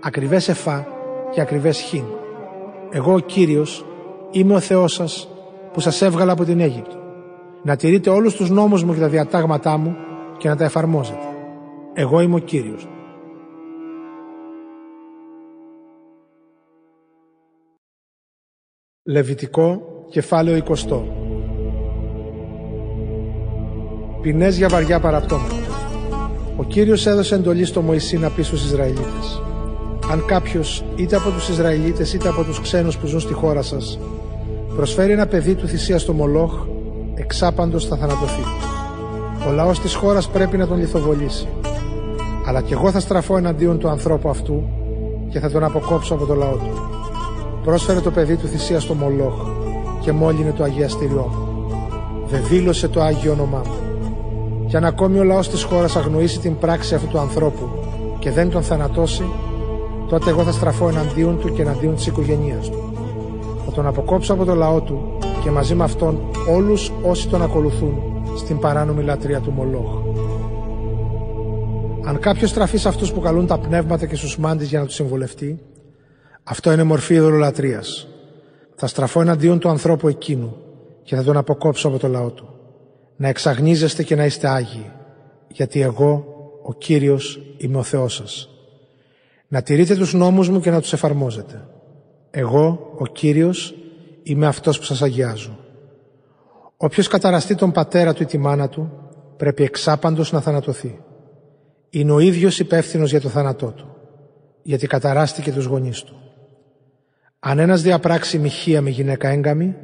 ακριβές εφά και ακριβές χίν. Εγώ ο Κύριος είμαι ο Θεός σας που σας έβγαλα από την Αίγυπτο. Να τηρείτε όλους τους νόμους μου και τα διατάγματά μου και να τα εφαρμόζετε. Εγώ είμαι ο Κύριος. Λεβιτικό, κεφάλαιο 20 ποινές για βαριά παραπτώματα. Ο Κύριος έδωσε εντολή στο Μωυσή να πει στους Ισραηλίτες Αν κάποιος, είτε από τους Ισραηλίτες είτε από τους ξένους που ζουν στη χώρα σας, προσφέρει ένα παιδί του θυσία στο Μολόχ, εξάπαντος θα θανατωθεί. Ο λαός της χώρας πρέπει να τον λιθοβολήσει. Αλλά κι εγώ θα στραφώ εναντίον του ανθρώπου αυτού και θα τον αποκόψω από το λαό του. Πρόσφερε το παιδί του θυσία στο Μολόχ και μόλυνε το αγιαστήριό μου. Βεβήλωσε το Άγιο όνομά μου. Κι αν ακόμη ο λαός της χώρας αγνοήσει την πράξη αυτού του ανθρώπου και δεν τον θανατώσει, τότε εγώ θα στραφώ εναντίον του και εναντίον της οικογένεια του. Θα τον αποκόψω από το λαό του και μαζί με αυτόν όλους όσοι τον ακολουθούν στην παράνομη λατρεία του Μολόχ. Αν κάποιος στραφεί σε αυτούς που καλούν τα πνεύματα και στους μάντες για να τους συμβολευτεί, αυτό είναι μορφή ειδωλολατρείας. Θα στραφώ εναντίον του ανθρώπου εκείνου και θα τον αποκόψω από το λαό του. Να εξαγνίζεστε και να είστε άγιοι, γιατί εγώ, ο Κύριος, είμαι ο Θεός σας. Να τηρείτε τους νόμους μου και να τους εφαρμόζετε. Εγώ, ο Κύριος, είμαι αυτός που σας αγιάζω. Όποιος καταραστεί τον πατέρα του ή τη μάνα του, πρέπει εξάπαντος να θανατωθεί. Είναι ο ίδιος υπεύθυνος για το θάνατό του, γιατί καταράστηκε τους γονείς του. Αν ένας διαπράξει μοιχεία με γυναίκα έγκαμη,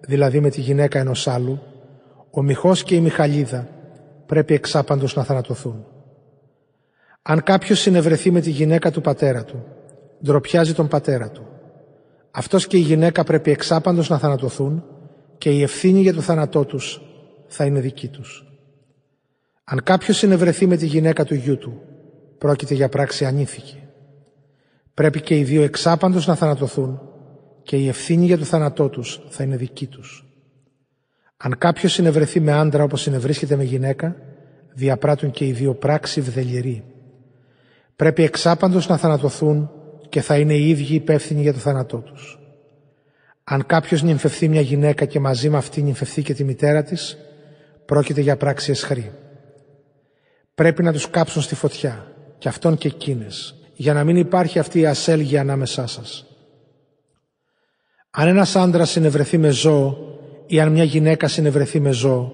δηλαδή με τη γυναίκα ενός άλλου, ο Μιχός και η Μιχαλίδα πρέπει εξάπαντος να θανατωθούν. Αν κάποιος συνευρεθεί με τη γυναίκα του πατέρα του, ντροπιάζει τον πατέρα του. Αυτός και η γυναίκα πρέπει εξάπαντος να θανατωθούν και η ευθύνη για το θάνατό τους θα είναι δική τους. Αν κάποιος συνευρεθεί με τη γυναίκα του γιού του, πρόκειται για πράξη ανήθικη. Πρέπει και οι δύο εξάπαντος να θανατωθούν και η ευθύνη για το θάνατό τους θα είναι δική τους. Αν κάποιος συνευρεθεί με άντρα όπως συνευρίσκεται με γυναίκα, διαπράττουν και οι δύο πράξη βδελιερή. Πρέπει εξάπαντος να θανατωθούν και θα είναι οι ίδιοι υπεύθυνοι για το θάνατό τους. Αν κάποιος νυμφευθεί μια γυναίκα και μαζί με αυτή νυμφευθεί και τη μητέρα της, πρόκειται για πράξη εσχρή. Πρέπει να τους κάψουν στη φωτιά, και αυτόν και εκείνες, για να μην υπάρχει αυτή η ασέλγεια ανάμεσά σας. Αν ένας άντρας συνευρεθεί με ζώο ή αν μια γυναίκα συνευρεθεί με ζώο,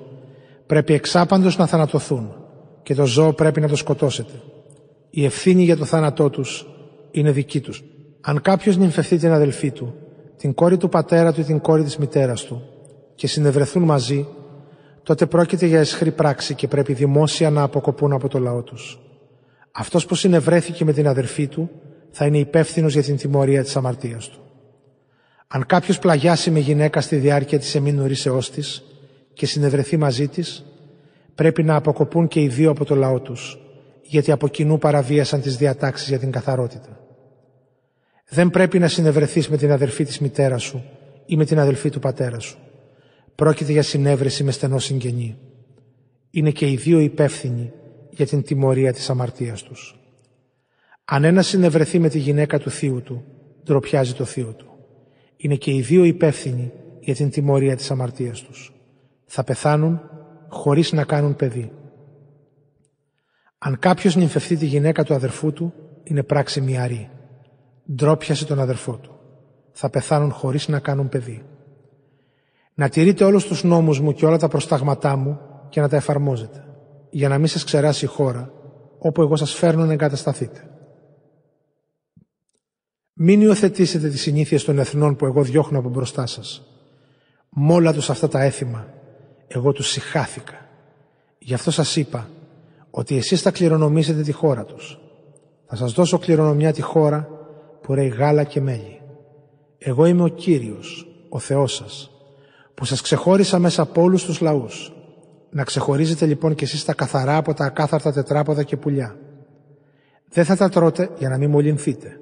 πρέπει εξάπαντος να θανατωθούν και το ζώο πρέπει να το σκοτώσετε. Η ευθύνη για το θάνατό τους είναι δική τους. Αν κάποιος νυμφευθεί την αδελφή του, την κόρη του πατέρα του ή την κόρη της μητέρας του και συνευρεθούν μαζί, τότε πρόκειται για εσχρή πράξη και πρέπει δημόσια να αποκοπούν από το λαό τους. Αυτός που συνευρέθηκε με την αδερφή του θα είναι υπεύθυνος για την τιμωρία της αμαρτίας του. Αν κάποιος πλαγιάσει με γυναίκα στη διάρκεια της εμείνουρήσεώς της και συνευρεθεί μαζί της, πρέπει να αποκοπούν και οι δύο από το λαό τους, γιατί από κοινού παραβίασαν τις διατάξεις για την καθαρότητα. Δεν πρέπει να συνευρεθείς με την αδερφή της μητέρας σου ή με την αδελφή του πατέρα σου. Πρόκειται για συνέβρεση με στενό συγγενή. Είναι και οι δύο υπεύθυνοι για την τιμωρία της αμαρτίας τους. Αν ένα συνευρεθεί με τη γυναίκα του θείου του, ντροπιάζει το θείο του. Είναι και οι δύο υπεύθυνοι για την τιμωρία της αμαρτίας τους. Θα πεθάνουν χωρίς να κάνουν παιδί. Αν κάποιος νυμφευθεί τη γυναίκα του αδερφού του, είναι πράξη μυαρή. Ντρόπιασε τον αδερφό του. Θα πεθάνουν χωρίς να κάνουν παιδί. Να τηρείτε όλους τους νόμους μου και όλα τα προστάγματά μου και να τα εφαρμόζετε, για να μην σας ξεράσει η χώρα, όπου εγώ σας φέρνω να εγκατασταθείτε. Μην υιοθετήσετε τις συνήθειες των εθνών που εγώ διώχνω από μπροστά σας. Μόλα τους αυτά τα έθιμα, εγώ τους συχάθηκα. Γι' αυτό σας είπα ότι εσείς θα κληρονομήσετε τη χώρα τους. Θα σας δώσω κληρονομιά τη χώρα που ρέει γάλα και μέλι. Εγώ είμαι ο Κύριος, ο Θεός σας, που σας ξεχώρισα μέσα από όλους τους λαούς. Να ξεχωρίζετε λοιπόν κι εσείς τα καθαρά από τα ακάθαρτα τετράποδα και πουλιά. Δεν θα τα τρώτε για να μην μολυνθείτε.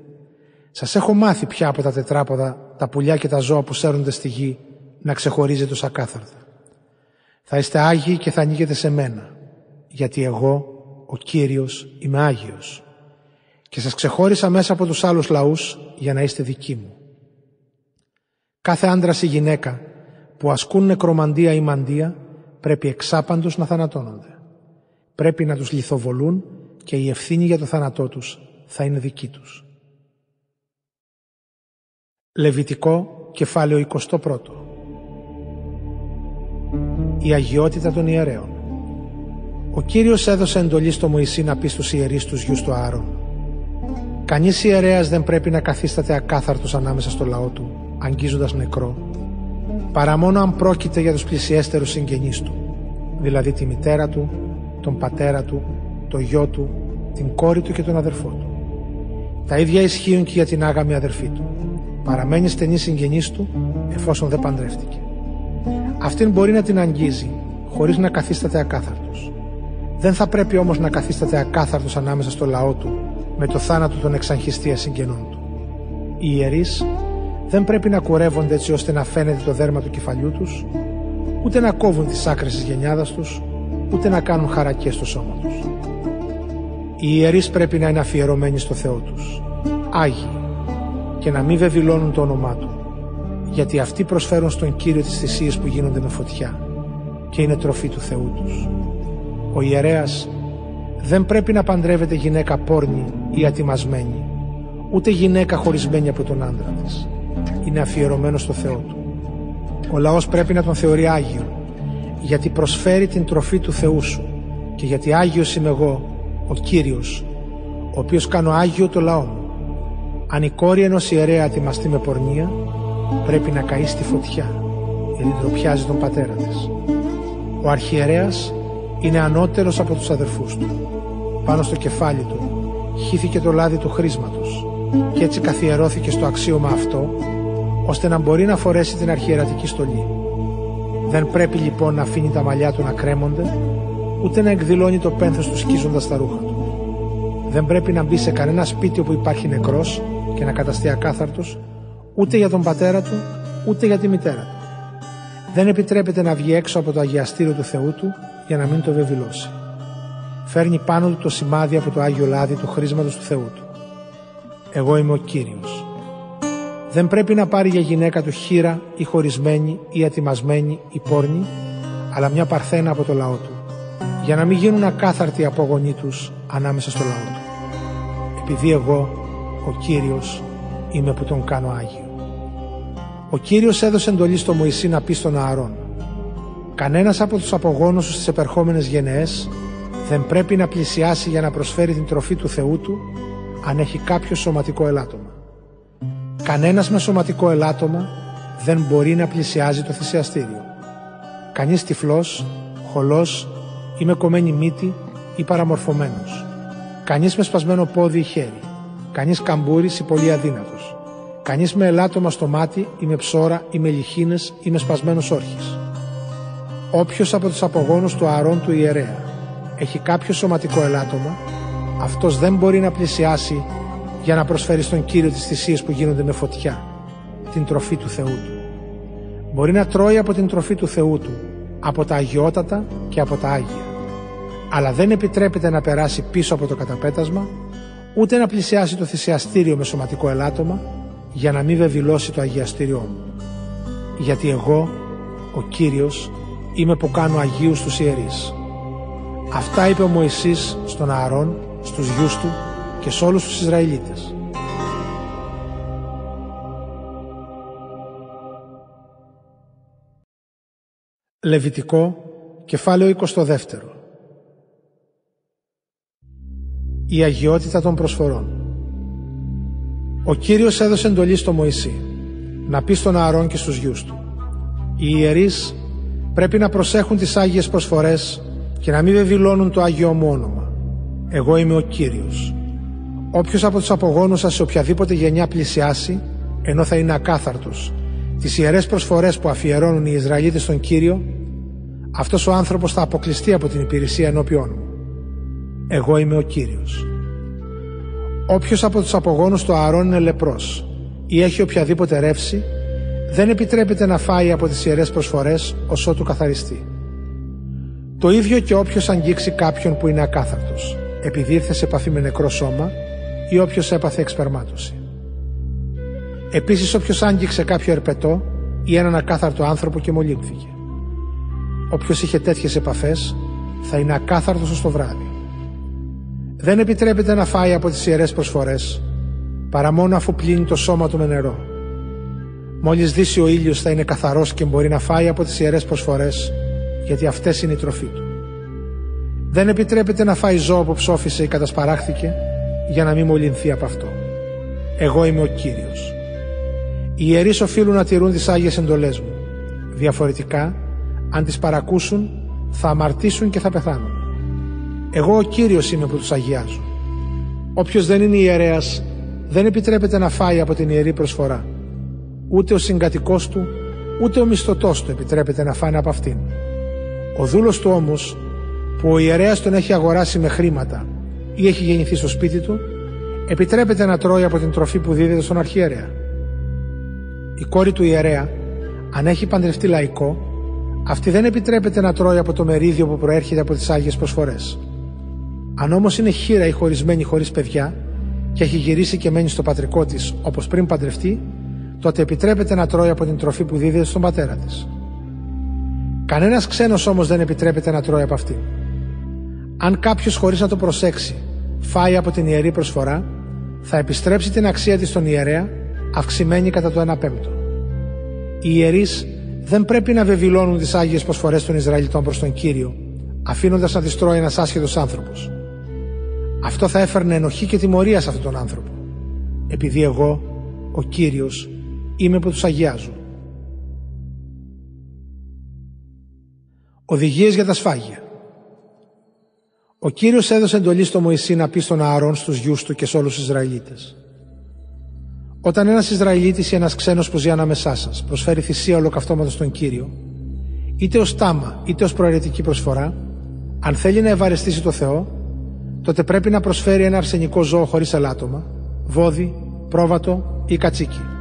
Σας έχω μάθει πια από τα τετράποδα, τα πουλιά και τα ζώα που σέρνονται στη γη, να ξεχωρίζετε τους ακάθαρτα. Θα είστε Άγιοι και θα ανοίγετε σε μένα, γιατί εγώ, ο Κύριος, είμαι Άγιος και σας ξεχώρισα μέσα από τους άλλους λαούς για να είστε δικοί μου. Κάθε άντρας ή γυναίκα που ασκούν νεκρομαντία ή μαντία πρέπει εξάπαντος να θανατώνονται. Πρέπει να τους λιθοβολούν και η ευθύνη για το θάνατό τους θα είναι δική τους. Λεβιτικό κεφάλαιο 21 Η αγιότητα των ιερέων Ο Κύριος έδωσε εντολή στο Μωυσή να πει στους ιερείς τους γιους του Άρων Κανείς ιερέας δεν πρέπει να καθίσταται ακάθαρτος ανάμεσα στο λαό του, αγγίζοντας νεκρό, παρά μόνο αν πρόκειται για τους πλησιέστερους συγγενείς του, δηλαδή τη μητέρα του, τον πατέρα του, το γιο του, την κόρη του και τον αδερφό του. Τα ίδια ισχύουν και για την άγαμη αδερφή του. Παραμένει στενή συγγενής του εφόσον δεν παντρεύτηκε. Αυτήν μπορεί να την αγγίζει χωρίς να καθίσταται ακάθαρτος. Δεν θα πρέπει όμως να καθίσταται ακάθαρτος ανάμεσα στο λαό του με το θάνατο των εξαγχιστία συγγενών του. Οι ιερείς δεν πρέπει να κουρεύονται έτσι ώστε να φαίνεται το δέρμα του κεφαλιού τους, ούτε να κόβουν τις άκρες της γενιάδας τους, ούτε να κάνουν χαρακές στο σώμα τους. Οι ιερείς πρέπει να είναι αφιερωμένοι στο Θεό τους, Άγιοι, και να μην βεβηλώνουν το όνομά Του, γιατί αυτοί προσφέρουν στον Κύριο τις θυσίες που γίνονται με φωτιά και είναι τροφή του Θεού τους. Ο ιερέας δεν πρέπει να παντρεύεται γυναίκα πόρνη ή ατιμασμένη, ούτε γυναίκα χωρισμένη από τον άντρα της. Είναι αφιερωμένο στο Θεό του. Ο λαός πρέπει να τον θεωρεί Άγιο, γιατί προσφέρει την τροφή του Θεού σου και γιατί Άγιος είμαι εγώ, ο Κύριος, ο οποίος κάνω Άγιο το λαό μου. Αν η κόρη ενός ιερέα ατιμαστεί με πορνεία, πρέπει να καεί στη φωτιά, γιατί ντροπιάζει τον πατέρα της. Ο αρχιερέας είναι ανώτερος από τους αδερφούς του. Πάνω στο κεφάλι του χύθηκε το λάδι του χρήσματος και έτσι καθιερώθηκε στο αξίωμα αυτό ώστε να μπορεί να φορέσει την αρχιερατική στολή. Δεν πρέπει λοιπόν να αφήνει τα μαλλιά του να κρέμονται ούτε να εκδηλώνει το πένθος του σκίζοντας τα ρούχα του. Δεν πρέπει να μπει σε κανένα σπίτι όπου υπάρχει νεκρός και να καταστεί ακάθαρτος ούτε για τον πατέρα του ούτε για τη μητέρα του. Δεν επιτρέπεται να βγει έξω από το αγιαστήριο του Θεού του για να μην το βεβηλώσει. Φέρνει πάνω του το σημάδι από το Άγιο Λάδι του χρήσματος του Θεού του. Εγώ είμαι ο Κύριος. Δεν πρέπει να πάρει για γυναίκα του χείρα ή χωρισμένη ή ατιμασμένη ή πόρνη, αλλά μια παρθένα από το λαό του, για να μην γίνουν ακάθαρτοι οι απόγονοί τους ανάμεσα στο λαό του. Επειδή εγώ, ο Κύριος, είμαι που τον κάνω Άγιο. Ο Κύριος έδωσε εντολή στο Μωυσή να πει στον Ααρών Κανένας από τους απογόνους στις επερχόμενες γενναίες δεν πρέπει να πλησιάσει για να προσφέρει την τροφή του Θεού του αν έχει κάποιο σωματικό ελάττωμα. Κανένας με σωματικό ελάττωμα δεν μπορεί να πλησιάζει το θυσιαστήριο. Κανείς τυφλός, χολός ή με κομμένη μύτη ή παραμορφωμένος. Κανείς με σπασμένο πόδι ή χέρι. Κανείς καμπούρης ή πολύ αδύνατος. Κανείς με ελάττωμα στο μάτι ή με ψώρα ή με λιχίνες ή με σπασμένος όρχης. Όποιος από τους απογόνους του αρών του ιερέα έχει κάποιο σωματικό ελάττωμα, αυτός δεν μπορεί να πλησιάσει για να προσφέρει στον Κύριο τις θυσίες που γίνονται με φωτιά, την τροφή του Θεού του. Μπορεί να τρώει από την τροφή του Θεού του, από τα αγιότατα και από τα Άγια. Αλλά δεν επιτρέπεται να περάσει πίσω από το καταπέτασμα, ούτε να πλησιάσει το θυσιαστήριο με σωματικό ελάττωμα, για να μην βεβηλώσει το αγιαστήριό μου. Γιατί εγώ, ο Κύριος, είμαι που κάνω Αγίους τους ιερείς. Αυτά είπε ο Μωυσής στον Ααρών, στους γιους του και σε όλους τους Ισραηλίτες. Λεβιτικό, κεφάλαιο 22 Η αγιότητα των προσφορών Ο Κύριος έδωσε εντολή στο Μωυσή να πει στον Ααρών και στους γιους του Οι ιερείς πρέπει να προσέχουν τις Άγιες προσφορές και να μην βεβηλώνουν το Άγιο μου όνομα. Εγώ είμαι ο Κύριος. Όποιος από τους απογόνους σας σε οποιαδήποτε γενιά πλησιάσει, ενώ θα είναι ακάθαρτος, τις ιερές προσφορές που αφιερώνουν οι Ισραηλίτες στον Κύριο, αυτός ο άνθρωπος θα αποκλειστεί από την υπηρεσία ενώπιόν μου. Εγώ είμαι ο Κύριος. Όποιος από τους απογόνους του Ααρών είναι λεπρός ή έχει οποιαδήποτε ρεύση, δεν επιτρέπεται να φάει από τις ιερές προσφορές ως ότου καθαριστεί. Το ίδιο και όποιος αγγίξει κάποιον που είναι ακάθαρτος, επειδή ήρθε σε επαφή με νεκρό σώμα ή όποιος έπαθε εξπερμάτωση. Επίσης όποιος άγγιξε κάποιο ερπετό ή έναν ακάθαρτο άνθρωπο και μολύνθηκε. Όποιος είχε τέτοιες επαφές θα είναι ακάθαρτος ως το βράδυ. Δεν επιτρέπεται να φάει από τις ιερές προσφορές παρά μόνο αφού πλύνει το σώμα του με νερό Μόλις δύσει ο ήλιος θα είναι καθαρός και μπορεί να φάει από τις ιερές προσφορές, γιατί αυτές είναι η τροφή του. Δεν επιτρέπεται να φάει ζώο που ψόφισε ή κατασπαράχθηκε, για να μην μολυνθεί από αυτό. Εγώ είμαι ο Κύριος. Οι ιερείς οφείλουν να τηρούν τις Άγιες εντολές μου. Διαφορετικά, αν τις παρακούσουν, θα αμαρτήσουν και θα πεθάνουν. Εγώ ο Κύριος είμαι που τους αγιάζω. Όποιος δεν είναι ιερέας, δεν επιτρέπεται να φάει από την ιερή προσφορά. Ούτε ο συγκατοικός του, ούτε ο μισθωτός του επιτρέπεται να φάνε από αυτήν. Ο δούλος του όμως, που ο ιερέας τον έχει αγοράσει με χρήματα ή έχει γεννηθεί στο σπίτι του, επιτρέπεται να τρώει από την τροφή που δίδεται στον αρχιερέα. Η κόρη του ιερέα, αν έχει παντρευτεί λαϊκό, αυτή δεν επιτρέπεται να τρώει από το μερίδιο που προέρχεται από τις Άγιες προσφορές. Αν όμως είναι χείρα ή χωρισμένη χωρίς παιδιά και έχει γυρίσει και μένει στο πατρικό της όπως πριν παντρευτεί, τότε επιτρέπεται να τρώει από την τροφή που δίδεται στον πατέρα της. Κανένας ξένος όμως δεν επιτρέπεται να τρώει από αυτήν. Αν κάποιος χωρίς να το προσέξει φάει από την ιερή προσφορά, θα επιστρέψει την αξία της στον ιερέα, αυξημένη κατά το 1 πέμπτο. Οι ιερείς δεν πρέπει να βεβηλώνουν τις Άγιες προσφορές των Ισραηλιτών προς τον Κύριο, αφήνοντας να τις τρώει ένας άσχετος άνθρωπος. Αυτό θα έφερνε ενοχή και τιμωρία σε αυτόν τον άνθρωπο, επειδή εγώ, ο Κύριος, είμαι που τους αγιάζω. Οδηγίες για τα σφάγια Ο Κύριος έδωσε εντολή στο Μωυσή να πει στον Ααρών στους γιους του και σε όλους τους Ισραηλίτες. Όταν ένας Ισραηλίτης ή ένας ξένος που ζει ανάμεσά σας προσφέρει θυσία ολοκαυτώματος στον Κύριο, είτε ως τάμα είτε ως προαιρετική προσφορά, αν θέλει να ευαρεστήσει το Θεό, τότε πρέπει να προσφέρει ένα αρσενικό ζώο χωρίς ελάττωμα, βόδι, πρόβατο ή κατσίκι.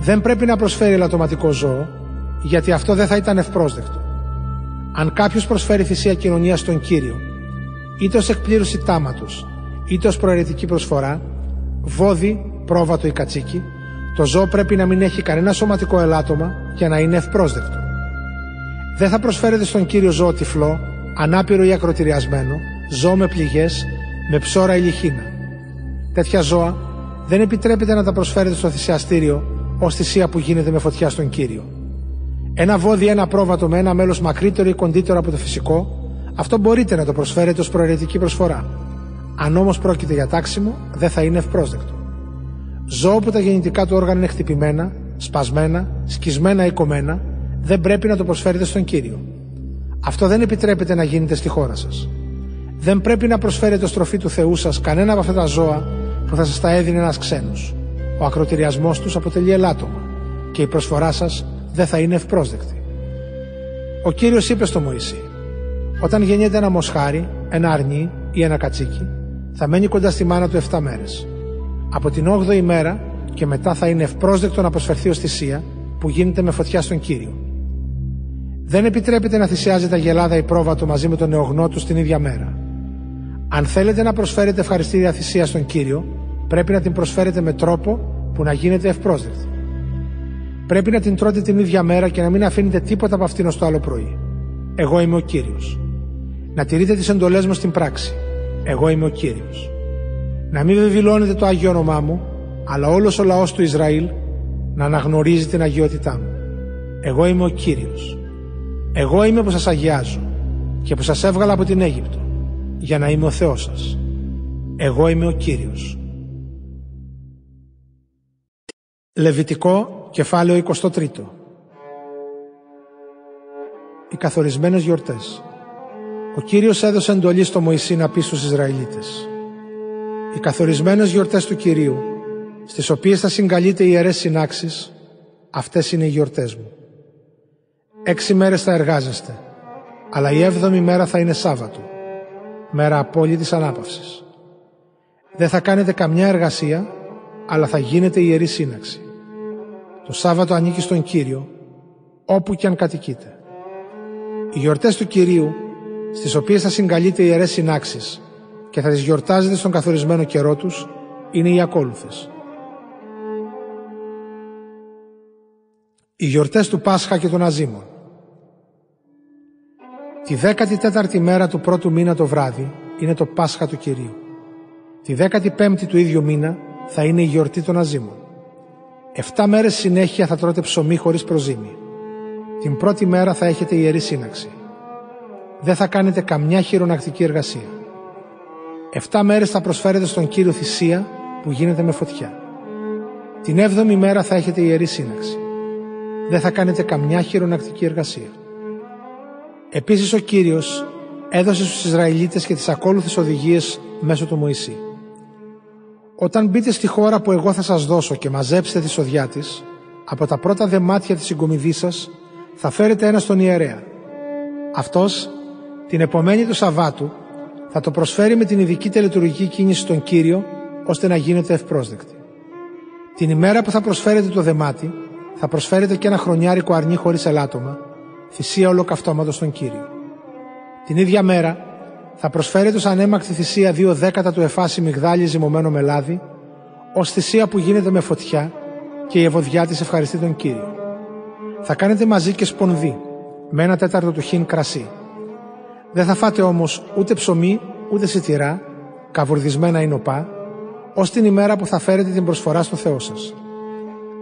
Δεν πρέπει να προσφέρει ελαττωματικό ζώο, γιατί αυτό δεν θα ήταν ευπρόσδεκτο. Αν κάποιος προσφέρει θυσία κοινωνίας στον κύριο, είτε ως εκπλήρωση τάματος, είτε ως προαιρετική προσφορά, βόδι, πρόβατο ή κατσίκι, το ζώο πρέπει να μην έχει κανένα σωματικό ελάττωμα για να είναι ευπρόσδεκτο. Δεν θα προσφέρετε στον κύριο ζώο τυφλό, ανάπηρο ή ακροτηριασμένο, ζώο με πληγές, με ψώρα ή λιχίνα. Τέτοια ζώα δεν επιτρέπεται να τα προσφέρετε στο θυσιαστήριο ως θυσία που γίνεται με φωτιά στον κύριο. Ένα βόδι, ένα πρόβατο με ένα μέλος μακρύτερο ή κοντύτερο από το φυσικό, αυτό μπορείτε να το προσφέρετε ως προαιρετική προσφορά. Αν όμως πρόκειται για τάξιμο, δεν θα είναι ευπρόσδεκτο. Ζώο που τα γεννητικά του όργανα είναι χτυπημένα, σπασμένα, σκισμένα ή κομμένα, δεν πρέπει να το προσφέρετε στον κύριο. Αυτό δεν επιτρέπεται να γίνεται στη χώρα σας. Δεν πρέπει να προσφέρετε στροφή του Θεού σας κανένα από αυτά τα ζώα που θα σας τα έδινε ένας ξένος. Ο ακροτηριασμός τους αποτελεί ελάττωμα και η προσφορά σας δεν θα είναι ευπρόσδεκτη. Ο κύριος είπε στο Μωυσή: Όταν γεννιέται ένα μοσχάρι, ένα αρνί ή ένα κατσίκι, θα μένει κοντά στη μάνα του 7 μέρες. Από την 8η μέρα και μετά θα είναι ευπρόσδεκτο να προσφερθεί ως θυσία που γίνεται με φωτιά στον κύριο. Δεν επιτρέπεται να θυσιάζεται αγελάδα ή πρόβατο μαζί με τον νεογνώ του την ίδια μέρα. Αν θέλετε να προσφέρετε ευχαριστήρια θυσία στον κύριο, πρέπει να την προσφέρετε με τρόπο που να γίνεται ευπρόσδεκτη. Πρέπει να την τρώτε την ίδια μέρα και να μην αφήνετε τίποτα από αυτήν ως το άλλο πρωί. Εγώ είμαι ο κύριος. Να τηρείτε τις εντολές μου στην πράξη. Εγώ είμαι ο κύριος. Να μην βεβηλώνετε το Άγιο όνομά μου, αλλά όλος ο λαός του Ισραήλ να αναγνωρίζει την αγιότητά μου. Εγώ είμαι ο κύριος. Εγώ είμαι που σας αγιάζω και που σας έβγαλα από την Αίγυπτο για να είμαι ο Θεός σας. Εγώ είμαι ο Κύριος. Λεβιτικό κεφάλαιο 23 Οι καθορισμένες γιορτές Ο Κύριος έδωσε εντολή στο Μωυσή να πει στους Ισραηλίτες Οι καθορισμένες γιορτές του Κυρίου στις οποίες θα συγκαλείτε οι ιερές συνάξεις αυτές είναι οι γιορτές μου. Έξι μέρες θα εργάζεστε αλλά η έβδομη μέρα θα είναι Σάββατο μέρα απόλυτης ανάπαυσης. Δεν θα κάνετε καμιά εργασία, αλλά θα γίνετε ιερή σύναξη. Το Σάββατο ανήκει στον Κύριο, όπου και αν κατοικείτε. Οι γιορτές του Κυρίου, στις οποίες θα συγκαλείτε ιερές συνάξεις και θα τις γιορτάζετε στον καθορισμένο καιρό τους, είναι οι ακόλουθες. Οι γιορτές του Πάσχα και των Αζήμων. Τη 14η μέρα του πρώτου μήνα το βράδυ είναι το Πάσχα του Κυρίου. Τη 15η του ίδιου μήνα θα είναι η γιορτή των Αζήμων. Εφτά μέρες συνέχεια θα τρώτε ψωμί χωρίς προζύμι. Την πρώτη μέρα θα έχετε ιερή σύναξη. Δεν θα κάνετε καμιά χειρονακτική εργασία. Εφτά μέρες θα προσφέρετε στον Κύριο θυσία που γίνεται με φωτιά. Την έβδομη μέρα θα έχετε ιερή σύναξη. Δεν θα κάνετε καμιά χειρονακτική εργασία. Επίσης ο Κύριος έδωσε στους Ισραηλίτες και τις ακόλουθες οδηγίες μέσω του Μωυσή. Όταν μπείτε στη χώρα που εγώ θα σας δώσω και μαζέψετε τη σοδιά της, από τα πρώτα δεμάτια της συγκομιδής σας θα φέρετε ένα στον ιερέα. Αυτός την επομένη του Σαββάτου θα το προσφέρει με την ειδική τελετουργική κίνηση στον Κύριο ώστε να γίνετε ευπρόσδεκτοι. Την ημέρα που θα προσφέρετε το δεμάτι θα προσφέρετε και ένα χρονιάρικο αρνί χωρίς ελάττωμα, θυσία ολοκαυτώματος στον Κύριο. Την ίδια μέρα θα προσφέρετε ως ανέμακτη θυσία δύο δέκατα του εφάσι μυγδάλι ζυμωμένο με λάδι, ως θυσία που γίνεται με φωτιά και η ευωδιά της ευχαριστεί τον Κύριο. Θα κάνετε μαζί και σπονδί, με ένα τέταρτο του χίν κρασί. Δεν θα φάτε όμως ούτε ψωμί, ούτε σιτηρά, καβουρδισμένα ή νοπά, ως την ημέρα που θα φέρετε την προσφορά στο Θεό σας.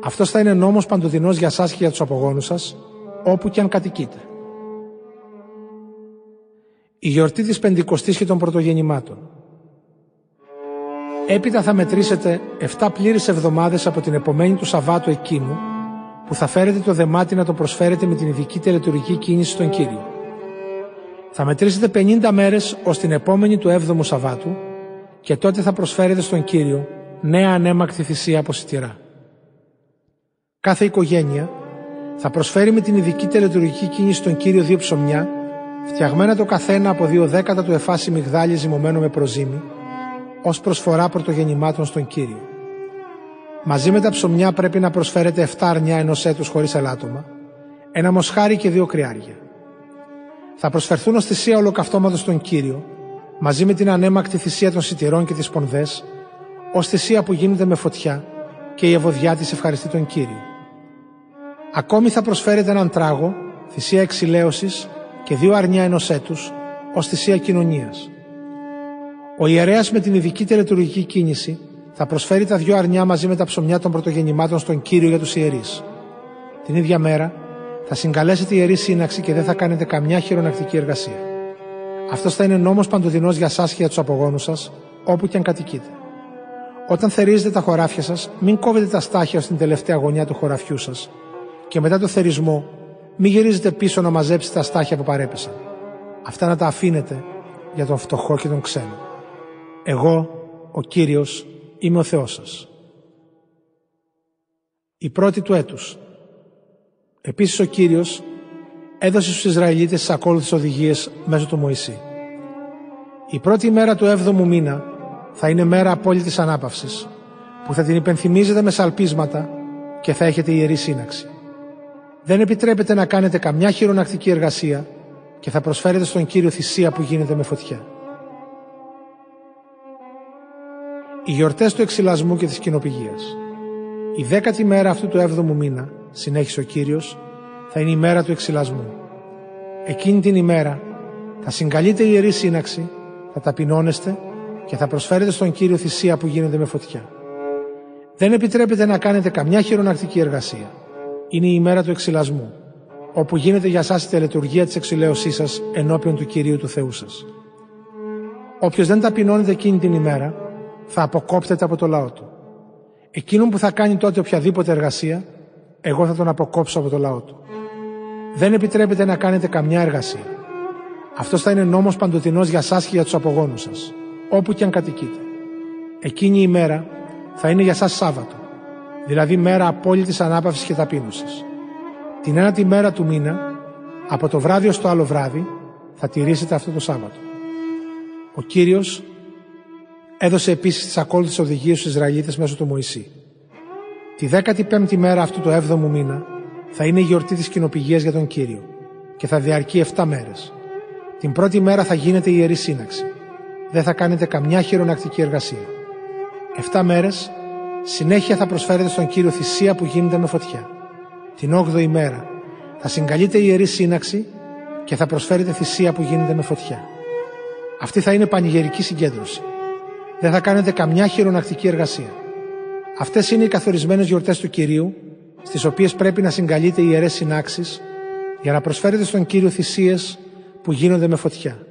Αυτός θα είναι νόμος παντοδυνός για σας και για τους απογόνους σας, όπου και αν κατοικείτε. Η γιορτή της Πεντηκοστής και των Πρωτογεννημάτων. Έπειτα θα μετρήσετε 7 πλήρες εβδομάδες από την επομένη του Σαββάτου εκείνου, που θα φέρετε το δεμάτι να το προσφέρετε με την ειδική τελετουργική κίνηση στον Κύριο. Θα μετρήσετε 50 μέρες ως την επόμενη του 7ου Σαββάτου και τότε θα προσφέρετε στον Κύριο νέα ανέμακτη θυσία από σιτηρά. Κάθε οικογένεια θα προσφέρει με την ειδική τελετουργική κίνηση στον Κύριο δύο ψωμιά, φτιαγμένα το καθένα από δύο δέκατα του εφάσι μυγδάλι ζυμωμένο με προζύμι, ως προσφορά πρωτογεννημάτων στον Κύριο. Μαζί με τα ψωμιά πρέπει να προσφέρετε 7 αρνιά ενός έτους χωρίς ελάττωμα, ένα μοσχάρι και δύο κρυάρια. Θα προσφερθούν ως θυσία ολοκαυτώματος στον Κύριο, μαζί με την ανέμακτη θυσία των σιτηρών και τις πονδές, ως θυσία που γίνεται με φωτιά και η ευωδιά της ευχαριστεί τον Κύριο. Ακόμη θα προσφέρετε έναν τράγο, θυσία εξηλαίωσης και δύο αρνιά ενός έτους, ως θυσία κοινωνίας. Ο ιερέας με την ειδική τελετουργική κίνηση θα προσφέρει τα δυο αρνιά μαζί με τα ψωμιά των πρωτογεννημάτων στον Κύριο για τους ιερείς. Την ίδια μέρα θα συγκαλέσετε ιερή σύναξη και δεν θα κάνετε καμιά χειρονακτική εργασία. Αυτός θα είναι νόμος παντοδυνό για εσά και για τους απογόνους σας, όπου και αν κατοικείτε. Όταν θερίζετε τα χωράφια σας, μην κόβετε τα στάχια στην τελευταία γωνιά του χωραφιού σας και μετά το θερισμό μην γυρίζετε πίσω να μαζέψετε τα στάχια που παρέπεσαν. Αυτά να τα αφήνετε για τον φτωχό και τον ξένο. Εγώ, ο Κύριος, είμαι ο Θεός σας. Η πρώτη του έτους. Επίσης ο Κύριος έδωσε στους Ισραηλίτες τις ακόλουθες οδηγίες μέσω του Μωυσή. Η πρώτη μέρα του 7ου μήνα θα είναι μέρα απόλυτης ανάπαυσης, που θα την υπενθυμίζετε με σαλπίσματα και θα έχετε ιερή σύναξη. Δεν επιτρέπετε να κάνετε καμιά χειρονακτική εργασία και θα προσφέρετε στον Κύριο θυσία που γίνεται με φωτιά. Οι γιορτές του εξυλασμού και της κοινοπηγίας. Η δέκατη μέρα αυτού του έβδομου μήνα, συνέχισε ο Κύριος, θα είναι η μέρα του εξυλασμού. Εκείνη την ημέρα θα συγκαλείτε η Ιερή Σύναξη, θα ταπεινώνεστε και θα προσφέρετε στον Κύριο θυσία που γίνεται με φωτιά. Δεν επιτρέπετε να κάνετε καμιά χειρονακτική εργασία. Είναι η ημέρα του εξυλασμού, όπου γίνεται για σας η τελετουργία της εξηλαίωσής σας ενώπιον του Κυρίου του Θεού σας. Όποιος δεν ταπεινώνεται εκείνη την ημέρα, θα αποκόπτεται από το λαό του. Εκείνον που θα κάνει τότε οποιαδήποτε εργασία, εγώ θα τον αποκόψω από το λαό του. Δεν επιτρέπεται να κάνετε καμιά εργασία. Αυτός θα είναι νόμος παντοτινός για σας και για τους απογόνους σας, όπου και αν κατοικείτε. Εκείνη η μέρα θα είναι για σας Σάββατο, δηλαδή μέρα απόλυτης ανάπαυσης και ταπείνωσης. Την ένατη μέρα του μήνα, από το βράδυ ως το άλλο βράδυ, θα τηρήσετε αυτό το Σάββατο. Ο Κύριος έδωσε επίσης τις ακόλουθες οδηγίες στους Ισραηλίτες μέσω του Μωυσή. Τη 15η μέρα αυτού του 7ου μήνα θα είναι η γιορτή της κοινοπηγίας για τον Κύριο και θα διαρκεί 7 μέρες. Την πρώτη μέρα θα γίνεται η Ιερή Σύναξη. Δεν θα κάνετε καμιά χειρονακτική εργασία. 7 μέρες συνέχεια θα προσφέρετε στον Κύριο θυσία που γίνεται με φωτιά. Την 8η μέρα θα συγκαλείτε η Ιερή Σύναξη και θα προσφέρετε θυσία που γίνεται με φωτιά. Αυτή θα είναι πανηγερική συγκέντρωση. Δεν θα κάνετε καμιά χειρονακτική εργασία. Αυτές είναι οι καθορισμένες γιορτές του Κυρίου, στις οποίες πρέπει να συγκαλείτε οι ιερές συνάξεις για να προσφέρετε στον Κύριο θυσίες που γίνονται με φωτιά.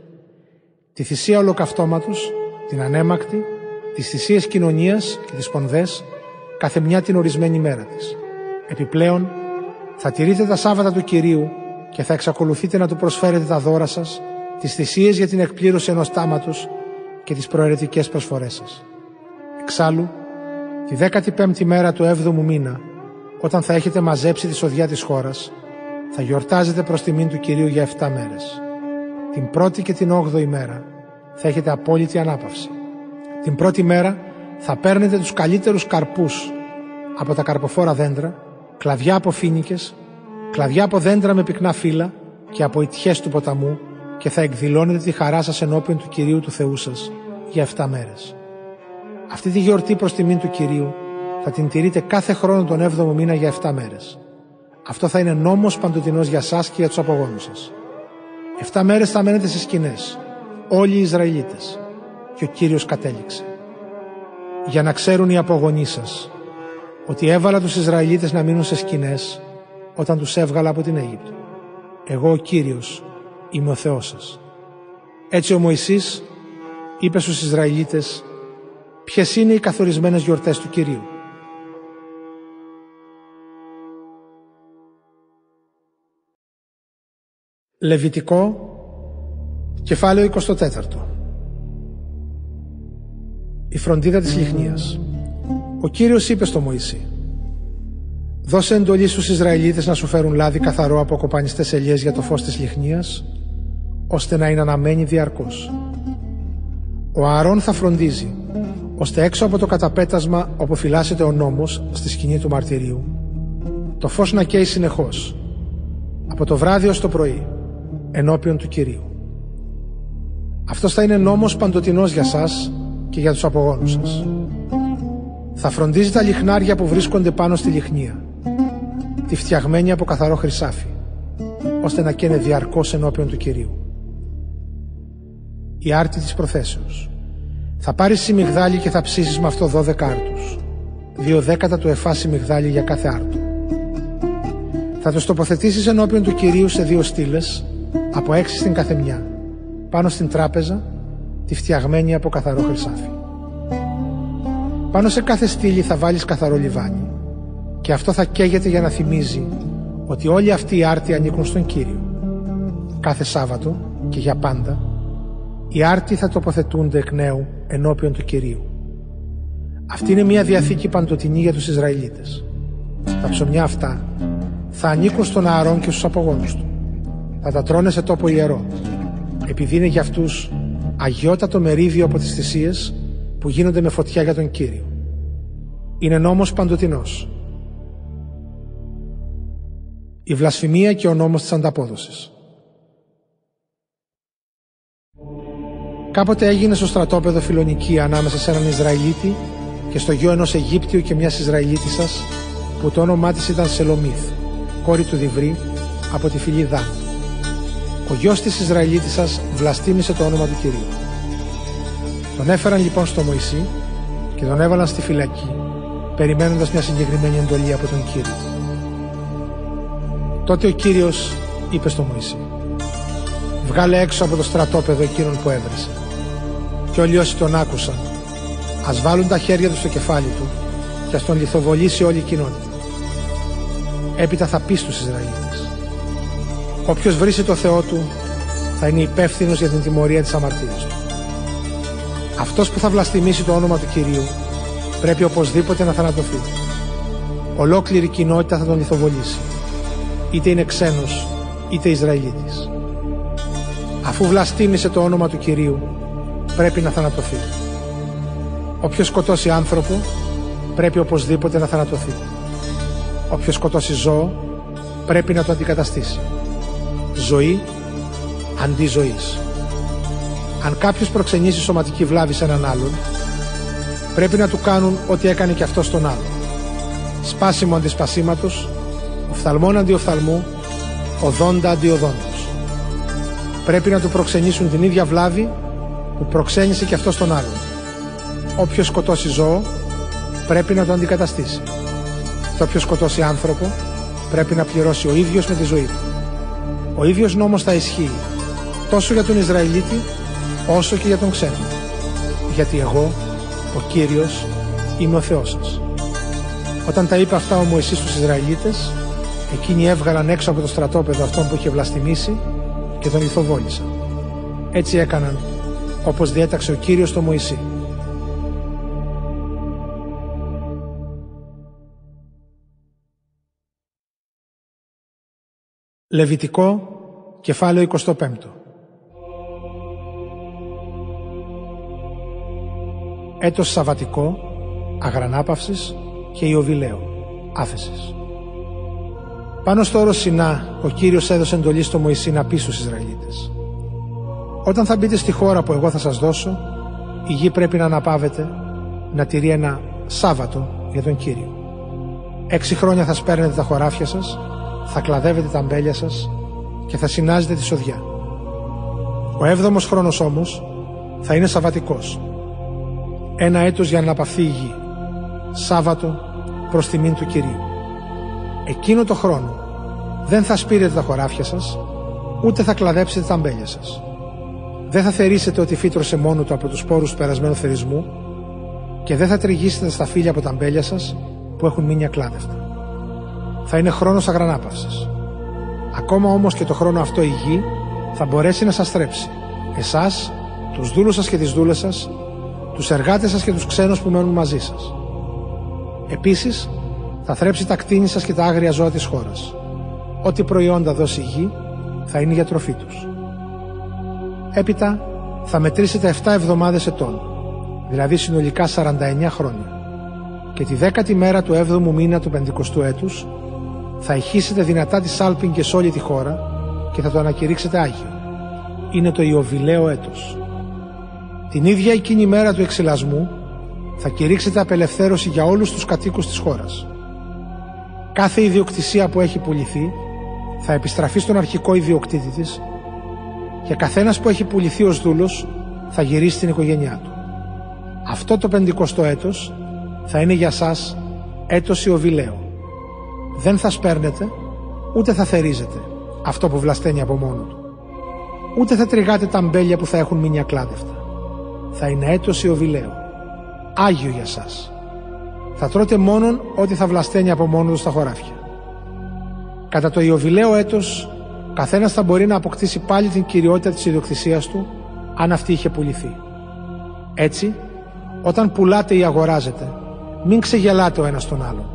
Τη θυσία ολοκαυτώματος, την ανέμακτη, τις θυσίες κοινωνίας και τις πονδές, κάθε μια την ορισμένη μέρα της. Επιπλέον, θα τηρείτε τα Σάββατα του Κυρίου και θα εξακολουθείτε να του προσφέρετε τα δώρα σας, τις θυσίες για την εκπλήρωση ενός τάματος και τις προαιρετικές προσφορές σας. Εξάλλου, τη 15η μέρα του 7ου μήνα, όταν θα έχετε μαζέψει τη σοδιά της χώρας, θα γιορτάζετε προς τιμήν του Κυρίου για 7 μέρες. Την πρώτη και την 8η μέρα θα έχετε απόλυτη ανάπαυση. Την πρώτη μέρα θα παίρνετε τους καλύτερους καρπούς από τα καρποφόρα δέντρα, κλαδιά από φίνικες, κλαδιά από δέντρα με πυκνά φύλλα και από ιτιές του ποταμού και θα εκδηλώνετε τη χαρά σας ενώπιον του Κυρίου του Θεού σας για 7 μέρες. Αυτή τη γιορτή προς τιμήν του Κυρίου θα την τηρείτε κάθε χρόνο τον 7ο μήνα για 7 μέρες. Αυτό θα είναι νόμος παντοτινός για σας και για τους απογόνους σας. 7 μέρες θα μένετε στις σκηνές, όλοι οι Ισραηλίτες. Και ο Κύριος κατέληξε. Για να ξέρουν οι απογονείς σας ότι έβαλα τους Ισραηλίτες να μείνουν σε σκηνές όταν τους έβγαλα από την Αίγυπτο. Εγώ ο Κύριος είμαι ο Θεός σας. Έτσι ο Μωυσής είπε στους Ισραηλίτες ποιες είναι οι καθορισμένες γιορτές του Κυρίου; Λεβιτικό, κεφάλαιο 24. Η φροντίδα της λιχνίας. Ο Κύριος είπε στο Μωυσή «Δώσε εντολή στους Ισραηλίτες να σου φέρουν λάδι καθαρό από κοπανιστές ελιές για το φως της λιχνίας, ώστε να είναι αναμένη διαρκώς. Ο Ααρών θα φροντίζει, ώστε έξω από το καταπέτασμα όπου φυλάσσεται ο νόμος στη σκηνή του μαρτυρίου, το φως να καίει συνεχώς, από το βράδυ ως το πρωί, ενώπιον του Κυρίου. Αυτός θα είναι νόμος παντοτινός για σας και για τους απογόνους σας. Θα φροντίζει τα λιχνάρια που βρίσκονται πάνω στη λιχνία, τη φτιαγμένη από καθαρό χρυσάφι, ώστε να καίνε διαρκώς ενώπιον του Κυρίου. Η άρτη της προθέσεως. Θα πάρεις σιμιγδάλι και θα ψήσεις με αυτό δώδεκα άρτους, δύο δέκατα του εφά σιμιγδάλι για κάθε άρτο. Θα το τοποθετήσεις ενώπιον του Κυρίου σε δύο στήλες, από έξι στην καθεμιά, πάνω στην τράπεζα, τη φτιαγμένη από καθαρό χρυσάφι. Πάνω σε κάθε στήλη θα βάλεις καθαρό λιβάνι και αυτό θα καίγεται για να θυμίζει ότι όλοι αυτοί οι άρτοι ανήκουν στον Κύριο. Κάθε Σάββατο και για πάντα οι άρτοι θα τοποθετούνται εκ νέου ενώπιον του Κυρίου. Αυτή είναι μια διαθήκη παντοτινή για τους Ισραηλίτες. Τα ψωμιά αυτά θα ανήκουν στον Ααρών και στους απογόνους του. Θα τα τρώνε σε τόπο ιερό, επειδή είναι για αυτούς αγιότατο μερίδιο από τις θυσίες που γίνονται με φωτιά για τον Κύριο. Είναι νόμος παντοτινός. Η βλασφημία και ο νόμος της ανταπόδοσης. Κάποτε έγινε στο στρατόπεδο φιλονική ανάμεσα σε έναν Ισραηλίτη και στο γιο ενός Αιγύπτιου και μιας Ισραηλίτισσας που το όνομά της ήταν Σελομίθ, κόρη του Διβρή, από τη φυλή Δάν. Ο γιος της Ισραηλίτισσας βλαστήμησε το όνομα του Κυρίου. Τον έφεραν λοιπόν στο Μωυσή και τον έβαλαν στη φυλακή, περιμένοντας μια συγκεκριμένη εντολή από τον Κύριο. Τότε ο Κύριος είπε στο Μωυσή «Βγάλε έξω από το στρατόπεδο εκείνον που έβρεσε». Και όλοι όσοι τον άκουσαν, ας βάλουν τα χέρια τους στο κεφάλι του και ας τον λιθοβολήσει όλη η κοινότητα. Έπειτα θα πεις στους Ισραηλίτες Όποιος βρίσει το Θεό του θα είναι υπεύθυνος για την τιμωρία της αμαρτίας του. Αυτός που θα βλαστημίσει το όνομα του Κυρίου πρέπει οπωσδήποτε να θανατωθεί. Ολόκληρη κοινότητα θα τον λιθοβολήσει. Είτε είναι ξένος, είτε Ισραηλίτης. Αφού βλαστήμησε το όνομα του Κυρίου, πρέπει να θανατωθεί. Όποιος σκοτώσει άνθρωπο, πρέπει οπωσδήποτε να θανατωθεί. Όποιος σκοτώσει ζώο, πρέπει να το αντικαταστήσει ζωή αντί ζωής. Αν κάποιος προξενήσει σωματική βλάβη σε έναν άλλον, πρέπει να του κάνουν ό,τι έκανε και αυτός στον άλλον. Σπάσιμο αντί σπασίματος, οφθαλμόν αντί οφθαλμού, οδόντα αντί οδόντος. Πρέπει να του προξενήσουν την ίδια βλάβη που προξένησε και αυτός στον άλλον. Όποιος σκοτώσει ζώο, πρέπει να το αντικαταστήσει. Και όποιος σκοτώσει άνθρωπο, πρέπει να πληρώσει ο ίδιος με τη ζωή του. Ο ίδιος νόμος θα ισχύει τόσο για τον Ισραηλίτη όσο και για τον ξένο. Γιατί εγώ, ο Κύριος, είμαι ο Θεός σας. Όταν τα είπε αυτά ο Μωυσής στους Ισραηλίτες, εκείνοι έβγαλαν έξω από το στρατόπεδο αυτόν που είχε βλαστημίσει και τον λιθοβόλησαν. Έτσι έκαναν όπως διέταξε ο Κύριος το Μωυσή. Λεβιτικό, κεφάλαιο 25 Έτος Σαβατικό, αγρανάπαυσης και Ιωβιλέο, άφεσης. Πάνω στο όρος Σινά, ο Κύριος έδωσε εντολή στο Μωυσή να πει στους Ισραηλίτες. Όταν θα μπείτε στη χώρα που εγώ θα σας δώσω, η γη πρέπει να αναπαύεται, να τηρεί ένα Σάββατο για τον Κύριο. Έξι χρόνια θα σπέρνετε τα χωράφια σας, θα κλαδεύετε τα αμπέλια σας και θα συνάζετε τη σοδιά. Ο έβδομος χρόνος όμως θα είναι Σαββατικός. Ένα έτος για να αναπαυθεί η γη. Σάββατο προς τιμήν του Κυρίου. Εκείνο το χρόνο δεν θα σπείρετε τα χωράφια σας, ούτε θα κλαδέψετε τα αμπέλια σας. Δεν θα θερήσετε ότι φύτρωσε μόνο του από τους σπόρους του περασμένου θερισμού και δεν θα τριγύσετε στα φύλλα από τα αμπέλια σας που έχουν μείνει ακλάδευτα. Θα είναι χρόνος αγρανάπαυσης. Ακόμα όμως και το χρόνο αυτό η γη θα μπορέσει να σας θρέψει. Εσάς, τους δούλους σας και τις δούλες σας, τους εργάτες σας και τους ξένους που μένουν μαζί σας. Επίσης, θα θρέψει τα κτίνη σας και τα άγρια ζώα της χώρας. Ό,τι προϊόντα δώσει η γη θα είναι για τροφή τους. Έπειτα θα μετρήσετε 7 εβδομάδες ετών, δηλαδή συνολικά 49 χρόνια. Και τη δέκατη μέρα του 7ου μήνα του 50ου έτους θα ηχήσετε δυνατά τη σάλπιν και σε όλη τη χώρα και θα το ανακηρύξετε Άγιο. Είναι το Ιωβιλέο έτος. Την ίδια εκείνη μέρα του εξυλασμού θα κηρύξετε απελευθέρωση για όλους τους κατοίκους της χώρας. Κάθε ιδιοκτησία που έχει πουληθεί θα επιστραφεί στον αρχικό ιδιοκτήτη της και καθένας που έχει πουληθεί ως δούλος θα γυρίσει στην οικογένειά του. Αυτό το πεντηκοστό έτος θα είναι για σας έτος Ιωβιλέο. Δεν θα σπέρνετε, ούτε θα θερίζετε αυτό που βλασταίνει από μόνο του. Ούτε θα τριγάτε τα μπέλια που θα έχουν μείνει ακλάδευτα. Θα είναι έτος Ιωβιλέο. Άγιο για σας. Θα τρώτε μόνον ό,τι θα βλασταίνει από μόνο του στα χωράφια. Κατά το Ιωβιλέο έτος Καθένας θα μπορεί να αποκτήσει πάλι την κυριότητα της ιδιοκτησίας του αν αυτή είχε πουληθεί. Έτσι, όταν πουλάτε ή αγοράζετε, μην ξεγελάτε ο ένας τον άλλον.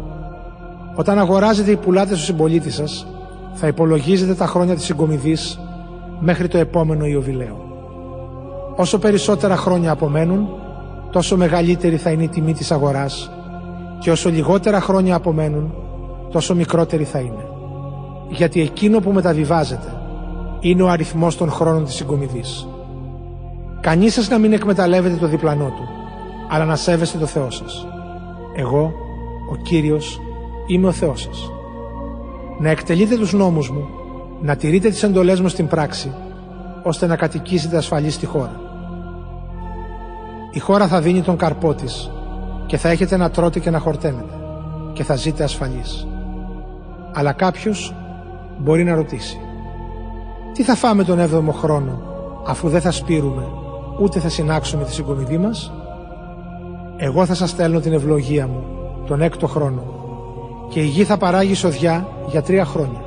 Όταν αγοράζετε ή πουλάτες στον συμπολίτη σας, θα υπολογίζετε τα χρόνια της συγκομιδής μέχρι το επόμενο Ιωβιλέο. Όσο περισσότερα χρόνια απομένουν, τόσο μεγαλύτερη θα είναι η τιμή της αγοράς και όσο λιγότερα χρόνια απομένουν, τόσο μικρότερη θα είναι γιατί εκείνο που μεταβιβάζεται είναι ο αριθμός των χρόνων της συγκομιδής. Κανείς σας να μην εκμεταλλεύεται το διπλανό του, αλλά να σέβεστε το Θεό σας. Εγώ, ο Κύριος, είμαι ο Θεός σας. Να εκτελείτε τους νόμους μου, να τηρείτε τις εντολές μου στην πράξη, ώστε να κατοικήσετε ασφαλείς στη χώρα. Η χώρα θα δίνει τον καρπό της και θα έχετε να τρώτε και να χορταίνετε και θα ζείτε ασφαλείς. Αλλά κάποιος μπορεί να ρωτήσει «Τι θα φάμε τον έβδομο χρόνο αφού δεν θα σπείρουμε ούτε θα συνάξουμε τη συγκομιδή μας» «Εγώ θα σας στέλνω την ευλογία μου τον έκτο χρόνο και η γη θα παράγει σοδιά για τρία χρόνια.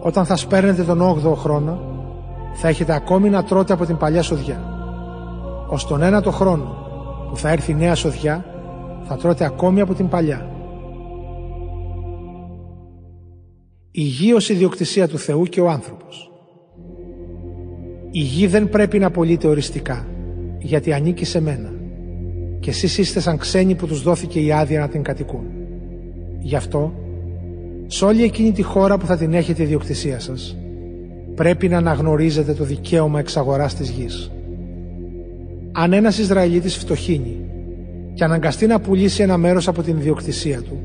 Όταν θα σπέρνετε τον όγδοο χρόνο θα έχετε ακόμη να τρώτε από την παλιά σοδιά. Ως τον ένατο χρόνο που θα έρθει η νέα σοδιά θα τρώτε ακόμη από την παλιά Η γη ως ιδιοκτησία του Θεού και ο άνθρωπος. Η γη δεν πρέπει να πωλείται οριστικά, γιατί ανήκει σε μένα. Και εσείς είστε σαν ξένοι που τους δόθηκε η άδεια να την κατοικούν. Γι' αυτό, σε όλη εκείνη τη χώρα που θα την έχετε ιδιοκτησία σας, πρέπει να αναγνωρίζετε το δικαίωμα εξαγοράς της γης. Αν ένας Ισραηλίτης φτωχύνει και αναγκαστεί να πουλήσει ένα μέρος από την ιδιοκτησία του,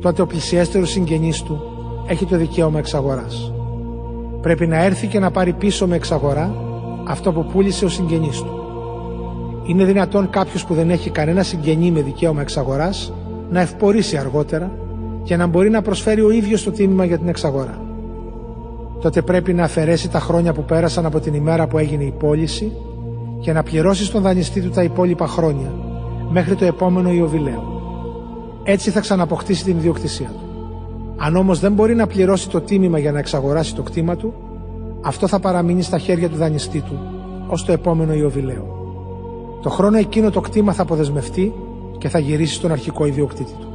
τότε ο πλησιέστερος συγγενής του έχει το δικαίωμα εξαγοράς. Πρέπει να έρθει και να πάρει πίσω με εξαγορά αυτό που πούλησε ο συγγενής του. Είναι δυνατόν κάποιος που δεν έχει κανένα συγγενή με δικαίωμα εξαγοράς να ευπορήσει αργότερα και να μπορεί να προσφέρει ο ίδιος το τίμημα για την εξαγορά. Τότε πρέπει να αφαιρέσει τα χρόνια που πέρασαν από την ημέρα που έγινε η πώληση και να πληρώσει στον δανειστή του τα υπόλοιπα χρόνια μέχρι το επόμενο Ιωβιλέο. Έτσι θα ξαναποκτήσει την ιδιοκτησία του. Αν όμως δεν μπορεί να πληρώσει το τίμημα για να εξαγοράσει το κτήμα του, αυτό θα παραμείνει στα χέρια του δανειστή του ως το επόμενο Ιωβιλέο. Το χρόνο εκείνο το κτήμα θα αποδεσμευτεί και θα γυρίσει στον αρχικό ιδιοκτήτη του.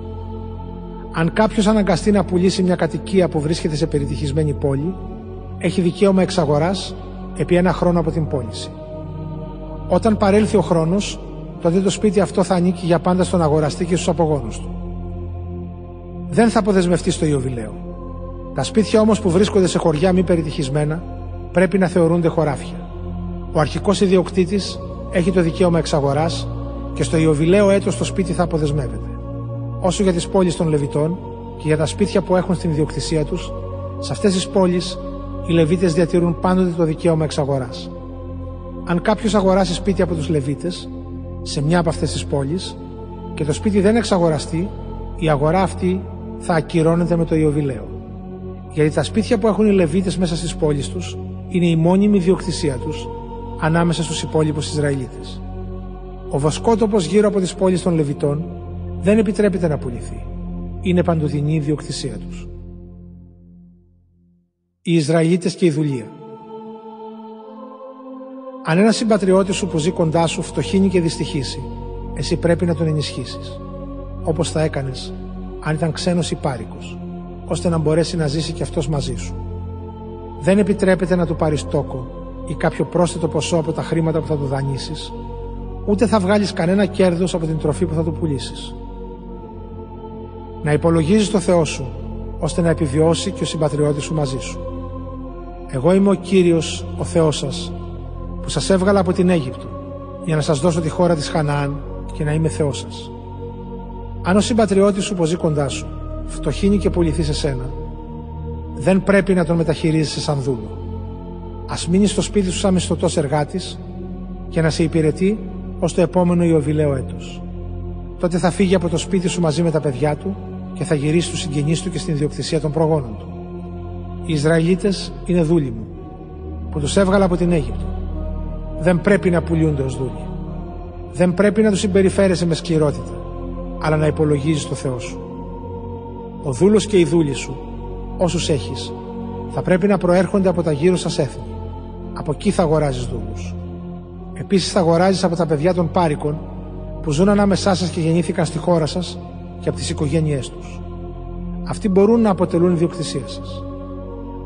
Αν κάποιος αναγκαστεί να πουλήσει μια κατοικία που βρίσκεται σε περιτυχισμένη πόλη, έχει δικαίωμα εξαγοράς επί ένα χρόνο από την πώληση. Όταν παρέλθει ο χρόνος, τότε το σπίτι αυτό θα ανήκει για πάντα στον αγοραστή και στους απογόνους του. Δεν θα αποδεσμευτεί στο Ιωβιλέο. Τα σπίτια όμως που βρίσκονται σε χωριά μη περιτυχισμένα πρέπει να θεωρούνται χωράφια. Ο αρχικός ιδιοκτήτης έχει το δικαίωμα εξαγοράς και στο Ιωβιλέο έτος το σπίτι θα αποδεσμεύεται. Όσο για τις πόλεις των Λεβιτών και για τα σπίτια που έχουν στην ιδιοκτησία τους, σε αυτές τις πόλεις οι Λεβίτες διατηρούν πάντοτε το δικαίωμα εξαγοράς. Αν κάποιος αγοράσει σπίτι από τους Λεβίτες σε μια από αυτές τις πόλεις και το σπίτι δεν εξαγοραστεί, η αγορά αυτή θα ακυρώνεται με το Ιωβιλέο. Γιατί τα σπίτια που έχουν οι Λεβίτες μέσα στις πόλεις τους είναι η μόνιμη διοκτησία τους ανάμεσα στους υπόλοιπους Ισραηλίτες. Ο βοσκότοπος γύρω από τις πόλεις των Λεβιτών δεν επιτρέπεται να πουληθεί. Είναι παντοδυνή η διοκτησία τους. Οι Ισραηλίτες και η δουλεία. Αν ένας συμπατριώτης σου που ζει κοντά σου φτωχύνει και δυστυχήσει, εσύ πρέπει να τον ενισχύσεις. Όπως θα έκανες αν ήταν ξένος ή πάρικο, ώστε να μπορέσει να ζήσει και αυτός μαζί σου. Δεν επιτρέπεται να του πάρεις τόκο ή κάποιο πρόσθετο ποσό από τα χρήματα που θα του δανείσεις, ούτε θα βγάλεις κανένα κέρδος από την τροφή που θα του πουλήσεις. Να υπολογίζεις το Θεό σου, ώστε να επιβιώσει και ο συμπατριώτης σου μαζί σου. Εγώ είμαι ο κύριος, ο Θεός σας, που σας έβγαλα από την Αίγυπτο, για να σας δώσω τη χώρα της Χαναάν και να είμαι Θεός σας. Αν ο συμπατριώτης σου που ζει κοντά σου φτωχύνει και πουληθεί σε σένα, δεν πρέπει να τον μεταχειρίζεσαι σαν δούλο. Α μείνεις στο σπίτι σου σαν μισθωτός εργάτης και να σε υπηρετεί ως το επόμενο Ιωβιλέο έτος. Τότε θα φύγει από το σπίτι σου μαζί με τα παιδιά του και θα γυρίσει στους συγγενείς του και στην ιδιοκτησία των προγόνων του. Οι Ισραηλίτες είναι δούλοι μου, που τους έβγαλα από την Αίγυπτο. Δεν πρέπει να πουλούνται ως δούλοι. Δεν πρέπει να τους συμπεριφέρεσαι με σκληρότητα αλλά να υπολογίζεις το Θεό σου. Ο δούλος και η δούλη σου, όσους έχεις, θα πρέπει να προέρχονται από τα γύρω σας έθνη. Από εκεί θα αγοράζεις δούλους. Επίσης θα αγοράζεις από τα παιδιά των πάρικων που ζουν ανάμεσά σας και γεννήθηκαν στη χώρα σας και από τις οικογένειές τους. Αυτοί μπορούν να αποτελούν ιδιοκτησία σας.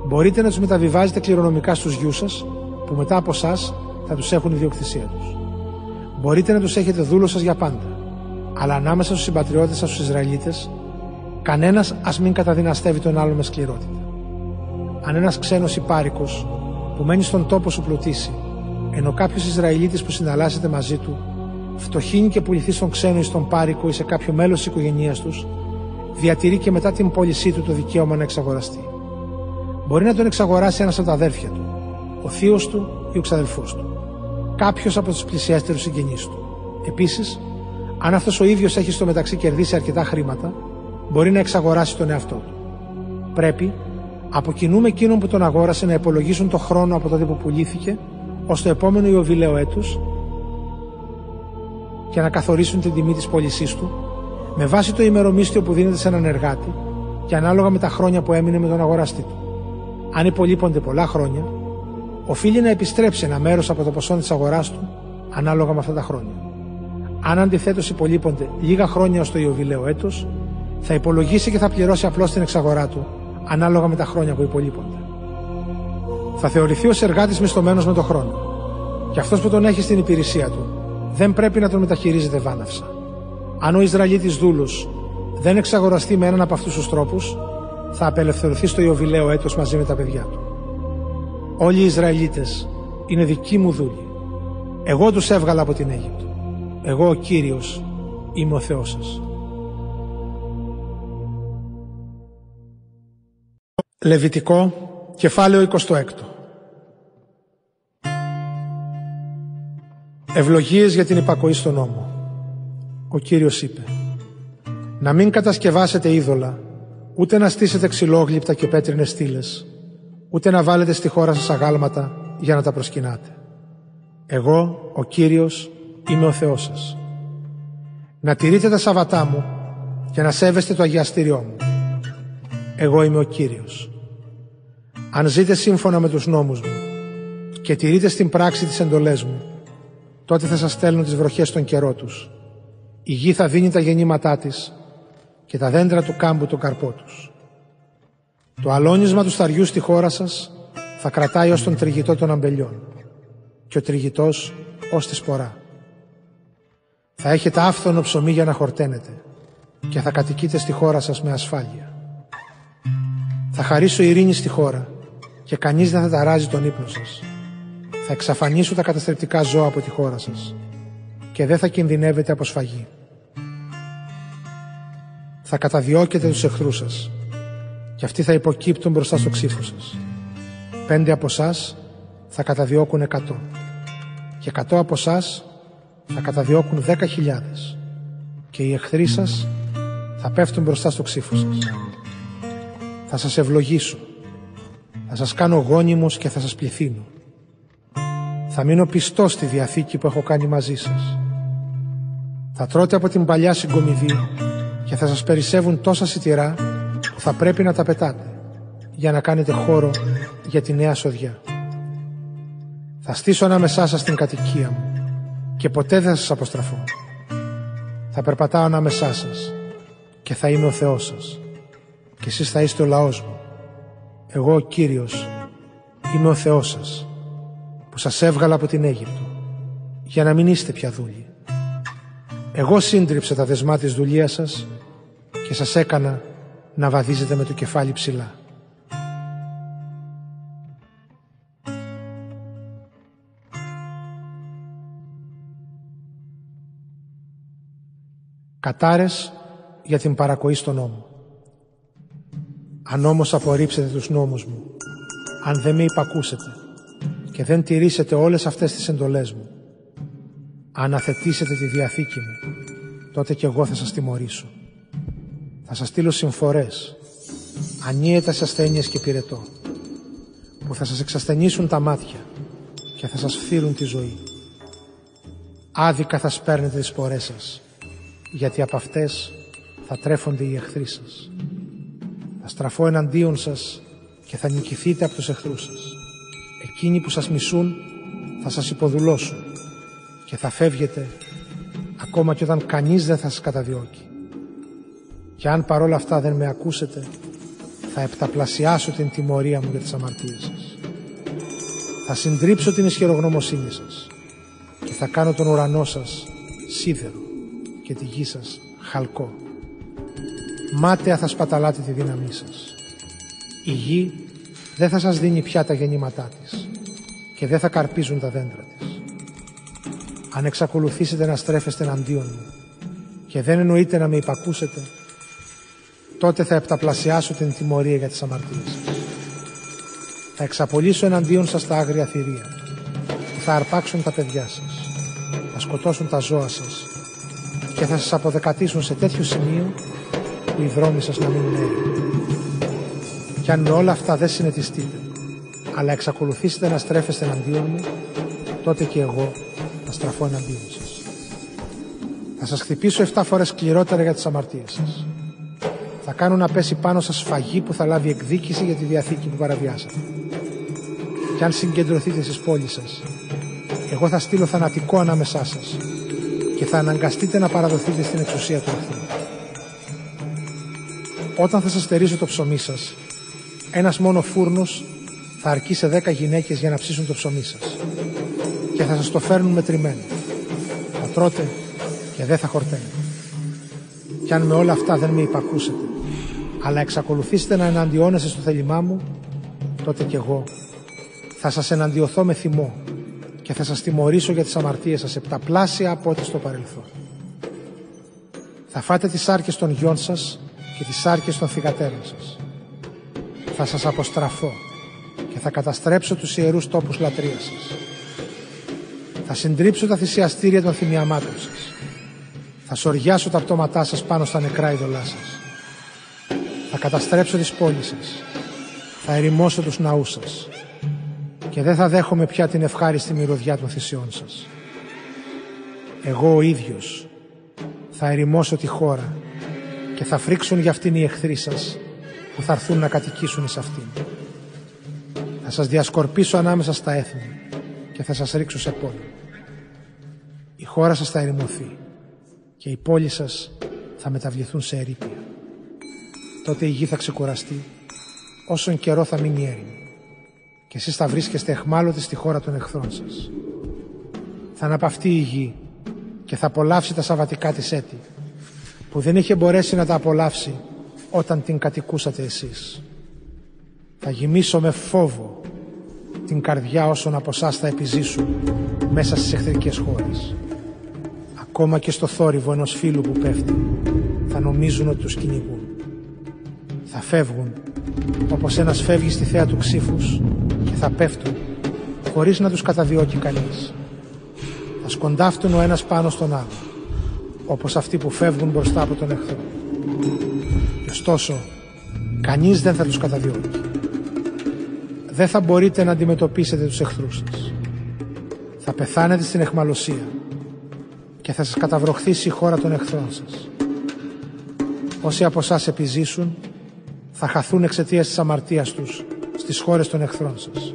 Μπορείτε να τους μεταβιβάζετε κληρονομικά στους γιους σας, που μετά από εσά θα τους έχουν ιδιοκτησία τους. Μπορείτε να τους έχετε δούλο σας για πάντα αλλά ανάμεσα στους συμπατριώτες σας, στους Ισραηλίτες, κανένας ας μην καταδυναστεύει τον άλλο με σκληρότητα. Αν ένας ξένος υπάρικο που μένει στον τόπο σου πλουτίσει, ενώ κάποιος Ισραηλίτης που συναλλάσσεται μαζί του, φτωχύνει και πουληθεί στον ξένο ή στον πάρικο ή σε κάποιο μέλος της οικογένειάς τους, διατηρεί και μετά την πώλησή του το δικαίωμα να εξαγοραστεί. Μπορεί να τον εξαγοράσει ένας από τα αδέρφια του, ο θείος του ή ο ξαδελφός του, κάποιος από τους πλησιέστερους συγγενείς του. Επίσης, αν αυτός ο ίδιος έχει στο μεταξύ κερδίσει αρκετά χρήματα, μπορεί να εξαγοράσει τον εαυτό του. Πρέπει, από κοινού με εκείνον που τον αγόρασε, να υπολογίσουν το χρόνο από τότε που πουλήθηκε ως το επόμενο Ιωβιλέο έτους και να καθορίσουν την τιμή της πώλησής του με βάση το ημερομίσθιο που δίνεται σε έναν εργάτη και ανάλογα με τα χρόνια που έμεινε με τον αγοραστή του. Αν υπολείπονται πολλά χρόνια, οφείλει να επιστρέψει ένα μέρος από το ποσό της αγοράς του ανάλογα με αυτά τα χρόνια. Αν αντιθέτως υπολείπονται λίγα χρόνια ως το Ιωβιλέο έτος, θα υπολογίσει και θα πληρώσει απλώς την εξαγορά του, ανάλογα με τα χρόνια που υπολείπονται. Θα θεωρηθεί ως εργάτης μισθωμένος με τον χρόνο. Και αυτός που τον έχει στην υπηρεσία του δεν πρέπει να τον μεταχειρίζεται βάναυσα. Αν ο Ισραηλίτης δούλος δεν εξαγοραστεί με έναν από αυτούς τους τρόπους, θα απελευθερωθεί στο Ιωβιλέο έτος μαζί με τα παιδιά του. Όλοι οι Ισραηλίτες είναι δικοί μου δούλοι. Εγώ τους έβγαλα από την Αίγυπτο. Εγώ ο Κύριος είμαι ο Θεός σας. Λεβιτικό, κεφάλαιο 26 Ευλογίες για την υπακοή στον νόμο. Ο Κύριος είπε «Να μην κατασκευάσετε είδωλα, ούτε να στήσετε ξυλόγλυπτα και πέτρινες στήλες, ούτε να βάλετε στη χώρα σας αγάλματα για να τα προσκυνάτε. Εγώ, ο Κύριος, είμαι ο Θεός σας. Να τηρείτε τα Σαββατά μου, και να σέβεστε το αγιαστήριό μου. Εγώ είμαι ο Κύριος. Αν ζείτε σύμφωνα με τους νόμους μου και τηρείτε στην πράξη τις εντολές μου, τότε θα σας στέλνω τις βροχές στον καιρό τους. Η γη θα δίνει τα γεννήματά της και τα δέντρα του κάμπου τον καρπό τους. Το αλώνισμα του σταριού στη χώρα σας θα κρατάει ως τον τριγητό των αμπελιών και ο τριγητός ως της σπορά. Θα έχετε άφθονο ψωμί για να χορταίνετε και θα κατοικείτε στη χώρα σας με ασφάλεια. Θα χαρίσω ειρήνη στη χώρα και κανείς δεν θα ταράζει τον ύπνο σας. Θα εξαφανίσω τα καταστρεπτικά ζώα από τη χώρα σας και δεν θα κινδυνεύετε από σφαγή. Θα καταδιώκετε τους εχθρούς σας και αυτοί θα υποκύπτουν μπροστά στο ξύφο σας. Πέντε από εσάς θα καταδιώκουν εκατό και εκατό από εσάς θα καταδιώκουν δέκα χιλιάδες και οι εχθροί σας θα πέφτουν μπροστά στο ξύφο σας. Θα σας ευλογήσω, θα σας κάνω γόνιμος και θα σας πληθύνω. Θα μείνω πιστός στη Διαθήκη που έχω κάνει μαζί σας. Θα τρώτε από την παλιά συγκομιδή και θα σας περισσεύουν τόσα σιτηρά που θα πρέπει να τα πετάτε για να κάνετε χώρο για τη νέα σοδιά. Θα στήσω ανάμεσά σας την κατοικία μου και ποτέ δεν θα σας αποστραφώ. Θα περπατάω ανάμεσά σας και θα είμαι ο Θεός σας και εσείς θα είστε ο λαός μου. Εγώ ο Κύριος είμαι ο Θεός σας που σας έβγαλα από την Αίγυπτο για να μην είστε πια δούλοι. Εγώ σύντριψα τα δεσμά της δουλείας σας και σας έκανα να βαδίζετε με το κεφάλι ψηλά. Κατάρες για την παρακοή στον νόμο. Αν όμως απορρίψετε τους νόμους μου, αν δεν με υπακούσετε και δεν τηρήσετε όλες αυτές τις εντολές μου, αν αθετήσετε τη Διαθήκη μου, τότε και εγώ θα σας τιμωρήσω. Θα σας στείλω συμφορές, ανίετας ασθένειες και πυρετό, που θα σας εξασθενήσουν τα μάτια και θα σας φθύρουν τη ζωή. Άδικα θα σπέρνετε τις πορές σας, γιατί από αυτές θα τρέφονται οι εχθροί σας. Θα στραφώ εναντίον σας και θα νικηθείτε από τους εχθρούς σας. Εκείνοι που σας μισούν θα σας υποδουλώσουν και θα φεύγετε ακόμα και όταν κανείς δεν θα σας καταδιώκει. Και αν παρόλα αυτά δεν με ακούσετε, θα επταπλασιάσω την τιμωρία μου για τις αμαρτίες σας. Θα συντρίψω την ισχυρογνωμοσύνη σας και θα κάνω τον ουρανό σας σίδερο και τη γη σας χαλκό. Μάταια θα σπαταλάτε τη δύναμή σας. Η γη δεν θα σας δίνει πια τα γεννήματά της και δεν θα καρπίζουν τα δέντρα της. Αν εξακολουθήσετε να στρέφεστε εναντίον μου και δεν εννοείτε να με υπακούσετε, τότε θα επταπλασιάσω την τιμωρία για τις αμαρτίες σας. Θα εξαπολύσω εναντίον σας τα άγρια θηρία που θα αρπάξουν τα παιδιά σας, θα σκοτώσουν τα ζώα σας και θα σας αποδεκατήσουν σε τέτοιο σημείο που οι δρόμοι σας να μείνουν έρημοι. Κι αν με όλα αυτά δεν συνετιστείτε, αλλά εξακολουθήσετε να στρέφεστε εναντίον μου, τότε και εγώ θα στραφώ εναντίον σας. Θα σας χτυπήσω 7 φορές σκληρότερα για τις αμαρτίες σας θα κάνω να πέσει πάνω σας φαγή που θα λάβει εκδίκηση για τη διαθήκη που παραβιάσατε. Και αν συγκεντρωθείτε στις πόλεις σας, εγώ θα στείλω θανατικό ανάμεσά σας και θα αναγκαστείτε να παραδοθείτε στην εξουσία του εχθρού. Όταν θα σας στερίζω το ψωμί σας, ένας μόνο φούρνος θα αρκεί σε δέκα γυναίκες για να ψήσουν το ψωμί σας και θα σας το φέρνουν μετρημένο. Θα τρώτε και δεν θα χορταίνετε. Κι αν με όλα αυτά δεν με υπακούσετε αλλά εξακολουθήσετε να εναντιώνεστε στο θέλημά μου, τότε κι εγώ θα σας εναντιωθώ με θυμό και θα σας τιμωρήσω για τις αμαρτίες σας επταπλάσια από ό,τι στο παρελθόν. Θα φάτε τις άρκες των γιών σας και τις άρκες των θυγατέρων σας. Θα σας αποστραφώ και θα καταστρέψω τους ιερούς τόπους λατρείας σας. Θα συντρίψω τα θυσιαστήρια των θυμιαμάτων σας. Θα σοριάσω τα πτώματά σας πάνω στα νεκρά ειδωλά σας. Θα καταστρέψω τις πόλεις σας. Θα ερημώσω τους ναούς σας. Και δεν θα δέχομαι πια την ευχάριστη μυρωδιά των θυσιών σας. Εγώ ο ίδιος θα ερημώσω τη χώρα και θα φρίξουν για αυτήν οι εχθροί σας που θα έρθουν να κατοικήσουν εις αυτήν. Θα σας διασκορπίσω ανάμεσα στα έθνη και θα σας ρίξω σε πόλη. Η χώρα σας θα ερημωθεί και οι πόλεις σας θα μεταβληθούν σε ερήπια. Τότε η γη θα ξεκουραστεί όσον καιρό θα μείνει έρημη και εσείς θα βρίσκεστε εχμάλωτοι στη χώρα των εχθρών σας. Θα αναπαυτεί η γη και θα απολαύσει τα σαβατικά της έτη που δεν είχε μπορέσει να τα απολαύσει όταν την κατοικούσατε εσείς. Θα γυμίσω με φόβο την καρδιά όσων από εσάς θα επιζήσουν μέσα στις εχθρικές χώρες. Ακόμα και στο θόρυβο ενός φίλου που πέφτει θα νομίζουν ότι τους κυνηγούν. Θα φεύγουν όπως ένας φεύγει στη θέα του ξύφους και θα πέφτουν χωρίς να τους καταδιώκει κανείς. Θα σκοντάφτουν ο ένας πάνω στον άλλο όπως αυτοί που φεύγουν μπροστά από τον εχθρό. Και ωστόσο, κανείς δεν θα τους καταδιώκει. Δεν θα μπορείτε να αντιμετωπίσετε τους εχθρούς σας. Θα πεθάνετε στην εχμαλωσία και θα σας καταβροχθήσει η χώρα των εχθρών σας. Όσοι από εσάς επιζήσουν, θα χαθούν εξαιτίας της αμαρτίας τους στις χώρες των εχθρών σας.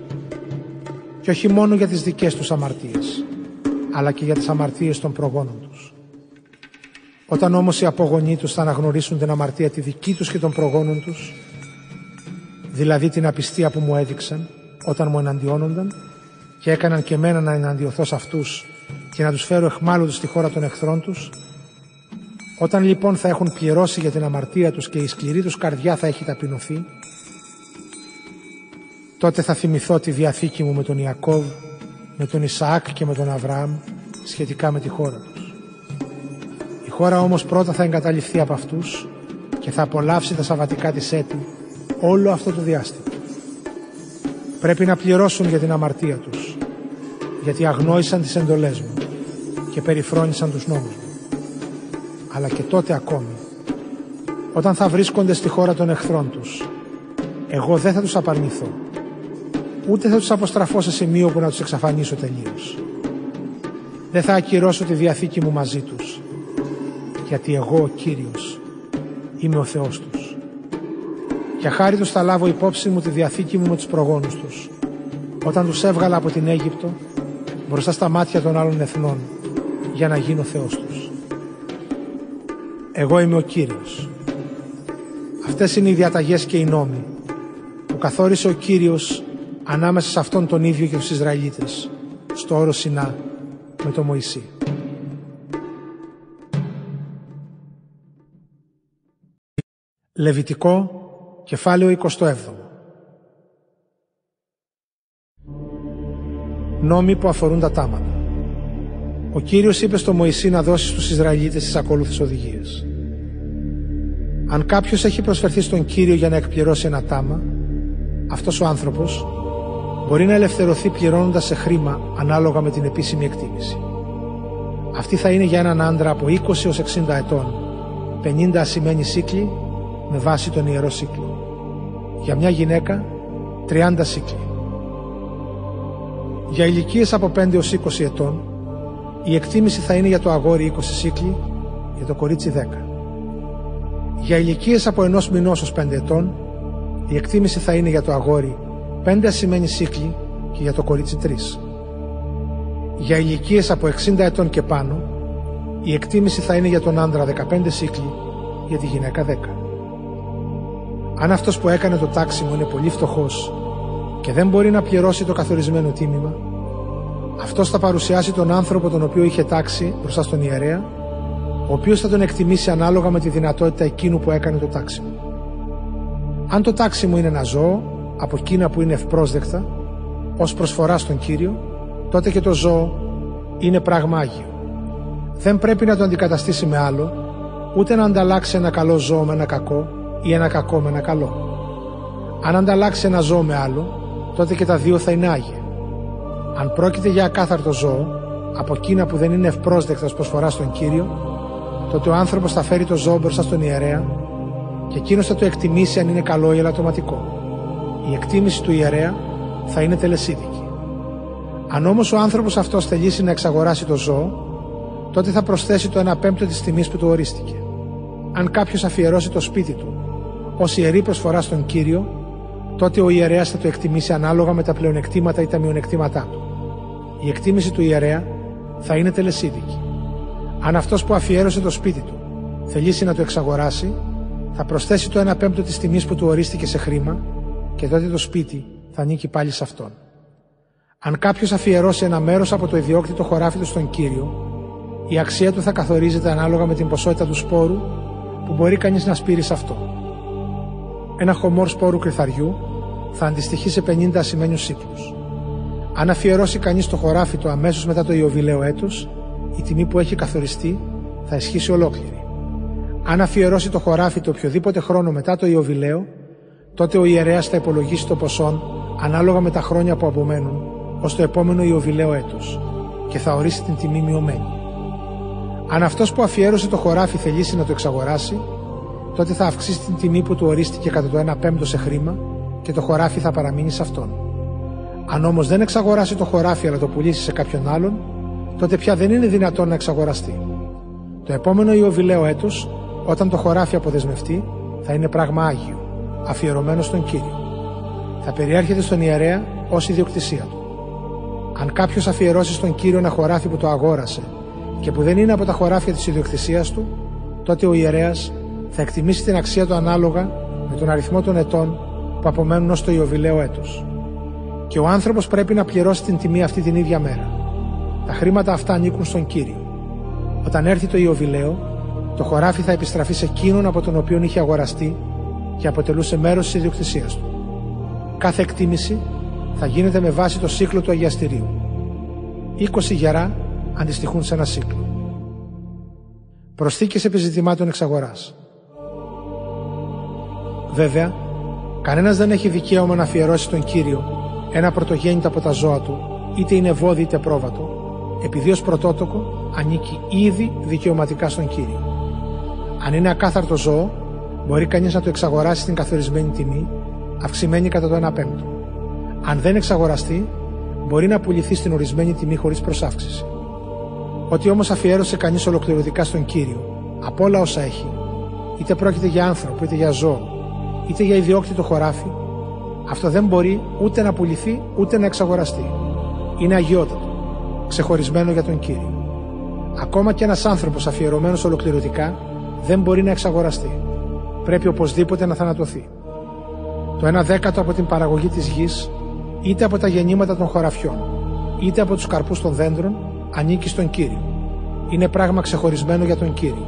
Και όχι μόνο για τις δικές τους αμαρτίες, αλλά και για τις αμαρτίες των προγόνων τους. Όταν όμως οι απογονοί τους θα αναγνωρίσουν την αμαρτία τη δική τους και των προγόνων τους, δηλαδή την απιστία που μου έδειξαν όταν μου εναντιώνονταν και έκαναν και μένα να εναντιωθώ σε αυτούς και να τους φέρω εχμάλωτους στη χώρα των εχθρών τους, όταν λοιπόν θα έχουν πληρώσει για την αμαρτία τους και η σκληρή τους καρδιά θα έχει ταπεινωθεί, τότε θα θυμηθώ τη διαθήκη μου με τον Ιακώβ, με τον Ισαάκ και με τον Αβραάμ σχετικά με τη χώρα του. Η χώρα όμως πρώτα θα εγκαταλειφθεί από αυτούς και θα απολαύσει τα σαβατικά της έτη όλο αυτό το διάστημα. Πρέπει να πληρώσουν για την αμαρτία τους, γιατί αγνόησαν τις εντολές μου και περιφρόνησαν τους νόμους μου. Αλλά και τότε ακόμη, όταν θα βρίσκονται στη χώρα των εχθρών τους, εγώ δεν θα τους απαρνηθώ, ούτε θα τους αποστραφώ σε σημείο που να τους εξαφανίσω τελείως. Δεν θα ακυρώσω τη διαθήκη μου μαζί τους, γιατί εγώ ο Κύριος είμαι ο Θεός τους. Για χάρη τους θα λάβω υπόψη μου τη διαθήκη μου με τους προγόνους τους, όταν τους έβγαλα από την Αίγυπτο μπροστά στα μάτια των άλλων εθνών για να γίνω Θεός τους. Εγώ είμαι ο Κύριος. Αυτές είναι οι διαταγές και οι νόμοι που καθόρισε ο Κύριος ανάμεσα σε αυτόν τον ίδιο και τους Ισραηλίτες στο όρο Σινά με τον Μωυσή. Λεβιτικό, κεφάλαιο 27. Νόμοι που αφορούν τα τάματα. Ο Κύριος είπε στο Μωυσή να δώσει στους Ισραηλίτες τις ακόλουθες οδηγίες. Αν κάποιος έχει προσφερθεί στον Κύριο για να εκπληρώσει ένα τάμα, αυτός ο άνθρωπος μπορεί να ελευθερωθεί πληρώνοντας σε χρήμα ανάλογα με την επίσημη εκτίμηση. Αυτή θα είναι για έναν άντρα από 20 έως 60 ετών, 50 ασημένοι σύκλοι με βάση τον Ιερό Σύκλο. Για μια γυναίκα 30 σύκλοι. Για ηλικίες από 5 έως 20 ετών η εκτίμηση θα είναι για το αγόρι 20 σύκλοι, για το κορίτσι 10. Για ηλικίες από ενός μηνός ως 5 ετών η εκτίμηση θα είναι για το αγόρι 5 ασημένοι σύκλοι και για το κορίτσι 3. Για ηλικίες από 60 ετών και πάνω η εκτίμηση θα είναι για τον άντρα 15 σύκλοι, για τη γυναίκα 10. Αν αυτός που έκανε το τάξιμο είναι πολύ φτωχός και δεν μπορεί να πληρώσει το καθορισμένο τίμημα, αυτός θα παρουσιάσει τον άνθρωπο τον οποίο είχε τάξει μπροστά στον ιερέα, ο οποίος θα τον εκτιμήσει ανάλογα με τη δυνατότητα εκείνου που έκανε το τάξιμο. Αν το τάξιμο είναι ένα ζώο, από εκείνα που είναι ευπρόσδεκτα, ως προσφορά στον Κύριο, τότε και το ζώο είναι πράγμα Άγιο. Δεν πρέπει να το αντικαταστήσει με άλλο, ούτε να ανταλλάξει ένα καλό ζώο με ένα κακό, ή ένα κακό με ένα καλό. Αν ανταλλάξει ένα ζώο με άλλο, τότε και τα δύο θα είναι άγια. Αν πρόκειται για ακάθαρτο ζώο, από εκείνα που δεν είναι ευπρόσδεκτας προσφοράς στον κύριο, τότε ο άνθρωπος θα φέρει το ζώο μπροστά στον ιερέα και εκείνος θα το εκτιμήσει αν είναι καλό ή ελαττωματικό. Η εκτίμηση του ιερέα θα είναι τελεσίδικη. Αν όμως ο άνθρωπος αυτός θελήσει να εξαγοράσει το ζώο, τότε θα προσθέσει το 1 πέμπτο της τιμής που του ορίστηκε. αν κάποιος αφιερώσει το σπίτι του ως ιερή προσφορά στον κύριο, τότε ο ιερέας θα το εκτιμήσει ανάλογα με τα πλεονεκτήματα ή τα μειονεκτήματά του. Η εκτίμηση του ιερέα θα είναι τελεσίδικη. Αν αυτός που αφιέρωσε το σπίτι του θελήσει να το εξαγοράσει, θα προσθέσει το 1 πέμπτο της τιμής που του ορίστηκε σε χρήμα και τότε το σπίτι θα ανήκει πάλι σε αυτόν. Αν κάποιος αφιερώσει ένα μέρος από το ιδιόκτητο χωράφι του στον κύριο, η αξία του θα καθορίζεται ανάλογα με την ποσότητα του σπόρου που μπορεί κανείς να σπείρει σε αυτό. Ένα χωμόρ σπόρου κρυθαριού θα αντιστοιχεί σε 50 ασημένιους σύκλου. Αν αφιερώσει κανείς το χωράφι του αμέσως μετά το Ιωβιλέο έτος, η τιμή που έχει καθοριστεί θα ισχύσει ολόκληρη. Αν αφιερώσει το χωράφι του οποιοδήποτε χρόνο μετά το Ιωβιλέο, τότε ο ιερέας θα υπολογίσει το ποσό ανάλογα με τα χρόνια που απομένουν ως το επόμενο Ιωβιλέο έτος και θα ορίσει την τιμή μειωμένη. Αν αυτός που αφιέρωσε το χωράφι θελήσει να το εξαγοράσει, τότε θα αυξήσει την τιμή που του ορίστηκε κατά το 1 πέμπτο σε χρήμα και το χωράφι θα παραμείνει σε αυτόν. Αν όμως δεν εξαγοράσει το χωράφι αλλά το πουλήσει σε κάποιον άλλον, τότε πια δεν είναι δυνατόν να εξαγοραστεί. Το επόμενο Ιωβιλέο έτος, όταν το χωράφι αποδεσμευτεί, θα είναι πράγμα άγιο, αφιερωμένο στον κύριο. Θα περιέρχεται στον ιερέα ως ιδιοκτησία του. Αν κάποιος αφιερώσει στον κύριο ένα χωράφι που το αγόρασε και που δεν είναι από τα χωράφια της ιδιοκτησίας του, τότε ο ιερέας θα εκτιμήσει την αξία του ανάλογα με τον αριθμό των ετών που απομένουν ως το Ιωβιλέο έτος. Και ο άνθρωπος πρέπει να πληρώσει την τιμή αυτή την ίδια μέρα. Τα χρήματα αυτά ανήκουν στον κύριο. Όταν έρθει το Ιωβιλέο, το χωράφι θα επιστραφεί σε εκείνον από τον οποίο είχε αγοραστεί και αποτελούσε μέρος της ιδιοκτησίας του. Κάθε εκτίμηση θα γίνεται με βάση το σύκλο του αγιαστηρίου. 20 γερά αντιστοιχούν σε ένα σύκλο. Προσθήκες επιζητημάτων εξαγοράς. Βέβαια, κανένας δεν έχει δικαίωμα να αφιερώσει τον Κύριο ένα πρωτογέννητο από τα ζώα του, είτε είναι βόδι είτε πρόβατο, επειδή ως πρωτότοκο ανήκει ήδη δικαιωματικά στον Κύριο. Αν είναι ακάθαρτο ζώο, μπορεί κανείς να το εξαγοράσει στην καθορισμένη τιμή, αυξημένη κατά το 1 πέμπτο. Αν δεν εξαγοραστεί, μπορεί να πουληθεί στην ορισμένη τιμή χωρίς προσάυξηση. Ότι όμως αφιέρωσε κανείς ολοκληρωτικά στον κύριο, από όλα όσα έχει, είτε πρόκειται για άνθρωπο, είτε για ζώο, είτε για ιδιόκτητο χωράφι, αυτό δεν μπορεί ούτε να πουληθεί ούτε να εξαγοραστεί. Είναι αγιότατο, ξεχωρισμένο για τον κύριο. Ακόμα και ένας άνθρωπος αφιερωμένος ολοκληρωτικά δεν μπορεί να εξαγοραστεί. Πρέπει οπωσδήποτε να θανατωθεί. Το 1 δέκατο από την παραγωγή της γης είτε από τα γεννήματα των χωραφιών, είτε από τους καρπούς των δέντρων, ανήκει στον Κύριο. Είναι πράγμα ξεχωρισμένο για τον Κύριο.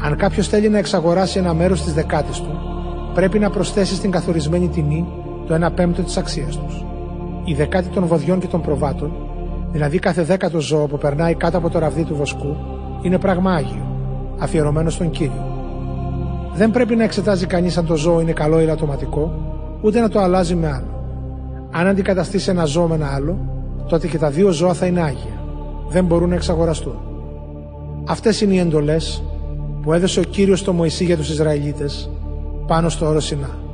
Αν κάποιος θέλει να εξαγοράσει ένα μέρος της δεκάτης του, πρέπει να προσθέσεις στην καθορισμένη τιμή το 1 πέμπτο της αξίας τους. Η δεκάτη των βοδιών και των προβάτων, δηλαδή κάθε δέκατο ζώο που περνάει κάτω από το ραβδί του βοσκού, είναι πράγμα άγιο, αφιερωμένο στον Κύριο. Δεν πρέπει να εξετάζει κανείς αν το ζώο είναι καλό ή λατωματικό, ούτε να το αλλάζει με άλλο. Αν αντικαταστήσει ένα ζώο με ένα άλλο, τότε και τα δύο ζώα θα είναι άγια. Δεν μπορούν να εξαγοραστούν. Αυτές είναι οι εντολές που έδωσε ο κύριος στο Μωυσή για τους Ισραηλίτες πάνω στο όρος Σινά.